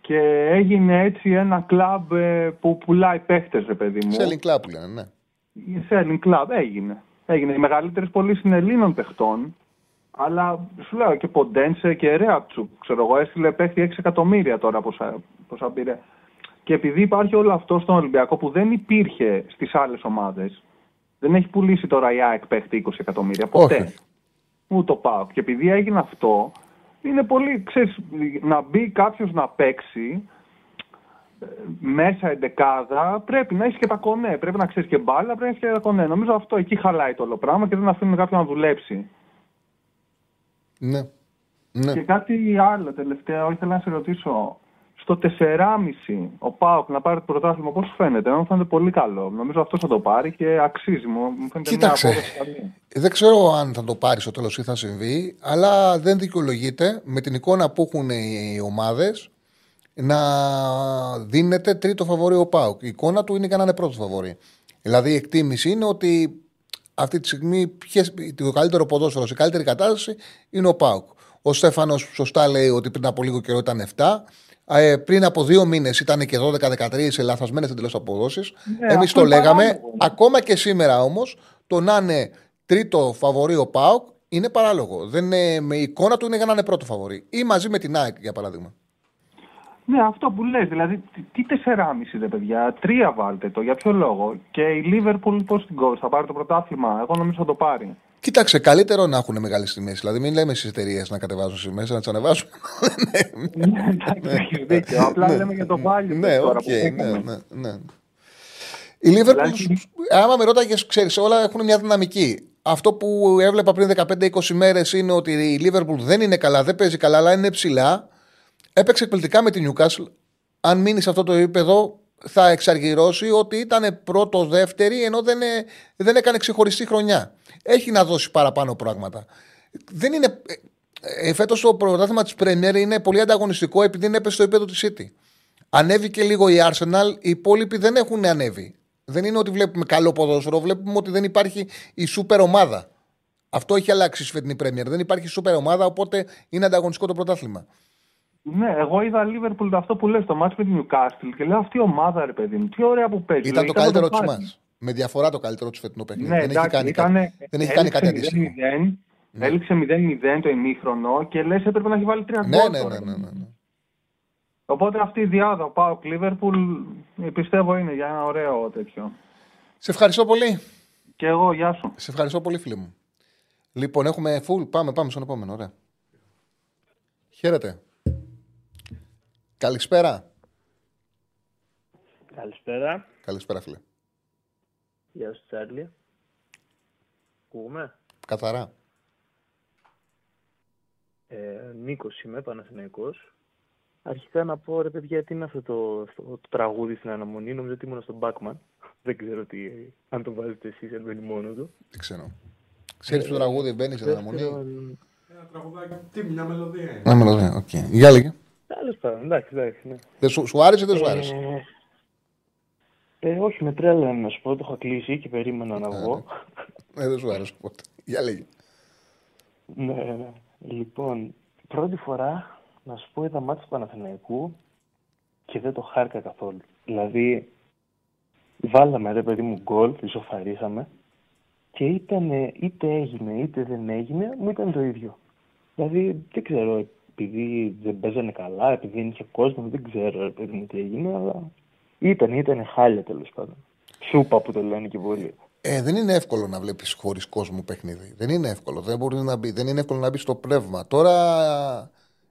και έγινε έτσι ένα κλαμπ ε, που πουλάει παίκτες, ρε παιδί μου. Selling club λένε, ναι. Selling club έγινε. έγινε. Οι μεγαλύτερες πωλήσεις είναι Ελλήνων παιχτών, αλλά σου λέω και Ποντένσε και Ρέατσου. Ξέρω εγώ, έστειλε παίχτη 6 εκατομμύρια τώρα πόσα πήρε. Και επειδή υπάρχει όλο αυτό στον Ολυμπιακό που δεν υπήρχε στις άλλες ομάδες, δεν έχει πουλήσει τώρα η ΑΕΚ παίχτη 20 εκατομμύρια. Ποτέ. Όχι. Ούτε το πάω. Και επειδή έγινε αυτό, είναι πολύ, ξέρεις, να μπει κάποιος να παίξει ε, μέσα εντεκάδα πρέπει να έχεις και τα κονέ. Πρέπει να ξέρεις και μπάλα, πρέπει να έχεις και τα κονέ. Νομίζω αυτό εκεί χαλάει το όλο πράγμα και δεν αφήνουν κάποιον να δουλέψει. Ναι. ναι. Και κάτι άλλο τελευταία, ήθελα να σε ρωτήσω στο 4,5 ο Πάοκ να πάρει το πρωτάθλημα, πώς φαίνεται. Μου φαίνεται πολύ καλό. Νομίζω αυτός θα το πάρει και αξίζει. Μου φαίνεται Κοίταξε. Μια καλή. Δεν ξέρω αν θα το πάρει στο τέλος ή θα συμβεί, αλλά δεν δικαιολογείται με την εικόνα που έχουν οι ομάδες να δίνεται τρίτο φαβορή ο Πάοκ. Η εικόνα του είναι και να είναι πρώτο φαβορή. Δηλαδή η εκτίμηση είναι ότι αυτή τη στιγμή το καλύτερο ποδόσφαιρο σε καλύτερη κατάσταση είναι ο Πάοκ. Ο Στέφανος σωστά λέει ότι πριν από λίγο καιρό ήταν 7. Ε, πριν από δύο μήνες ήταν και 12-13 σε λαθασμένε εντελώς αποδόσεις. Ναι, Εμείς το λέγαμε. Ακόμα και σήμερα όμως το να είναι τρίτο φαβορή ο Πάοκ είναι παράλογο. Δεν είναι, με εικόνα του είναι για να είναι πρώτο φαβορή. Ή μαζί με την ΑΕΚ για παράδειγμα. Ναι, αυτό που λες, δηλαδή τι 4,5 δε παιδιά, τρία βάλτε το, για ποιο λόγο. Και η Λίβερπουλ πώς την κόβει, θα πάρει το πρωτάθλημα, εγώ νομίζω θα το πάρει. Κοίταξε, καλύτερο να έχουν μεγάλες τιμές. Δηλαδή, μην λέμε στις εταιρείες να κατεβάζουν σημαίε, να τις ανεβάσουν. ναι, εντάξει, έχει δίκιο. Απλά λέμε για το πάλι. Ναι, οκ, ναι, ναι, ναι. Η Λίβερπουλ, άμα με ρώταγες, ξέρεις, όλα έχουν μια δυναμική. Αυτό που έβλεπα πριν 15-20 μέρες είναι ότι η Λίβερπουλ δεν είναι καλά, δεν παίζει καλά, αλλά είναι ψηλά. Έπαιξε εκπληκτικά με την Newcastle. αν μείνεις σε αυτό το επίπεδο, θα εξαργυρώσει ότι ήταν πρώτο-δεύτερη ενώ δεν, ε, δεν έκανε ξεχωριστή χρονιά. Έχει να δώσει παραπάνω πράγματα. Δεν είναι. Ε, Φέτος το πρωτάθλημα της Πρέμιερ είναι πολύ ανταγωνιστικό επειδή είναι έπεσε στο επίπεδο της City. Ανέβηκε λίγο η Arsenal, οι υπόλοιποι δεν έχουν ανέβει. Δεν είναι ότι βλέπουμε καλό ποδόσφαιρο, βλέπουμε ότι δεν υπάρχει η σούπερ ομάδα. Αυτό έχει αλλάξει στη φετινή Πρέμιερ. Δεν υπάρχει σούπερ ομάδα, οπότε είναι ανταγωνιστικό το πρωτάθλημα. Ναι, εγώ είδα Λίβερπουλ αυτό που λες, το μάτς με την Newcastle και λέω αυτή η ομάδα, ρε παιδί μου, τι ωραία που παίζει. Ήταν το Λογικά καλύτερο θα τη το πάρει. μα. Με διαφορά το καλύτερο τους φετινού παιχνίδι. Ναι, δεν, έχει εντάξει, κάνει ήτανε- κάτι, δεν έχει κάνει κάτι έληξε αντίστοιχο. 0-0, Έληξε 0-0 το ημίχρονο και λες έπρεπε να έχει βάλει τρία Ναι, γκολ ναι, τώρα. ναι, ναι, ναι, ναι. Οπότε αυτή η διάδα, ο Πάοκ Λίβερπουλ, ε, πιστεύω είναι για ένα ωραίο τέτοιο. Σε ευχαριστώ πολύ. Και εγώ, γεια σου. Σε ευχαριστώ πολύ, φίλε μου. Λοιπόν, έχουμε full. Πάμε, πάμε στον επόμενο. Ωραία. Χαίρετε. Καλησπέρα. Καλησπέρα. Καλησπέρα, φίλε. Γεια σου, Τσάρλι. Ακούμε. Καθαρά. Ε, Νίκος είμαι, Παναθηναϊκός. Αρχικά να πω, ρε παιδιά, τι είναι αυτό το, αυτό το τραγούδι στην αναμονή. Νομίζω ότι ήμουν στον Μπάκμαν. Δεν ξέρω τι, αν το βάζετε εσείς, αν μπαίνει μόνο του. Δεν ξέρω. Ξέρει το τραγούδι μπαίνει σε αναμονή. Δεύτερον, Ένα τραγουδάκι. Τι, μια μελωδία είναι. Να με ρωτάει. Οκ. Για λέγε. Τέλος πάντων, εντάξει, εντάξει. Ναι. Δεν σου, σου άρεσε ή δεν σου άρεσε; Ε, ε, όχι, με τρέλα να σου πω, το είχα κλείσει και περίμενα να βγω. Ε, δεν σου άρεσε οπότε. Για λέγε. Ναι, ναι. Λοιπόν, πρώτη φορά να σου πω είδα ματς του Παναθηναϊκού και δεν το χάρηκα καθόλου. Δηλαδή, βάλαμε ρε παιδί μου γκολ, ισοφαρίσαμε και ήταν, είτε έγινε είτε δεν έγινε, μου ήταν το ίδιο. Δηλαδή, δεν ξέρω, επειδή δεν παίζανε καλά, επειδή δεν είχε κόσμο, δεν ξέρω ρε παιδί μου τι έγινε, αλλά ήταν, ήταν χάλια τέλος πάντων. Σούπα που το λένε και πολλοί. Ε, δεν είναι εύκολο να βλέπεις χωρίς κόσμο παιχνίδι. Δεν είναι εύκολο. Δεν, μπορείς να μπει, δεν είναι εύκολο να μπεις στο πνεύμα. Τώρα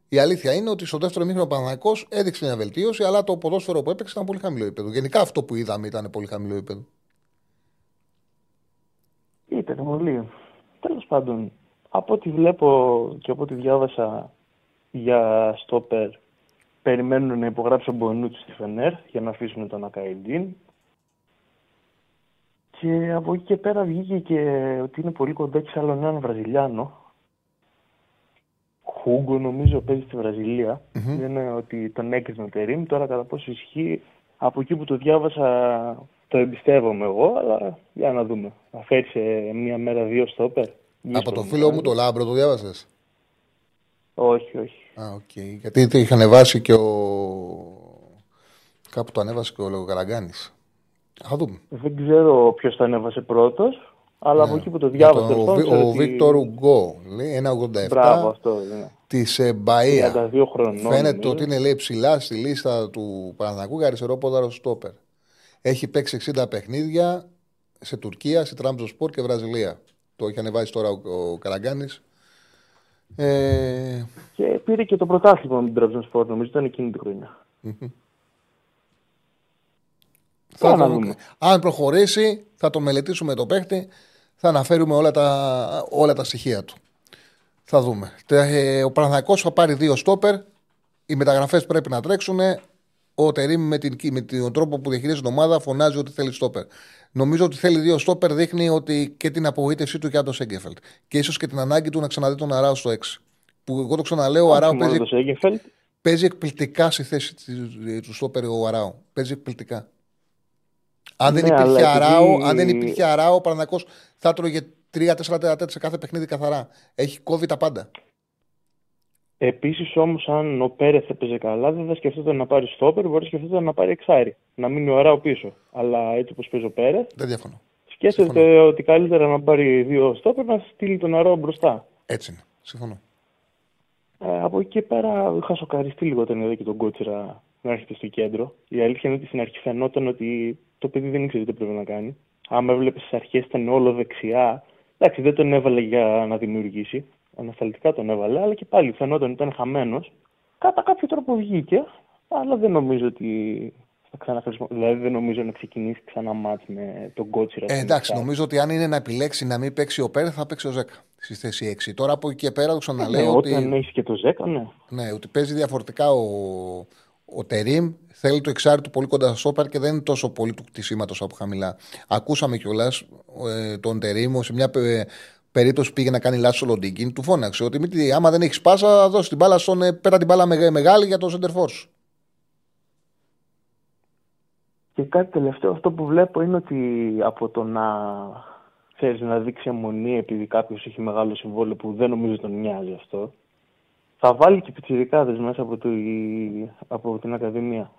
η αλήθεια είναι ότι στο δεύτερο μήχρονο ο Παναγικός έδειξε μια βελτίωση, αλλά το ποδόσφαιρο που έπαιξε ήταν πολύ χαμηλό επίπεδο. Γενικά αυτό που είδαμε ήταν πολύ χαμηλό επίπεδο. Ήταν πολύ. Τέλος πάντων, από ό,τι βλέπω και από ό,τι διάβασα για στόπερ, περιμένουν να υπογράψει ο Μπονούτσι στη Φενέρ για να αφήσουν τον Ακαϊντίν. Και από εκεί και πέρα βγήκε και ότι είναι πολύ κοντά και σε άλλον έναν Βραζιλιάνο. Χούγκο νομίζω παίζει στη Βραζιλία Λένε ότι τον έκλεισαν Τερίμ. Τώρα κατά πόσο ισχύει, από εκεί που το διάβασα το εμπιστεύομαι εγώ, αλλά για να δούμε. Θα φέρει σε μία μέρα δύο στόπερ. Από το φίλο μου το Λάμπρο το διάβασες; Όχι, όχι. Α, οκ. Γιατί το είχε ανεβάσει και ο. Κάπου το ανέβασε και ο Λογοκαραγκάνη. Θα δούμε. Δεν ξέρω ποιος το ανέβασε πρώτος, αλλά από εκεί που το Ναι. Για διάβασα. τον- τέλος ο, πάντων, Βι- ξέρω ο ότι- Βίκτορ Ουγκό λέει 1,87 Μπράβο, αυτό είναι. της ε, Μπαία. 32 χρονών. Φαίνεται νομίζω. ότι είναι λέει, ψηλά στη λίστα του Παναθηναϊκού για αριστερό πόδαρο στόπερ. Έχει παίξει 60 παιχνίδια σε Τουρκία, σε Τράμπζο Σπορ και Βραζιλία. Το έχει ανεβάσει τώρα ο, ο Καραγκάνη. Ε, Και πήρε και το πρωτάθλημα με την Τρabzonspor, νομίζω ήταν εκείνη τη χρονιά. θα Θα να το- δούμε. αν προχωρήσει, θα το μελετήσουμε το παίχτη, θα αναφέρουμε όλα τα, όλα τα στοιχεία του. Θα δούμε. Τε- ε, Ο Παναθηναϊκός θα πάρει δύο στόπερ. Οι μεταγραφές πρέπει να τρέξουν. Ο Τερήμ με, την, με τον τρόπο που διαχειρίζεται την ομάδα φωνάζει ότι θέλει στόπερ. Νομίζω ότι θέλει δύο στόπερ δείχνει ότι και την απογοήτευσή του για τον Σέγκεφελτ. Και ίσως και την ανάγκη του να ξαναδεί τον Αράου στο 6. Που εγώ το ξαναλέω, ο Όχι Αράου μόνο παίζει, το Σέγκεφελτ. παίζει εκπληκτικά στη θέση της- του στόπερ ο Αράου. Παίζει εκπληκτικά. Αν δεν, Ναι, αλλά υπήρχε επειδή- αράο, αν δεν υπήρχε αράο, ο Παναθηναϊκός θα τρώγε 3-4 τερατέτ σε κάθε παιχνίδι καθαρά. Έχει κόβει τα πάντα. Επίσης όμως, αν ο Πέρεθ έπαιζε καλά, δεν θα σκεφτόταν να πάρει στόπερ, μπορεί να σκεφτόταν να πάρει εξάρι. Να μείνει ο Αράο πίσω. Αλλά έτσι όπως παίζει ο Πέρεθ, Δεν διαφωνώ. σκέφτεται ότι καλύτερα να πάρει δύο στόπερ να στείλει τον Αράο μπροστά. Έτσι είναι. Συμφωνώ. Ε, από εκεί και πέρα είχα σοκαριστεί λίγο όταν είδα και τον Κότσιρα να έρχεται στο κέντρο. Η αλήθεια είναι ότι στην αρχή φαινόταν ότι το παιδί δεν ήξερε τι πρέπει να κάνει. Άμα έβλεπες στι αρχές ήταν όλο δεξιά. Εντάξει, δεν τον έβαλε για να δημιουργήσει. Ανασταλτικά τον έβαλε, αλλά και πάλι φαινόταν ότι ήταν χαμένος. Κατά κάποιο τρόπο βγήκε, αλλά δεν νομίζω ότι θα ξαναχρησιμο... Δηλαδή δεν νομίζω να ξεκινήσει ξανά μάτς με τον Κότσιρα. Ε, στην εντάξει, εξάδα. νομίζω ότι αν είναι να επιλέξει να μην παίξει ο Πέρε, θα παίξει ο Ζέκα στη θέση 6. Τώρα από εκεί και πέρα το Ναι, ξαναλέω ότι. όταν έχεις και το Ζέκα, ναι. Ναι, ότι παίζει διαφορετικά ο, ο Τερήμ θέλει το εξάρι του πολύ κοντά στο σόπαρ και δεν είναι τόσο πολύ του κτισίματο από χαμηλά. Ακούσαμε κιόλας ε, τον Τερήμ σε μια πε- περίπτωση πήγε να κάνει λάθος ο Λοντίγκιν, του φώναξε ότι «Μη- άμα δεν έχεις πάσα, δώσει την μπάλα στον, ε, πέτα την μπάλα μεγα- μεγάλη για τον Σεντερφόρ σου. Και κάτι τελευταίο, αυτό που βλέπω είναι ότι από το να ξέρεις, να δείξει αιμονή επειδή κάποιος έχει μεγάλο συμβόλαιο που δεν νομίζω τον νοιάζει αυτό, θα βάλει και πιτσιρικάδες μέσα από, το, από την Ακαδημία.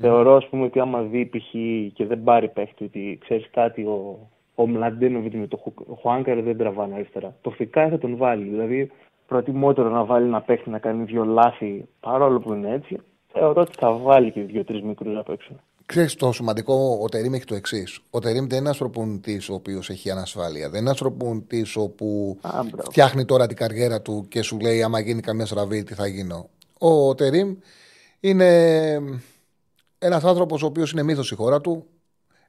Θεωρώ, ας πούμε, ότι άμα δει π.χ. και δεν πάρει παίχτη, ότι ξέρεις κάτι, ο, ο Μλαντένοβιτ με το Χου- Χουάνκαρ δεν τραβάνε αριστερά. Το Φικάι θα τον βάλει. Δηλαδή, προτιμότερο να βάλει ένα παίχτη να κάνει δύο λάθη, παρόλο που είναι έτσι, θεωρώ ότι θα βάλει και δύο-τρεις μικρούς να παίξουν. Ξέρεις το σημαντικό, ο Τερήμ έχει το εξής. Ο Τερήμ δεν είναι ένα προπονητή ο οποίος έχει ανασφάλεια. Δεν είναι ένα προπονητή όπου Α, μπράβο. φτιάχνει τώρα την καριέρα του και σου λέει: Άμα γίνει καμία στραβή, τι θα γίνω. Ο Τερήμ είναι ένας άνθρωπος ο οποίος είναι μύθος στη χώρα του.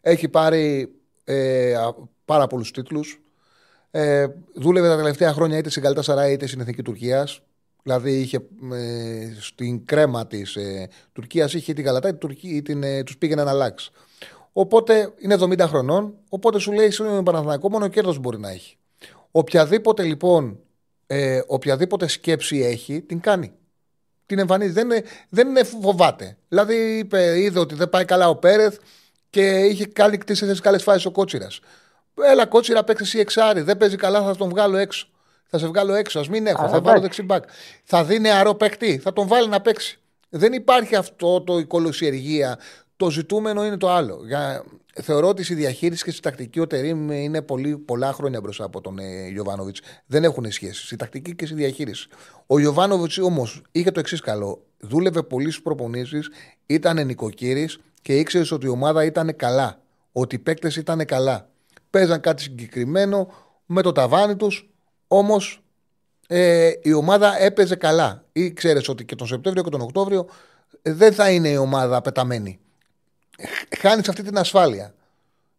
Έχει πάρει ε, α- πάρα πολλούς τίτλους. Ε, δούλευε τα τελευταία χρόνια είτε στην Καλτά Σαράι είτε στην Εθνική Τουρκίας. Δηλαδή είχε ε, στην κρέμα της ε, Τουρκίας είχε την Καλατά, την Τουρκία, την, ε, τους πήγαινε να αλλάξει. Οπότε είναι 70 χρονών, οπότε σου λέει στον Παναθηναϊκό μόνο κέρδος μπορεί να έχει. Οποιαδήποτε λοιπόν, ε, οποιαδήποτε σκέψη έχει, την κάνει. Την εμφανίζει. Δεν, είναι- δεν είναι φοβάται. Δηλαδή είπε, είδε ότι δεν πάει καλά ο Πέρεθ και είχε κάνει τέσσερι καλές φάσεις ο Κότσιρας. Έλα, Κότσιρα, παίξει εσύ εξάρι. Δεν παίζει καλά, θα τον βγάλω έξω. Θα σε βγάλω έξω. Α μην έχω, Α, θα εντάξει. βάλω δεξιμπάκ. Θα δει νεαρό παίκτη, θα τον βάλει να παίξει. Δεν υπάρχει αυτό το η κολοσιεργία. Το ζητούμενο είναι το άλλο. Για... Θεωρώ ότι στη διαχείριση και στη τακτική ο Τερήμ είναι πολύ, πολλά χρόνια μπροστά από τον ε, Γιωβάνοβιτς. Δεν έχουν σχέση. Στη τακτική και στη διαχείριση. Ο Γιωβάνοβιτς όμως είχε το εξής καλό. Δούλευε πολύ στι προπονήσεις, ήταν νοικοκύρης και ήξερες ότι η ομάδα ήταν καλά. Ότι οι παίκτες ήταν καλά. Παίζαν κάτι συγκεκριμένο με το ταβάνι τους, όμως ε, η ομάδα έπαιζε καλά. Ή ξέρει ότι και τον Σεπτέμβριο και τον Οκτώβριο ε, δεν θα είναι η ομάδα πεταμένη. Χάνεις αυτή την ασφάλεια.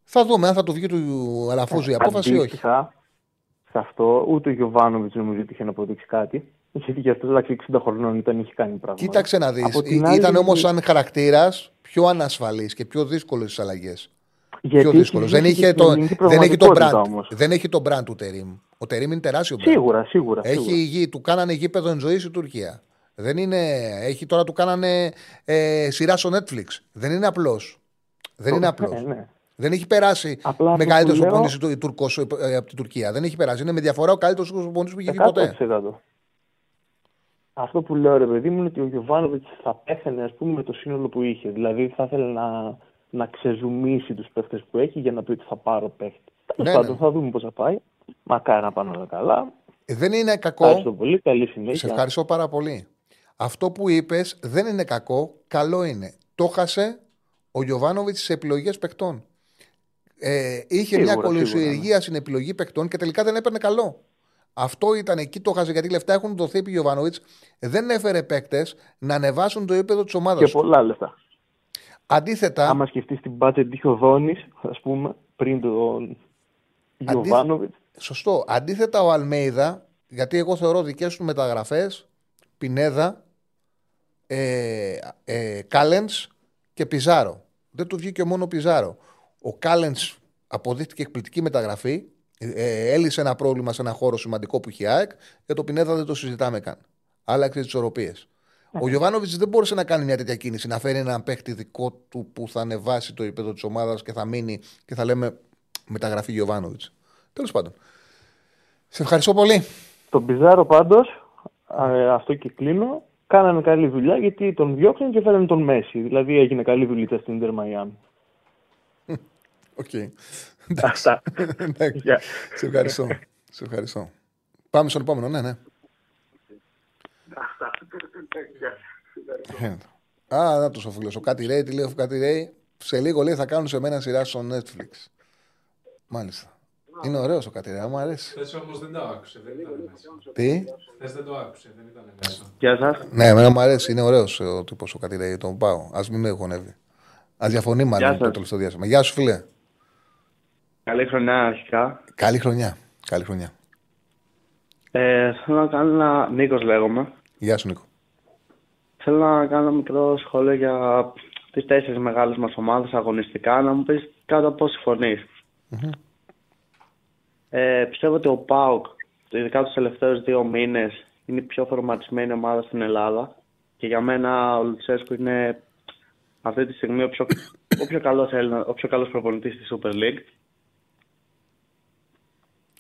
Θα δούμε αν θα του βγει του Αλαφούζου η απόφαση ή όχι. Αντίστοιχα, σε αυτό ούτε ο Γιωβάνοβιτς νομίζω ότι είχε να αποδείξει κάτι. Γιατί και αυτός εντάξει 60 χρονών ήταν, είχε κάνει πράγματα. Κοίταξε να δεις. Από την άλλη, Ήταν όμως σαν χαρακτήρας πιο ανασφαλής και πιο δύσκολο στι αλλαγές. Γιατί Πιο έχει δύσκολο. Δεν, ζήσει είχε την το, ελληνική δεν έχει το πραγματικότητα brand. όμως. Δεν έχει το brand του Τερήμ. Ο Τερήμ είναι τεράστιο brand. Σίγουρα, σίγουρα. Έχει σίγουρα. γη, του κάνανε γήπεδο εν ζωή στην Τουρκία. Δεν είναι. Έχει τώρα του κάνανε ε, σειρά στο Netflix. Δεν είναι απλός. Δεν είναι απλός. Ναι, ναι. Δεν έχει περάσει Απλά αυτό μεγαλύτερο που λέω- προπονητή του Τουρκός, ε, από την Τουρκία. Δεν έχει περάσει. Είναι με διαφορά ο καλύτερος προπονητή που είχε βγει ποτέ. 100%. Αυτό που λέω ρε παιδί μου είναι ότι ο Γιωβάνοβιτς θα πέθανε ας πούμε με το σύνολο που είχε. Δηλαδή θα ήθελε να, να ξεζουμίσει τους παίχτε που έχει για να πει ότι θα πάρω παίχτη. Τέλος Ναι, πάντων ναι. θα δούμε πώς θα πάει. Μακάρι να πάνε όλα καλά. Ε, Δεν είναι κακό. Ευχαριστώ πολύ. Καλή Σε συνέχεια. ευχαριστώ πάρα πολύ. Αυτό που είπες δεν είναι κακό, καλό είναι. Το χάσε ο Γιωβάνοβιτς σε επιλογές παιχτών. Ε, είχε Σίγουρα, μια κολυσιεργία σίγουρα, ναι. στην επιλογή παιχτών και τελικά δεν έπαιρνε καλό. Αυτό ήταν εκεί το χάσε γιατί λεφτά έχουν δοθεί επί Γιωβάνοβιτς. Δεν έφερε παίκτες να ανεβάσουν το επίπεδο της ομάδας. Και πολλά λεφτά. Αντίθετα, Άμα σκεφτείς την μπάτζετ που είχε ο Δόνης, ας πούμε, πριν τον Γιωβάνοβιτς. Σωστό. Αντίθετα, ο Αλμέιδα, γιατί εγώ θεωρώ δικές του μεταγραφές, Πινέδα, ε, ε, Κάλεν και Πιζάρο. Δεν του βγήκε μόνο ο Πιζάρο. Ο Κάλεν αποδείχτηκε εκπληκτική μεταγραφή. Ε, έλυσε ένα πρόβλημα σε ένα χώρο σημαντικό που είχε η ΑΕΚ. Για το Πινέδα δεν το συζητάμε καν. Άλλαξε τις ισορροπίες. Ο Γιωβάνοβιτς δεν μπόρεσε να κάνει μια τέτοια κίνηση, να φέρει έναν παίχτη δικό του που θα ανεβάσει το επίπεδο της ομάδας και θα μείνει και θα λέμε μεταγραφή Γιωβάνοβιτς. Τέλος πάντων. Σε ευχαριστώ πολύ. Τον Πιζάρο πάντως, αυτό και κλείνω, κάνανε καλή δουλειά γιατί τον διώξαν και φέρανε τον Μέσι. Δηλαδή έγινε καλή δουλειά στην Ιντερ Μαϊάμι. Οκ. Αυτά. Εντάξει. Γεια. Σε ευχαριστώ. Σε ευχαριστώ. Πάμε στον επόμενο, ναι, ναι. Α, να το ο φίλο. Ο Κάτι Ρέι, τι λέει ο Κάτι Ρέι; Σε λίγο λέει θα κάνουν σε μένα σειρά στο Netflix. Μάλιστα. Είναι ωραίος ο Κάτι Ρέι, μου αρέσει. Χθες όμως δεν το άκουσε, δεν ήταν μέσα. Τι; Χθες δεν το άκουσε, δεν ήταν μέσα. Γεια σας. Ναι, εμένα μου αρέσει, είναι ωραίος ο τύπος ο Κάτι Ρέι. Τον πάω. Α μην με χωνεύει. Α διαφωνεί μάλλον Γεια το σας. τελευταίο διάστημα. Γεια σου, φίλε. Καλή χρονιά αρχικά. Καλή χρονιά. Καλή χρονιά. Ε, θέλω να κάνω ένα... Νίκος λέγομαι. Γεια σου, Νίκο. Θέλω να κάνω ένα μικρό σχόλιο για τις τέσσερις μεγάλες μας ομάδες αγωνιστικά, να μου πεις κάτω από πόση φωνής. Ε, πιστεύω ότι ο ΠΑΟΚ, ειδικά τους τελευταίους δύο μήνες, είναι η πιο φορματισμένη ομάδα στην Ελλάδα και για μένα ο Λουτσέσκου είναι αυτή τη στιγμή ο πιο, ο πιο καλός, Έλληνα, ο πιο καλός προπονητής στη Super League.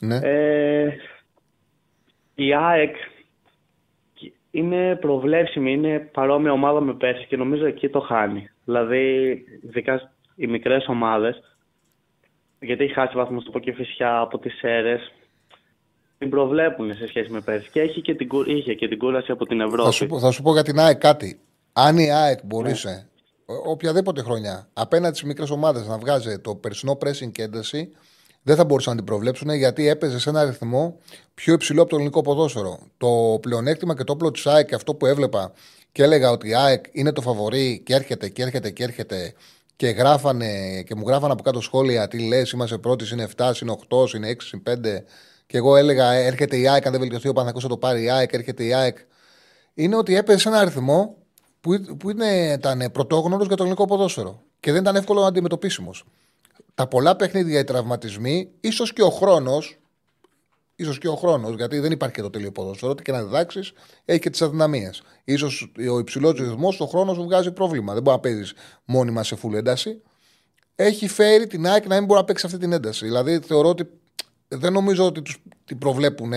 Ναι. Ε, η ΑΕΚ είναι προβλέψιμη, είναι παρόμοια ομάδα με πέρσι και νομίζω εκεί το χάνει. Δηλαδή, ειδικά οι μικρές ομάδες, γιατί έχει χάσει βαθμούς του Ποκεφισιά από τις ΣΕΡΕΣ, την προβλέπουν σε σχέση με πέρσι. Και έχει και την, κου- είχε και την κούραση από την Ευρώπη. Θα σου, πω- θα σου πω για την ΑΕΚ κάτι. Αν η ΑΕΚ μπορούσε ο- οποιαδήποτε χρονιά απέναντι στις μικρές ομάδες να βγάζει το περσινό pressing και ένταση, δεν θα μπορούσαν να την προβλέψουν γιατί έπαιζε σε ένα αριθμό πιο υψηλό από το ελληνικό ποδόσφαιρο. Το πλεονέκτημα και το όπλο της ΑΕΚ και αυτό που έβλεπα και έλεγα ότι η ΑΕΚ είναι το φαβορή και έρχεται και έρχεται και έρχεται και γράφανε και μου γράφανε από κάτω σχόλια τι λες, είμαστε πρώτη, είναι 7, είναι 8, είναι 6, είναι 5. Και εγώ έλεγα έρχεται η ΑΕΚ, αν δεν βελτιωθεί ο Παναθηναϊκός θα το πάρει η ΑΕΚ, έρχεται η ΑΕΚ. Είναι ότι έπαιζε σε ένα αριθμό που, που είναι, ήταν πρωτόγνωρος για το ελληνικό ποδόσφαιρο και δεν ήταν εύκολο να αντιμετωπίσιμος. Τα πολλά παιχνίδια, οι τραυματισμοί, ίσως και ο χρόνος, ίσως και ο χρόνος, γιατί δεν υπάρχει και το τέλειο ποδόσφαιρο, ό,τι και να διδάξεις, έχει και τις αδυναμίες. σω ο υψηλός ρυθμός, ο χρόνος σου βγάζει πρόβλημα. Δεν μπορεί να παίζεις μόνιμα σε full ένταση. Έχει φέρει την ΑΕΚ να μην μπορεί να παίξει αυτή την ένταση. Δηλαδή, θεωρώ ότι δεν νομίζω ότι τους την προβλέπουν.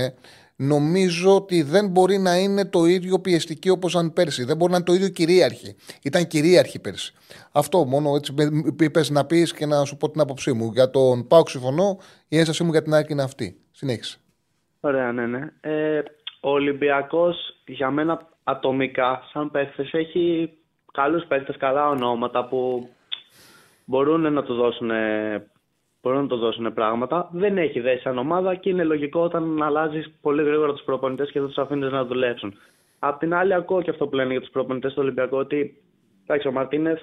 Νομίζω ότι δεν μπορεί να είναι το ίδιο πιεστική όπως αν πέρσι. Δεν μπορεί να είναι το ίδιο κυρίαρχη. Ήταν κυρίαρχη πέρσι. Αυτό μόνο έτσι είπες να πεις και να σου πω την άποψή μου. Για τον Πάουκ συμφωνώ. Η ένστασή μου για την ΑΕΚ είναι αυτή. Συνέχισε. Ωραία, ναι, ναι. Ε, ο Ολυμπιακός για μένα ατομικά, σαν παίχτες, έχει καλούς παίχτες, καλά ονόματα που μπορούν να του δώσουν, μπορούν να του δώσουν πράγματα. Δεν έχει δέσει σαν ομάδα και είναι λογικό όταν αλλάζεις πολύ γρήγορα τους προπονητές και δεν τους αφήνεις να δουλέψουν. Απ' την άλλη, ακούω και αυτό που λένε για τους προπονητές του Ολυμπιακού ότι εντάξει, ο Μαρτίνεθ,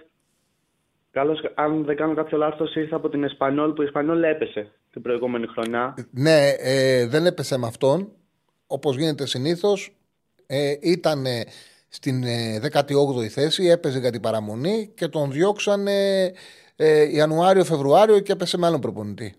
καλώς, αν δεν κάνω κάποιο λάθος, ήρθε από την Εσπανιόλ που η Εσπανιόλ έπεσε την προηγούμενη χρονιά. Ναι, ε, δεν έπεσε με αυτόν. Όπως γίνεται συνήθως, ε, ήταν ε, στην ε, 18η θέση, έπαιζε για την παραμονή και τον διώξανε ε, Ιανουάριο-Φεβρουάριο και έπεσε με άλλον προπονητή.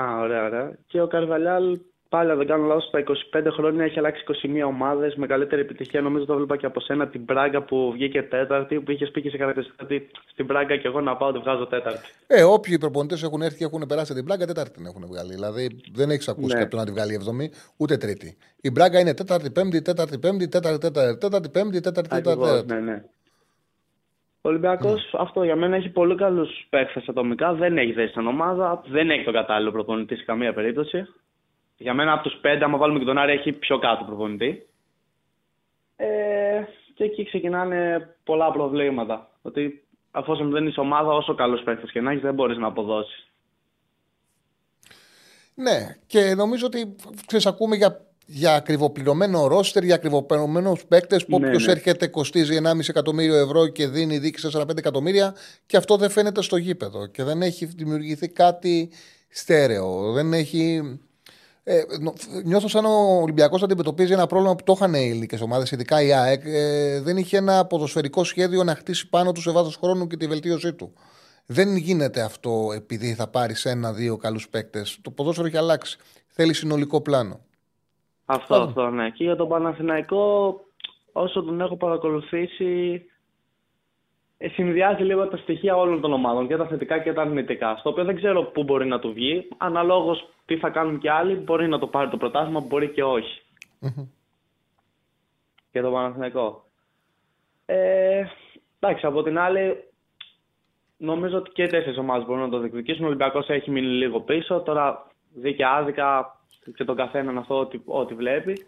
Α, ωραία, ωραία. Και ο Καρβαλιάλ, πάλι αν δεν κάνω λάθος, στα 25 χρόνια έχει αλλάξει 21 ομάδες με καλύτερη επιτυχία. Νομίζω το βλέπα και από σένα την Μπράγκα που βγήκε τέταρτη, που είχες πει και σε χαρακτηριστικά ότι στην Μπράγκα και εγώ να πάω τη βγάζω τέταρτη. Ε, όποιοι προπονητές έχουν έρθει και έχουν περάσει την πλάκα, τέταρτη την έχουν βγάλει. Δηλαδή δεν έχεις ακούσει Ναι. κάποιον να τη βγάλει εβδομή, ούτε τρίτη. Η Μπράγκα είναι τέταρτη, πέμπτη, τέταρτη, πέμπτη, τέταρτη, τέταρτη, τέταρτη, πέμπτη, τέταρτη, τέταρτη. Ακριβώς, τέταρτη. ναι, ναι. Ο Ολυμπιακό αυτό για μένα έχει πολύ καλούς παίχτε ατομικά. Δεν έχει δέσει σαν ομάδα. Δεν έχει τον κατάλληλο προπονητή σε καμία περίπτωση. Για μένα από τους πέντε, άμα βάλουμε και τον Άρη, έχει πιο κάτω προπονητή. Ε, και εκεί ξεκινάνε πολλά προβλήματα. Ότι αφόσον δεν είσαι ομάδα, όσο καλό παίχτε και να έχεις, δεν μπορείς να αποδώσεις. Ναι, και νομίζω ότι ξέρεις, ακούμε για, για ακριβοπληρωμένο ρόστερ, για ακριβοπληρωμένους παίκτες που Ναι, όποιος ναι. έρχεται κοστίζει 1,5 εκατομμύριο ευρώ και δίνει δίκη 4-5 εκατομμύρια και αυτό δεν φαίνεται στο γήπεδο και δεν έχει δημιουργηθεί κάτι στέρεο. Δεν έχει. Ε, νο- νιώθω σαν ο Ολυμπιακός αντιμετωπίζει ένα πρόβλημα που το είχαν οι ελληνικές ομάδες, ειδικά η ΑΕΚ. Ε, δεν είχε ένα ποδοσφαιρικό σχέδιο να χτίσει πάνω του σε βάθος χρόνου και τη βελτίωσή του. Δεν γίνεται αυτό επειδή θα πάρεις ένα-δύο καλούς παίκτες. Το ποδόσφαιρο έχει αλλάξει. Θέλει συνολικό πλάνο. Αυτό, αυτό, ναι. Και για τον Παναθηναϊκό, όσο τον έχω παρακολουθήσει, ε, συνδυάζει λίγο τα στοιχεία όλων των ομάδων, και τα θετικά και τα αρνητικά. Στο οποίο δεν ξέρω πού μπορεί να του βγει. Αναλόγως τι θα κάνουν και άλλοι, μπορεί να το πάρει το πρωτάθλημα, μπορεί και όχι. Για τον Παναθηναϊκό. Ε, εντάξει, από την άλλη, νομίζω ότι και οι τέσσερις ομάδες μπορούν να το διεκδικήσουν. Ο Ολυμπιακός έχει μείνει λίγο πίσω. Τώρα δίκαια άδικα και τον καθέναν αυτό ό,τι, ό,τι βλέπει.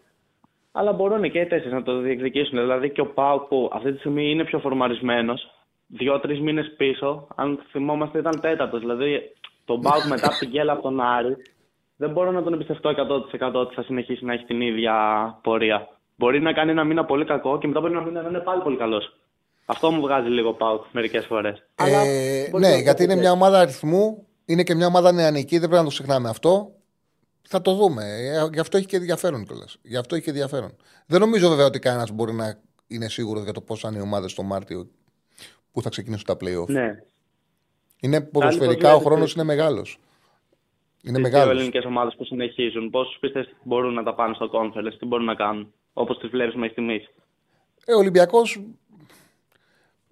Αλλά μπορούν και οι τέσσερις να το διεκδικήσουν. Δηλαδή και ο Πάου που αυτή τη στιγμή είναι πιο φορμαρισμένος, δύο-τρεις μήνες πίσω, αν θυμόμαστε ήταν τέταρτος. Δηλαδή τον Πάου μετά από την γκέλα από τον Άρη, δεν μπορώ να τον εμπιστευτώ 100% ότι θα συνεχίσει να έχει την ίδια πορεία. Μπορεί να κάνει ένα μήνα πολύ κακό και μετά μπορεί ένα μήνα να είναι πάλι πολύ καλός. Αυτό μου βγάζει λίγο Πάου μερικές φορές. Ε, ναι, γιατί είναι μια ομάδα αριθμού, είναι και μια ομάδα νεανική, δεν πρέπει να το ξεχνάμε αυτό. Θα το δούμε. Ε, Γι' αυτό έχει και ενδιαφέρον κιόλας. Γι' αυτό έχει και ενδιαφέρον. Δεν νομίζω βέβαια ότι κανένας μπορεί να είναι σίγουρος για το πώς θα είναι οι ομάδες το Μάρτιο που θα ξεκινήσουν τα playoff. Ναι. Είναι ποδοσφαιρικά ο χρόνος είναι μεγάλος. Είναι Τις δύο μεγάλο. ελληνικές ομάδες που συνεχίζουν, πόσου πιστεύεις ότι μπορούν να τα πάνε στο conference, τι μπορούν να κάνουν, όπως τι βλέπει μέχρι στιγμής; Ε, ο Ολυμπιακός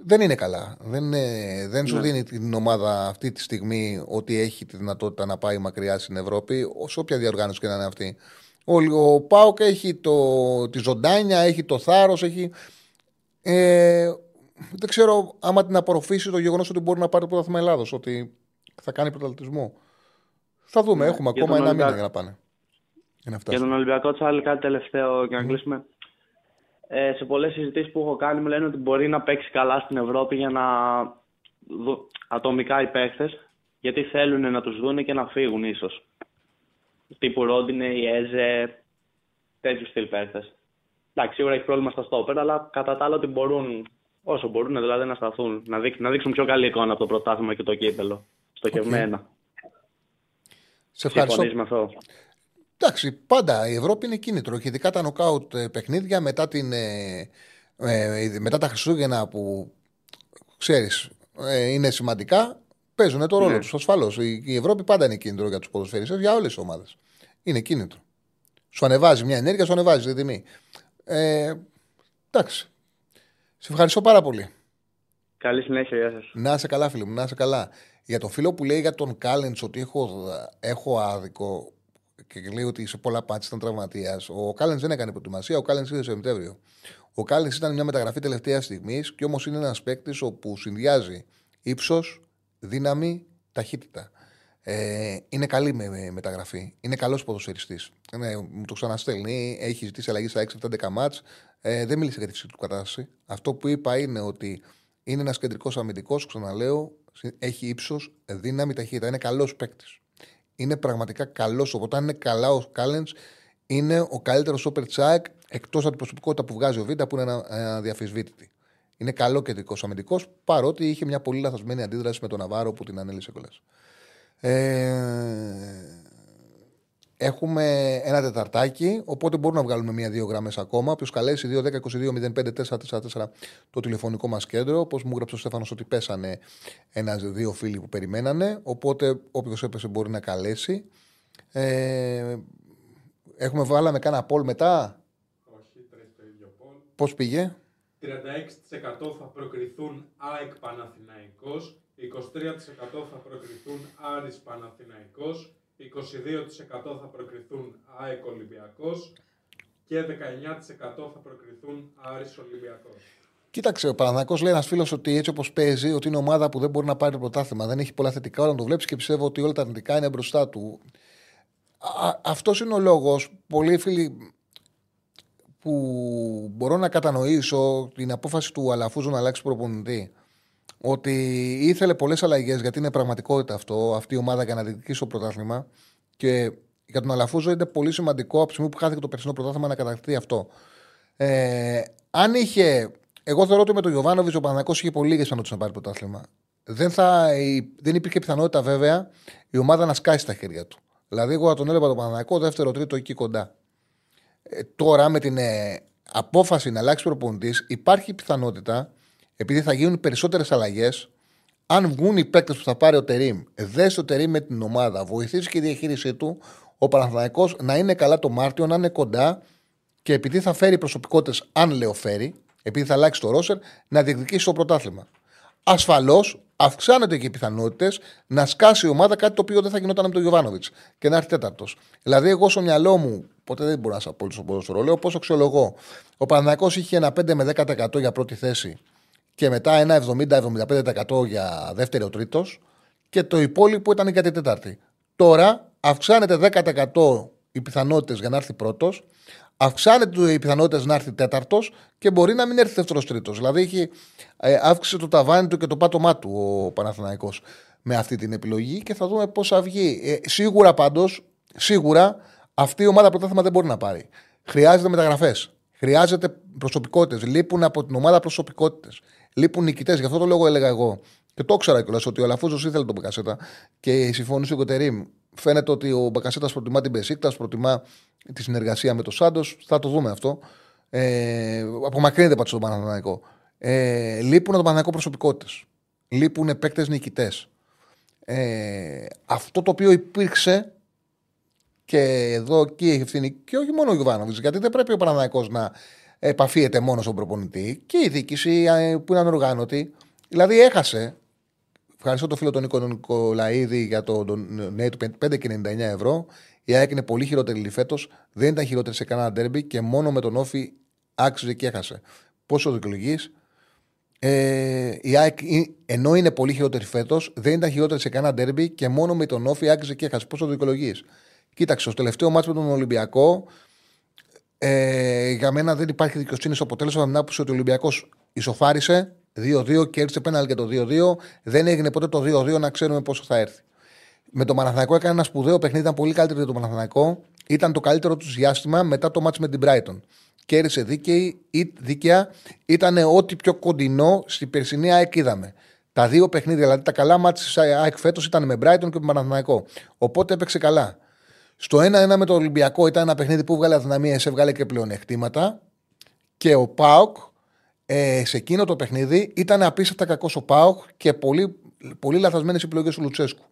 δεν είναι καλά. Δεν, είναι- δεν σου Ναι. δίνει την ομάδα αυτή τη στιγμή ότι έχει τη δυνατότητα να πάει μακριά στην Ευρώπη, όσο όποια διοργάνωση και να είναι αυτή. Ο, ο Πάοκ έχει το, τη ζωντάνια, έχει το θάρρος, έχει. Ε, δεν ξέρω άμα την απορροφήσει το γεγονός ότι μπορεί να πάρει το πρωτάθλημα Ελλάδος, ότι θα κάνει πρωταθλητισμό. Θα δούμε, Ναι, έχουμε για ακόμα τον ένα μήνα Ολυμπιακό. για να πάνε. Για να Για φτάσουν. τον Ολυμπιακό Τσάλι, κάτι τελευταίο για να κλείσουμε. Ε, σε πολλές συζητήσεις που έχω κάνει, μου λένε ότι μπορεί να παίξει καλά στην Ευρώπη για να δω ατομικά οι παίχτε, γιατί θέλουν να τους δούνε και να φύγουν ίσως. Τύπου Ρόντινε, η Έζε, τέτοιους στυλ παίχτες. Εντάξει, σίγουρα έχει πρόβλημα στα στόπερ, αλλά κατά τα άλλα ότι μπορούν, όσο μπορούν δηλαδή να σταθούν, να, δείξ- να δείξουν πιο καλή εικόνα από το πρωτάθλημα και το κύπελο. Στοχευμένα. Σε ευχαριστώ. Συμφωνείς με αυτό. Εντάξει, πάντα η Ευρώπη είναι κίνητρο και ειδικά τα νοκάουτ ε, παιχνίδια μετά, την, ε, ε, μετά τα Χριστούγεννα που ξέρεις ε, είναι σημαντικά παίζουν το ρόλο Ναι. τους ασφαλώς. Η, η Ευρώπη πάντα είναι κίνητρο για τους ποδοσφαιριστές για όλες τις ομάδες. Είναι κίνητρο. Σου ανεβάζει μια ενέργεια, σου ανεβάζει τη τιμή. Ε, εντάξει. Σε ευχαριστώ πάρα πολύ. Καλή συνέχεια, γεια σας. Να είσαι καλά, φίλε μου, να είσαι καλά. Για το φίλο που λέει για τον Κάλεντς ότι έχω, έχω άδικο και λέει ότι σε πολλά πάτια ήταν τραυματίας. Ο Κάλεντ δεν έκανε προετοιμασία, ο Κάλεντ ήρθε Σεπτέμβριο. Ο Κάλεντ ήταν μια μεταγραφή τελευταίας στιγμής και όμως είναι ένας παίκτης όπου συνδυάζει ύψος, δύναμη, ταχύτητα. Ε, είναι καλή με, με μεταγραφή. Είναι καλός ποδοσφαιριστής. Ναι, μου το ξαναστέλνει. Έχει ζητήσει αλλαγή στα 6-7-10 μάτς. Ε, δεν μίλησε για τη φυσική του κατάσταση. Αυτό που είπα είναι ότι είναι ένας κεντρικός αμυντικός, ξαναλέω, έχει ύψος, δύναμη, ταχύτητα. Είναι καλός παίκτης. Είναι πραγματικά καλός. Οπότε, αν είναι καλά ο Κάλεν, είναι ο καλύτερος όπερ τσάικ εκτός από την προσωπικότητα που βγάζει ο Βίντα, που είναι ένα αδιαφυσβήτητη. Είναι καλό κεντρικό αμυντικός, παρότι είχε μια πολύ λαθασμένη αντίδραση με τον Ναβάρο που την ανέλησε κιόλας. Ε, έχουμε ένα τεταρτάκι, οπότε μπορούμε να βγάλουμε μία-δύο γραμμές ακόμα. Όποιο καλέσει 2-10-22-05-444 το τηλεφωνικό μας κέντρο. Όπως μου έγραψε ο Στέφανος ότι πέσανε ένα-δύο φίλοι που περιμένανε. Οπότε όποιος έπεσε μπορεί να καλέσει. Ε, έχουμε βάλαμε κάνα πόλ μετά; Όχι, τρέχει το ίδιο πόλ. Πώς πήγε; 36% θα προκριθούν ΑΕΚ Παναθηναϊκός, 23% θα προκριθούν Άρης Παναθηναϊκός, 22% θα προκριθούν ΑΕΚ Ολυμπιακός και 19% θα προκριθούν Άρης Ολυμπιακός. Κοίταξε, ο Παναθανικό λέει ένας φίλος ότι έτσι όπως παίζει, ότι είναι ομάδα που δεν μπορεί να πάρει το πρωτάθλημα. Δεν έχει πολλά θετικά, όταν το βλέπεις και πιστεύω ότι όλα τα αρνητικά είναι μπροστά του. Αυτός είναι ο λόγος. Πολλοί φίλοι που μπορώ να κατανοήσω την απόφαση του Αλαφούζου να αλλάξει προπονητή. Ότι ήθελε πολλές αλλαγές γιατί είναι πραγματικότητα αυτό, αυτή η ομάδα για να διεκδικήσει το πρωτάθλημα. Και για τον Αλαφούζο είναι πολύ σημαντικό από τη στιγμή που χάθηκε το περσινό πρωτάθλημα να κατακτηθεί αυτό. Ε, αν είχε. Εγώ θεωρώ ότι με τον Γιωβάνοβιτς ο Παναγιώ είχε πολύ λίγες πιθανότητες να πάρει πρωτάθλημα. Δεν, θα, δεν υπήρχε πιθανότητα βέβαια η ομάδα να σκάσει στα χέρια του. Δηλαδή, εγώ θα τον έλεγα τον Παναγιώ δεύτερο, τρίτο εκεί κοντά. Ε, τώρα με την ε, απόφαση να αλλάξει προπονητής, υπάρχει πιθανότητα, επειδή θα γίνουν περισσότερες αλλαγές, αν βγουν οι παίκτες που θα πάρει ο Τερήμ, δέσει το Τερήμ με την ομάδα, βοηθήσεις και η διαχείρισή του, ο Παναθηναϊκός να είναι καλά το Μάρτιο, να είναι κοντά και επειδή θα φέρει προσωπικότητες, αν λέω φέρει, επειδή θα αλλάξει το ρόσερ, να διεκδικήσει το πρωτάθλημα. Ασφαλώς αυξάνονται και οι πιθανότητες να σκάσει η ομάδα κάτι το οποίο δεν θα γινόταν με τον Γιωβάνοβιτς και να έρθει τέταρτος. Δηλαδή, εγώ στο μυαλό μου, ποτέ δεν μπορώ να σας πω στο ποδόσφαιρο, λέω πώς αξιολογώ. Ο Παναναναϊκό είχε ένα 5 με 10% για πρώτη θέση και μετά ένα 70-75% για δεύτερο ο τρίτος και το υπόλοιπο ήταν για την τέταρτη. Τώρα αυξάνεται 10% οι πιθανότητες για να έρθει πρώτος, αυξάνεται οι πιθανότητες να έρθει τέταρτος και μπορεί να μην έρθει δεύτερος τρίτος. Δηλαδή έχει ε, αύξησε το ταβάνι του και το πάτωμά του ο Παναθηναϊκός με αυτή την επιλογή και θα δούμε πώ θα βγει. Ε, σίγουρα πάντως, σίγουρα αυτή η ομάδα πρωτάθλημα δεν μπορεί να πάρει. Χρειάζεται μεταγραφές. Χρειάζεται προσωπικότητες. Λείπουν από την ομάδα προσωπικότητες. Λείπουν νικητές. Γι' αυτό το λόγο έλεγα εγώ. Και το ήξερα κιόλας ότι ο Αλαφούζος ήθελε τον Μπακασέτα και συμφωνούσε ο Κοτερήμ. Φαίνεται ότι ο Μπακασέτας προτιμά την Πεσίκτα, προτιμά τη συνεργασία με τον Σάντος. Θα το δούμε αυτό. Ε, απομακρύνεται πάντως τον Παναθηναϊκό. Ε, λείπουν από τον Παναθηναϊκό προσωπικότητες. Λείπουν παίκτες νικητές. Ε, αυτό το οποίο υπήρξε και εδώ εκεί έχει ευθύνη και όχι μόνο ο Γιωβάνοβιτς, γιατί δεν πρέπει ο Παναναναϊκό να επαφίεται μόνος στον προπονητή και η διοίκηση ε, που είναι ανοργάνωτη. Δηλαδή έχασε. Ευχαριστώ τον φίλο τον Νίκο Νικολαίδη για το νέο του 5,99 ευρώ. Η ΑΕΚ είναι πολύ χειρότερη φέτος. Δεν ήταν χειρότερη σε κανένα ντέρμπι και μόνο με τον Όφη άξιζε και έχασε. Πόσο δικαιολογείς; Ε, η ΑΕΚ, ενώ είναι πολύ χειρότερη φέτος, δεν ήταν χειρότερη σε κανένα ντέρμπι και μόνο με τον Όφη άξιζε και έχασε. Πόσο δικαιολογείς; Κοίταξε, στο τελευταίο μάτσο με τον Ολυμπιακό, ε, για μένα δεν υπάρχει δικαιοσύνη στο αποτέλεσμα. Με ότι ο Ολυμπιακός ισοφάρισε 2-2 και έρθει πέναλ και το 2-2. Δεν έγινε ποτέ το 2-2 να ξέρουμε πόσο θα έρθει. Με το Παναθανικό έκανε ένα σπουδαίο παιχνίδι, ήταν πολύ καλύτερο για το Παναθανικό. Ήταν το καλύτερο τους διάστημα μετά το μάτσο με την Brighton. Κέρδισε δίκαιη, δίκαια. Ήταν ό,τι πιο κοντινό στην περσινή ΑΕΚ είδαμε. Τα δύο παιχνίδια, δηλαδή τα καλά μάτια της ΑΕΚ φέτος ήταν με Brighton και με Παναθανικό. Οπότε έπαιξε καλά. Στο 1-1 με το Ολυμπιακό ήταν ένα παιχνίδι που βγάλε αδυναμίες, έβγαλε και πλεονεκτήματα. Και ο Πάοκ ε, σε εκείνο το παιχνίδι ήταν απίστευτα κακός ο Πάοκ και πολύ, πολύ λαθασμένες επιλογές του Λουτσέσκου.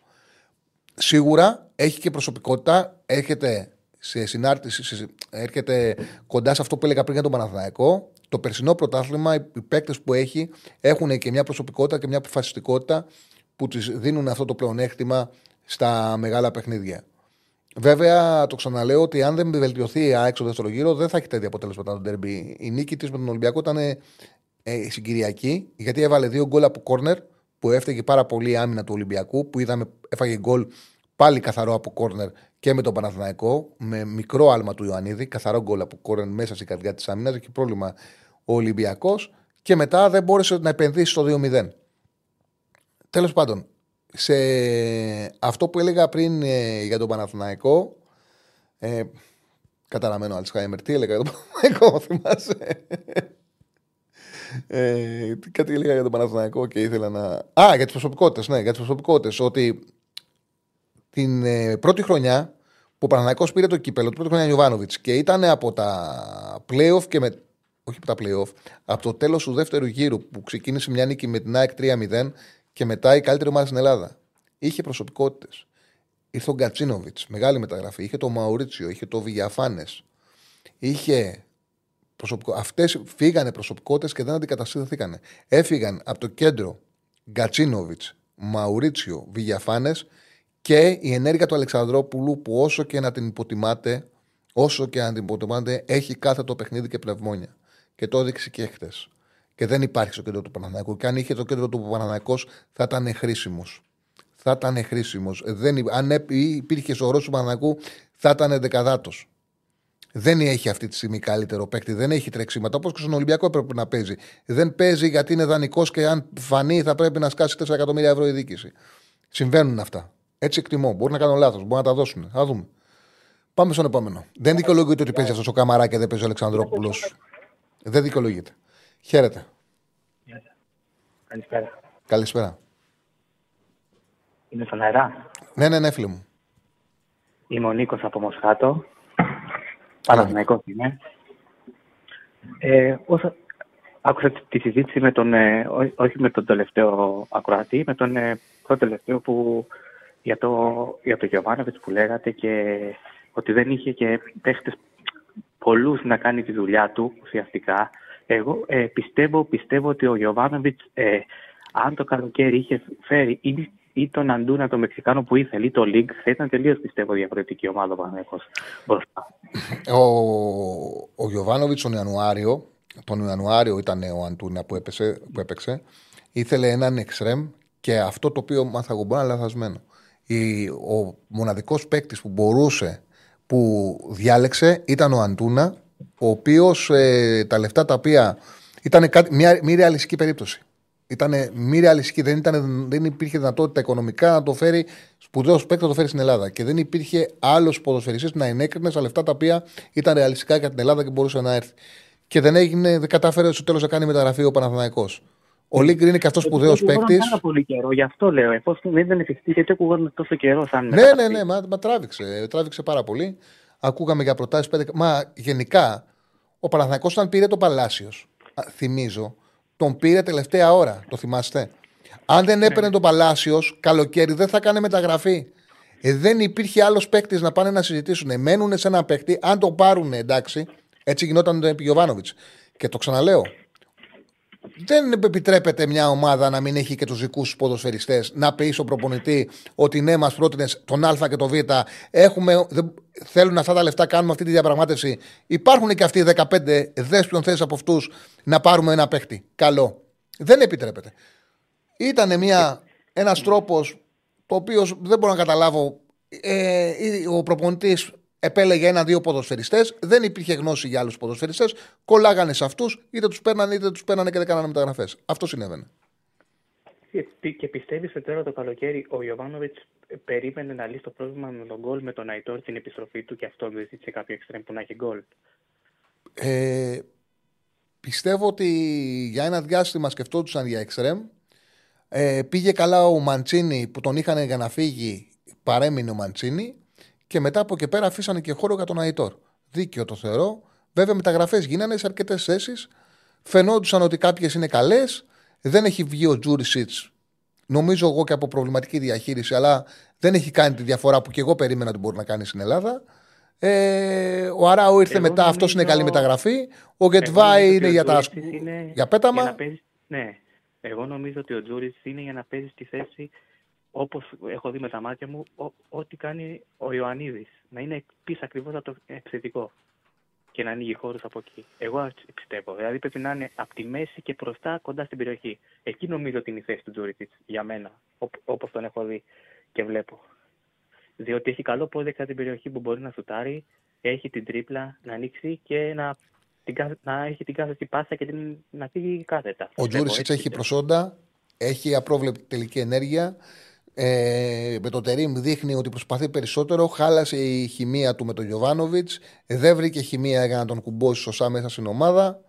Σίγουρα έχει και προσωπικότητα, έρχεται σε συνάρτηση, έρχεται κοντά σε αυτό που έλεγα πριν για τον Παναθηναϊκό. Το περσινό πρωτάθλημα, οι παίκτες που έχει έχουν και μια προσωπικότητα και μια αποφασιστικότητα που της δίνουν αυτό το πλεονέκτημα στα μεγάλα παιχνίδια. Βέβαια, το ξαναλέω ότι αν δεν βελτιωθεί η ΑΕΚ στο δεύτερο γύρο, δεν θα έχει τέτοια αποτέλεσματα το ντέρμπι. Η νίκη της με τον Ολυμπιακό ήταν ε, συγκυριακή, γιατί έβαλε δύο γκολ από κόρνερ που έφταιγε πάρα πολύ η άμυνα του Ολυμπιακού, που είδαμε, έφαγε γκολ πάλι καθαρό από κόρνερ και με τον Παναθηναϊκό, με μικρό άλμα του Ιωαννίδη, καθαρό γκολ από κόρνερ μέσα στην καρδιά της άμυνας. Έχει πρόβλημα ο Ολυμπιακός και μετά δεν μπόρεσε να επενδύσει στο 2-0. Τέλος πάντων, σε αυτό που έλεγα πριν ε, για τον Παναθηναϊκό. Ε, καταραμένο Αλτσχάιμερ. Τι έλεγα για τον Παναθηναϊκό, θυμάσαι; Ε, κάτι έλεγα για τον Παναθηναϊκό και ήθελα να. Α, για τις προσωπικότητες. Ναι, για τις προσωπικότητες. Ότι την ε, πρώτη χρονιά που ο Παναθηναϊκός πήρε το κύπελο, την πρώτη χρονιά Ιωβάνοβιτ και ήταν από τα playoff και με. Όχι από τα playoff, από το τέλος του δεύτερου γύρου που ξεκίνησε μια νίκη με την ΑΕΚ 3-0 και μετά η καλύτερη ομάδα στην Ελλάδα. Είχε προσωπικότητες. Ήρθε ο Γκατσίνοβιτς, μεγάλη μεταγραφή. Είχε το Μαουρίτσιο, είχε το Βηγιαφάνε. Είχε προσωπικο... Αυτές φύγανε προσωπικότητες και δεν αντικαταστήθηκαν. Έφυγαν από το κέντρο Γκατσίνοβιτς, Μαουρίτσιο, Βηγιαφάνε και η ενέργεια του Αλεξανδρόπουλου που όσο και να την υποτιμάτε, όσο και να την υποτιμάτε, έχει κάθε το παιχνίδι και πνευμόνια. Και το έδειξε και χτε και δεν υπάρχει στο κέντρο του Παναναναϊκού. Και αν είχε το κέντρο του Παναναναϊκό, θα ήταν χρήσιμος. Θα ήταν χρήσιμος. Αν υπήρχε στο ρόλο του Παναναναϊκού, θα ήταν δεκαδάτος. Δεν έχει αυτή τη στιγμή καλύτερο παίκτη, δεν έχει τρεξίματα. Όπως και στον Ολυμπιακό έπρεπε να παίζει. Δεν παίζει γιατί είναι δανεικός και αν φανεί θα πρέπει να σκάσει 4 εκατομμύρια ευρώ η δίκηση. Συμβαίνουν αυτά. Έτσι εκτιμώ. Μπορεί να κάνω λάθος, μπορεί να τα δώσουν. Θα δούμε. Πάμε στον επόμενο. Δεν δικαιολογείται ότι παίζει αυτός ο Καμαρά και δεν παίζει ο Αλεξανδρόπουλος. Δεν δικαιολογείται. Χαίρετε. Καλησπέρα. Καλησπέρα. Είναι στον αερά. Ναι, ναι, ναι, φίλε μου. Είμαι ο Νίκος από Μοσχάτο. Παναθηναϊκός είμαι. Ε, όσο άκουσα τη συζήτηση με τον, ε, όχι με τον τελευταίο ακροατή, με τον ε, πρώτο τελευταίο που για το, για το που λέγατε και ότι δεν είχε και παίχτες πολλούς να κάνει τη δουλειά του ουσιαστικά εγώ ε, πιστεύω, πιστεύω ότι ο Γιωβάνοβιτς, ε, αν το καλοκαίρι είχε φέρει ή, ή τον Αντούνα, το Μεξικάνο που ήθελε, ή το Λίγκ, θα ήταν τελείως πιστεύω διαφορετική ομάδα ο Παναγιώ μπροστά. Ο, ο Γιωβάνοβιτς τον Ιανουάριο, τον Ιανουάριο ήταν ο Αντούνα που, έπεσε, που έπαιξε, ήθελε έναν εξτρέμ και αυτό το οποίο μάθα εγώ μπορεί να λαθασμένο. ο μοναδικός παίκτης που μπορούσε, που διάλεξε ήταν ο Αντούνα ο οποίος ε, τα λεφτά τα οποία. ήταν μια μη ρεαλιστική περίπτωση. Ήταν μη ρεαλιστική, δεν, ήταν, δεν υπήρχε δυνατότητα οικονομικά να το φέρει σπουδαίος παίκτης να το φέρει στην Ελλάδα. Και δεν υπήρχε άλλος ποδοσφαιριστής να ενέκρινε στα λεφτά τα οποία ήταν ρεαλιστικά για την Ελλάδα και μπορούσε να έρθει. Και δεν έγινε, δεν κατάφερε στο τέλος να κάνει μεταγραφή ο Παναθηναϊκός. Ο Λίγκρ είναι και αυτός σπουδαίος παίκτης. πάρα πολύ καιρό, γι' αυτό λέω. Εφόσον δεν ήταν εφικτή, γιατί ακούγαμε τόσο καιρό σαν. Ναι, ναι, ναι, μα, μα τράβηξε, τράβηξε πάρα πολύ. Ακούγαμε για προτάσεις. Μα γενικά Ο Παναθηναϊκός όταν πήρε το Παλάσιος, θυμίζω, τον πήρε τελευταία ώρα. Το θυμάστε; Αν δεν έπαιρνε το Παλάσιος, καλοκαίρι δεν θα κάνει μεταγραφή. Ε, δεν υπήρχε άλλος παίκτης να πάνε να συζητήσουν. Μένουν σε ένα παίκτη, αν το πάρουν εντάξει, έτσι γινόταν τον Γιωβάνοβιτς. Και το ξαναλέω, δεν επιτρέπεται μια ομάδα να μην έχει και τους δικούς ποδοσφαιριστές να πει στον προπονητή ότι ναι, μας πρότεινες τον Α και τον Β. Έχουμε, δεν, θέλουν αυτά τα λεφτά, κάνουμε αυτή τη διαπραγμάτευση. Υπάρχουν και αυτοί οι 15 δέσπιον θέσει από αυτούς να πάρουμε ένα παίχτη. Καλό. Δεν επιτρέπεται. Ήταν ένας τρόπος το οποίος δεν μπορώ να καταλάβω. Ε, ο προπονητής επέλεγε ένα-δύο ποδοσφαιριστές, δεν υπήρχε γνώση για άλλους ποδοσφαιριστές, κολλάγανε σε αυτούς, είτε τους παίρνανε είτε τους παίρνανε και δεν κάνανε μεταγραφές. Αυτό συνέβαινε. Και πιστεύεις ότι τώρα το καλοκαίρι ο Ιωβάνοβιτς περίμενε να λύσει το πρόβλημα με τον γκολ με τον Αϊτόρ την επιστροφή του και αυτό δεν ζήτησε κάποιο εξτρέμ που να έχει γκολ; Ε, πιστεύω ότι για ένα διάστημα σκεφτόντουσαν για εξτρέμ. Ε, πήγε καλά ο Μαντσίνη που τον είχαν για να φύγει, παρέμεινε ο Μαντσίνη. Και μετά από εκεί πέρα αφήσανε και χώρο για τον Αϊτόρ. Δίκαιο το θεωρώ. Βέβαια, μεταγραφές γίνανε σε αρκετές θέσεις. Φαινόντουσαν ότι κάποιες είναι καλές. Δεν έχει βγει ο Τζούρισιτ, νομίζω εγώ και από προβληματική διαχείριση, αλλά δεν έχει κάνει τη διαφορά που και εγώ περίμενα ότι μπορεί να κάνει στην Ελλάδα. Ε, ο Αράου ήρθε μετά, νομίζω... αυτό είναι καλή μεταγραφή. Ο Γκετβάη είναι, για, τα... είναι για πέταμα. Για παίζει... Ναι, εγώ νομίζω ότι ο Τζούρι είναι για να παίζει στη θέση όπως έχω δει με τα μάτια μου, ό,τι κάνει ο Ιωαννίδης. Να είναι πίσω ακριβώς από το επιθετικό και να ανοίγει χώρους από εκεί. Εγώ πιστεύω. Δηλαδή πρέπει να είναι από τη μέση και μπροστά κοντά στην περιοχή. Εκεί νομίζω ότι είναι η θέση του Τζούριτσιτ για μένα, όπως τον έχω δει και βλέπω. Διότι έχει καλό πόδι την περιοχή που μπορεί να σουτάρει, έχει την τρίπλα να ανοίξει και να, την, να έχει την κάθετη πάσα και την, να φύγει κάθετα. Ο Τζούρισιτ έχει προσόντα, έχει απρόβλεπτη τελική ενέργεια ε, με το Τερήμ δείχνει ότι προσπαθεί περισσότερο. Χάλασε η χημεία του με τον Γιωβάνοβιτς. Δεν βρήκε χημεία για να τον κουμπώσει σωστά μέσα στην ομάδα.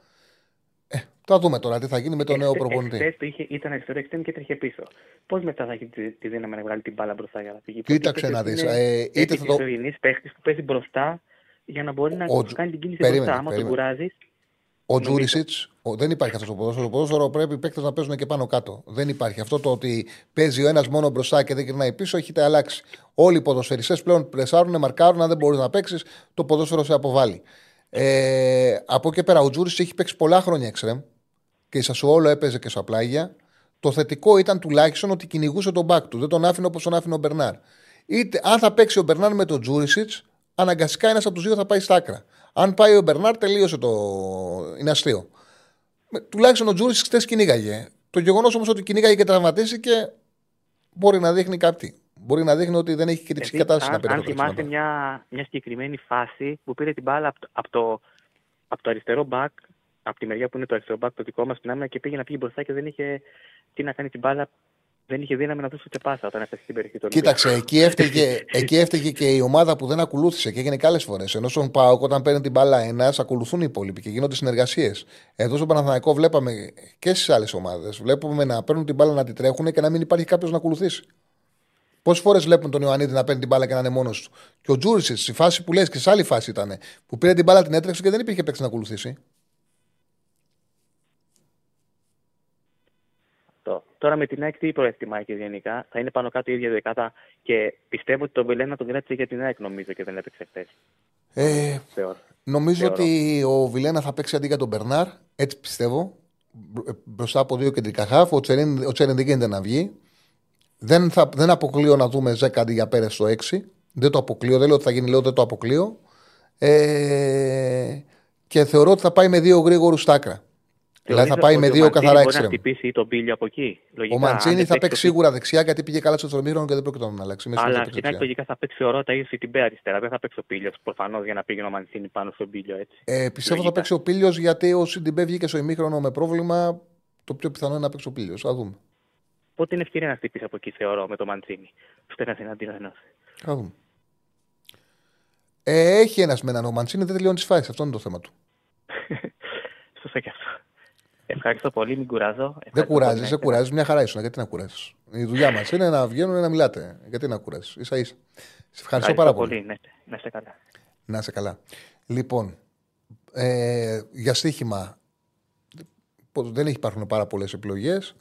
Ε, θα δούμε τώρα τι θα γίνει με τον νέο προπονητή. Χθε είχε, ήταν αριστερό εξτρέμ και τρέχε πίσω. Πώς μετά θα έχει τη, τη δύναμη να βγάλει την μπάλα μπροστά για να φύγει; Κοίταξε να δεις. Ε, είτε θα το. παίχτης που παίζει μπροστά για να μπορεί να ο... κάνει την κίνηση περίμενε, μπροστά. Άμα τον κουράζεις, ο Τζούρισιτς, δεν υπάρχει αυτός το ποδόσφαιρος. Το ποδόσφαιρο πρέπει οι παίκτες να παίζουν και πάνω κάτω. Δεν υπάρχει. Αυτό το ότι παίζει ο ένας μόνο μπροστά και δεν γυρνάει πίσω, έχετε αλλάξει. Όλοι οι ποδοσφαιριστές πλέον πλεσάρουν, μαρκάρουν. Αν δεν μπορείς να παίξεις, το ποδόσφαιρο σε αποβάλλει. Ε, από εκεί πέρα, ο Τζούρισιτς έχει παίξει πολλά χρόνια εξτρεμ και η Σασουόλο έπαιζε και στα πλάγια. Το θετικό ήταν τουλάχιστον ότι κυνηγούσε τον μπακ του. Δεν τον άφηνε όπως τον άφηνε ο Μπερνάρ. Είτε αν θα παίξει ο Μπερνάρ με τον Τζούρισιτς, αναγκαστικά ένας από τους δύο θα πάει στα άκρα. Αν πάει ο Μπερνάρ, τελείωσε το. Είναι αστείο. Τουλάχιστον ο Τζούρι χτε κυνήγαγε. Το γεγονός όμως ότι κυνήγαγε και τραυματίστηκε μπορεί να δείχνει κάτι. Μπορεί να δείχνει ότι δεν έχει και την ψυχικατάσταση να Αν θυμάστε μια, μια συγκεκριμένη φάση που πήρε την μπάλα από το, από το, από το αριστερό μπακ, από τη μεριά που είναι το αριστερό μπακ, το δικό μας την άμυνα και πήγε να φύγει μπροστά και δεν είχε τι να κάνει την μπάλα δεν είχε δύναμη να δώσει ούτε πάσα όταν έφτασε στην περιοχή του Κοίταξε, εκεί έφταιγε, εκεί έφταιγε και η ομάδα που δεν ακολούθησε και έγινε και άλλες φορές. Ενώ στον Πάοκ, όταν παίρνει την μπάλα ένας, ακολουθούν οι υπόλοιποι και γίνονται συνεργασίες. Εδώ στον Παναθανικό βλέπαμε και στις άλλες ομάδες. Βλέπουμε να παίρνουν την μπάλα να τη τρέχουν και να μην υπάρχει κάποιος να ακολουθήσει. Πόσες φορές βλέπουν τον Ιωαννίδη να παίρνει την μπάλα και να είναι μόνος του. Και ο Τζούρισιτ, στη φάση που λες και σε άλλη φάση ήταν, που πήρε την μπάλα την έτρεξε και δεν υπήρχε παίξει να ακολουθήσει. Τώρα με την ΑΕΚ τι προέστημα και γενικά; Θα είναι πάνω κάτω η ίδια δεκάτα και πιστεύω ότι τον Βιλένα τον κράτησε για την ΑΕΚ νομίζω και δεν έπαιξε χθες. Ε, νομίζω ότι ο Βιλένα θα παίξει αντί για τον Μπερνάρ. Έτσι πιστεύω. Ε, μπροστά από δύο κεντρικά χάφ. Ο Τσέριν, ο Τσέριν δεν γίνεται να βγει. Δεν, θα, δεν αποκλείω να δούμε Ζέκα αντί για Πέρες στο 6. Δεν το αποκλείω. Δεν λέω ότι θα γίνει, λέω δεν το αποκλείω. Ε, και θεωρώ ότι θα πάει με δύο γρήγορους στάκρα. Δηλαδή θα πάει με δύο καθαρά έξτρεμ. Μπορεί να χτυπήσει τον πύλιο από εκεί. Λογικά, ο Μαντσίνη θα παίξει σίγουρα δεξιά γιατί πήγε καλά στο τρομήχρονο και δεν πρόκειται να αλλάξει. Αλλά στην άλλη λογικά θα παίξει ο Ρότα ή την Μπέα αριστερά. Δεν θα παίξει ο πύλιος προφανώς για να πήγαινε ο Μαντσίνη πάνω στον πύλιο έτσι. Ε, πιστεύω θα παίξει ο πύλιος γιατί ο Σιντιμπέ βγήκε στο ημίχρονο με πρόβλημα. Το πιο πιθανό είναι να παίξει ο πύλιος. Θα δούμε. Πότε είναι ευκαιρία να χτυπήσει από εκεί θεωρώ με το Μαντσίνη. Στο ένα εναντίον ενός. Θα δούμε. Ε, έχει ένας με έναν ο Μαντσίνη, δεν τελειώνει τις φάσεις. Αυτό είναι το θέμα του. Σωστά και αυτό. Ευχαριστώ πολύ, μην κουράζω. Δεν κουράζεις, δεν κουράζεις. Μια χαρά ήσουν. Γιατί να κουράζεις. Η δουλειά μας είναι να βγαίνουν να μιλάτε. Γιατί να κουράζεις. σα ίσα. Σε ευχαριστώ πάρα πολύ. πολύ. Να είστε καλά. Να είστε καλά. Λοιπόν, Ε, για στοίχημα δεν έχει υπάρχουν πάρα πολλές επιλογές.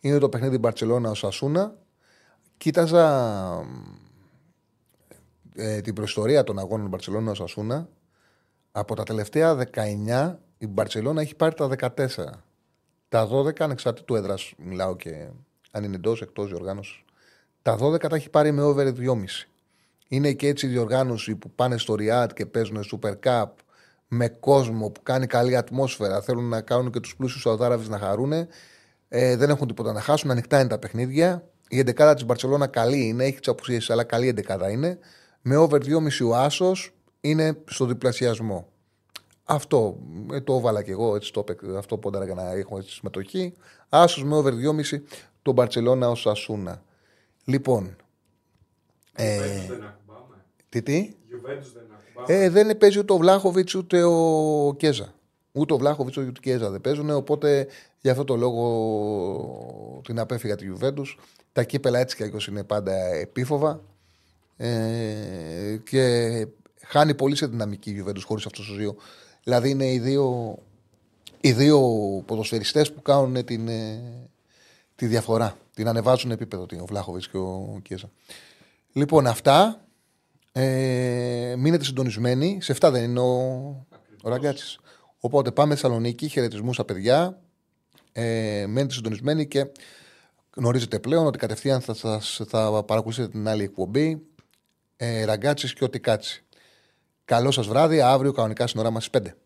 Είναι το παιχνίδι Μπαρσελόνα ω Ασούνα. Κοίταζα ε, την προϊστορία των αγώνων Μπαρσελόνα ω Ασούνα. Από τα τελευταία 19 η Μπαρσελόνα έχει πάρει τα 14. Τα 12 ανεξαρτήτου έδρας, μιλάω και αν είναι εντός εκτός διοργάνωσης. Τα 12 τα έχει πάρει με over 2,5. Είναι και έτσι η διοργάνωση που πάνε στο Ριάτ και παίζουν Super Cup με κόσμο που κάνει καλή ατμόσφαιρα. Θέλουν να κάνουν και τους πλούσιους Σαουδάραβες να χαρούν. Ε, δεν έχουν τίποτα να χάσουν. Ανοιχτά είναι τα παιχνίδια. Η 11 της Μπαρσελόνα καλή είναι, έχει τι απουσίε, αλλά καλή 11 είναι. Με over 2,5 ο Άσος είναι στο διπλασιασμό. Αυτό ε, το έβαλα και εγώ, έτσι το αυτό πόνταρα για να έχω έτσι συμμετοχή. Άσος με over 2,5 το Μπαρσελόνα ως Ασούνα. Λοιπόν. Ε, τι τι; Ε, δεν παίζει ούτε ο Βλάχοβιτς ούτε ο Κέζα. Ούτε ο Βλάχοβιτς ούτε ο Κέζα δεν παίζουν. Οπότε για αυτό το λόγο την απέφυγα τη Γιουβέντους. Τα κύπελα έτσι κι αλλιώς είναι πάντα επίφοβα. Ε, και χάνει πολύ σε δυναμική η Γιουβέντους χωρίς αυτός το δύο. Δηλαδή είναι οι δύο, οι δύο ποδοσφαιριστές που κάνουν την, ε, τη διαφορά. Την ανεβάζουν επίπεδο ο Βλάχοβιτς και ο Κέζα. Λοιπόν, αυτά. Ε, μείνετε συντονισμένοι. Σε 7 δεν είναι ο, ο Ραγκάτση. Οπότε πάμε Θεσσαλονίκη. Χαιρετισμού στα παιδιά. Ε, μένετε συντονισμένοι και γνωρίζετε πλέον ότι κατευθείαν θα, θα, θα παρακολουθήσετε την άλλη εκπομπή. Ε, Ραγκάτση και ό,τι κάτσει. Καλό σας βράδυ. Αύριο κανονικά στην ώρα μας 5.